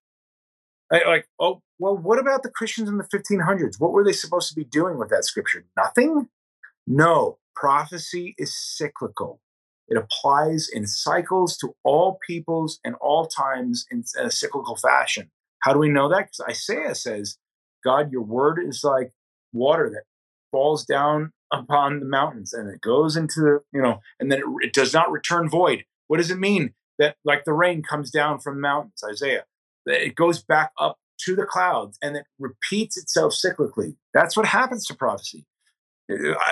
I, like, oh, well, what about the Christians in the 1500s? What were they supposed to be doing with that scripture? Nothing? No. Prophecy is cyclical. It applies in cycles to all peoples and all times in a cyclical fashion. How do we know that? Because Isaiah says, God, your word is like water that falls down upon the mountains and it goes into the, you know, and then it, it does not return void. What does it mean? That like the rain comes down from mountains, Isaiah. It goes back up to the clouds and it repeats itself cyclically. That's what happens to prophecy.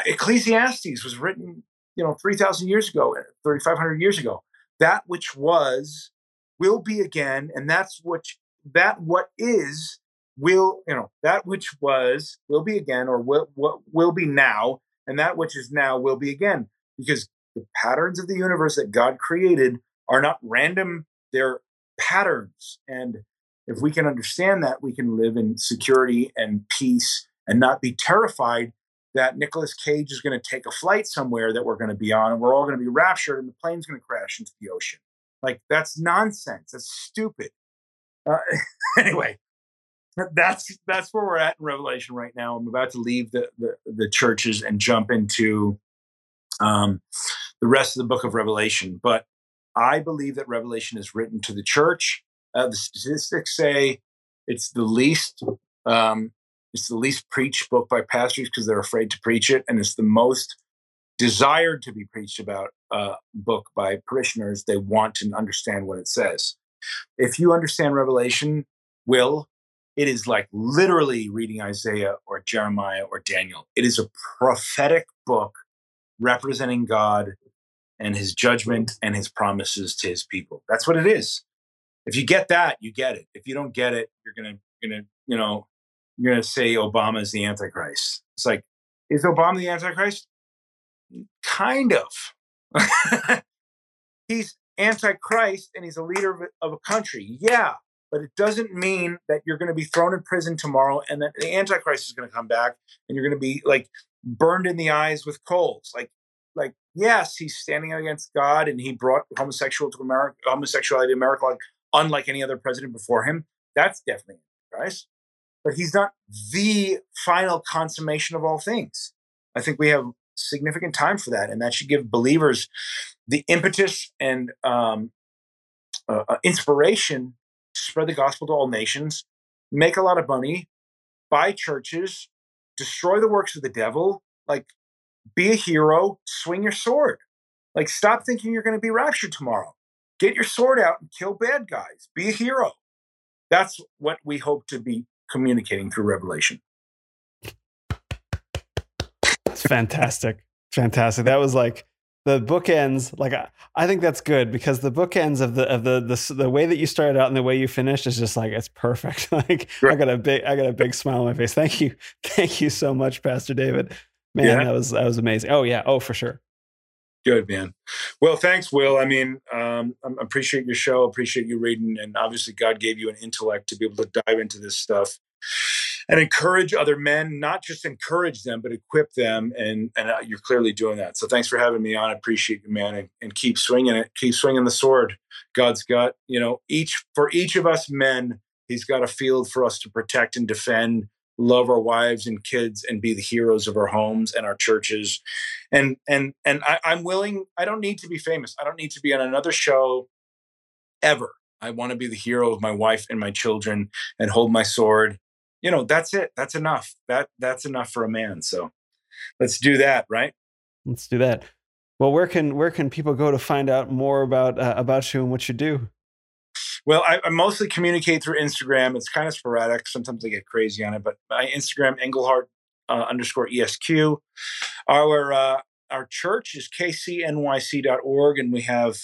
Ecclesiastes was written you know, 3,000 years ago, eh, 3,500 years ago. That which was will be again, and that's what that what is will you know that which was will be again, or will what will be now, and that which is now will be again, because the patterns of the universe that God created are not random; they're patterns, and if we can understand that, we can live in security and peace and not be terrified that Nicolas Cage is going to take a flight somewhere that we're going to be on and we're all going to be raptured and the plane's going to crash into the ocean. Like that's nonsense. That's stupid. Uh, anyway, that's that's where we're at in Revelation right now. I'm about to leave the the, the churches and jump into um, the rest of the book of Revelation. But I believe that Revelation is written to the church. Uh, the statistics say it's the least um, it's the least preached book by pastors because they're afraid to preach it, and it's the most desired to be preached about uh, book by parishioners. They want to understand what it says. If you understand Revelation, will it is like literally reading Isaiah or Jeremiah or Daniel. It is a prophetic book representing God and his judgment and his promises to his people. That's what it is. If you get that, you get it. If you don't get it, you're gonna, gonna, you know, you're to say Obama is the Antichrist. It's like, is Obama the Antichrist? Kind of. he's Antichrist and he's a leader of a, of a country. Yeah, but it doesn't mean that you're going to be thrown in prison tomorrow and that the Antichrist is going to come back and you're going to be like burned in the eyes with coals. Like, like yes, he's standing against God and he brought homosexual to America, homosexuality to America, like unlike any other president before him. That's definitely Antichrist but he's not the final consummation of all things. I think we have significant time for that, and that should give believers the impetus and um, uh, uh, inspiration to spread the gospel to all nations, make a lot of money, buy churches, destroy the works of the devil, like be a hero, swing your sword. Like stop thinking you're going to be raptured tomorrow. Get your sword out and kill bad guys. Be a hero. That's what we hope to be communicating through revelation. It's fantastic. Fantastic. That was like the bookends like I, I, think that's good because the bookends of the of the, the the way that you started out and the way you finished is just like it's perfect like right. i got a big i got a big smile on my face thank you thank you so much pastor david man yeah. that was that was amazing oh yeah oh for sure Good man. Well, thanks, Will. I mean, um, I appreciate your show. Appreciate you reading, and obviously, God gave you an intellect to be able to dive into this stuff and encourage other men. Not just encourage them, but equip them. And and uh, you're clearly doing that. So thanks for having me on. I appreciate you, man, and, and keep swinging it. Keep swinging the sword. God's got you know each for each of us men. He's got a field for us to protect and defend love our wives and kids and be the heroes of our homes and our churches and and and I, i'm willing i don't need to be famous i don't need to be on another show ever. I want to be the hero of my wife and my children and hold my sword. You know, that's it. That's enough. That that's enough for a man. So let's do that, right? Let's do that. Well, where can where can people go to find out more about uh, about you and what you do? Well, I, I, mostly communicate through Instagram. It's kind of sporadic. Sometimes I get crazy on it, but my Instagram Engelhardt uh, underscore esq. Our uh, our church is kcnyc.org, and we have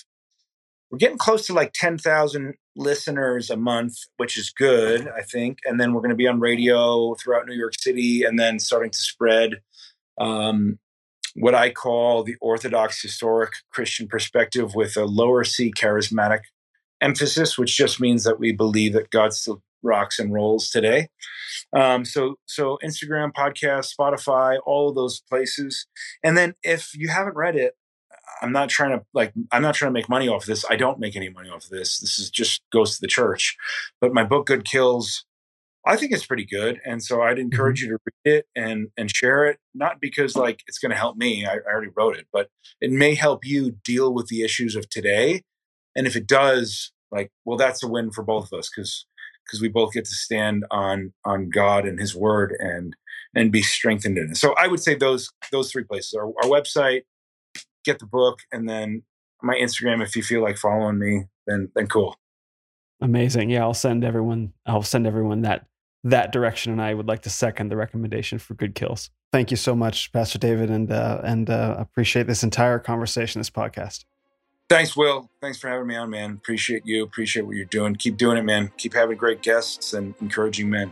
we're getting close to like ten thousand listeners a month, which is good, I think. And then we're going to be on radio throughout New York City, and then starting to spread um, what I call the Orthodox historic Christian perspective with a lower C charismatic emphasis, which just means that we believe that God still rocks and rolls today. Um, so, so Instagram, podcast, Spotify, all of those places. And then if you haven't read it, I'm not trying to like I'm not trying to make money off of this. I don't make any money off of this. This is just goes to the church. But my book Good Kills I think it's pretty good, and so I'd encourage mm-hmm. you to read it and and share it. Not because like it's going to help me, I, I, already wrote it, but it may help you deal with the issues of today. And if it does, like, well, that's a win for both of us because because we both get to stand on on God and His Word and and be strengthened in it. So I would say those those three places: our, our website, get the book, and then my Instagram. If you feel like following me, then then cool. Amazing. Yeah, I'll send everyone. I'll send everyone that that direction, and I would like to second the recommendation for Good Kills. Thank you so much, Pastor David, and uh, and uh, appreciate this entire conversation, this podcast. Thanks, Will. Thanks for having me on, man. Appreciate you. Appreciate what you're doing. Keep doing it, man. Keep having great guests and encouraging men.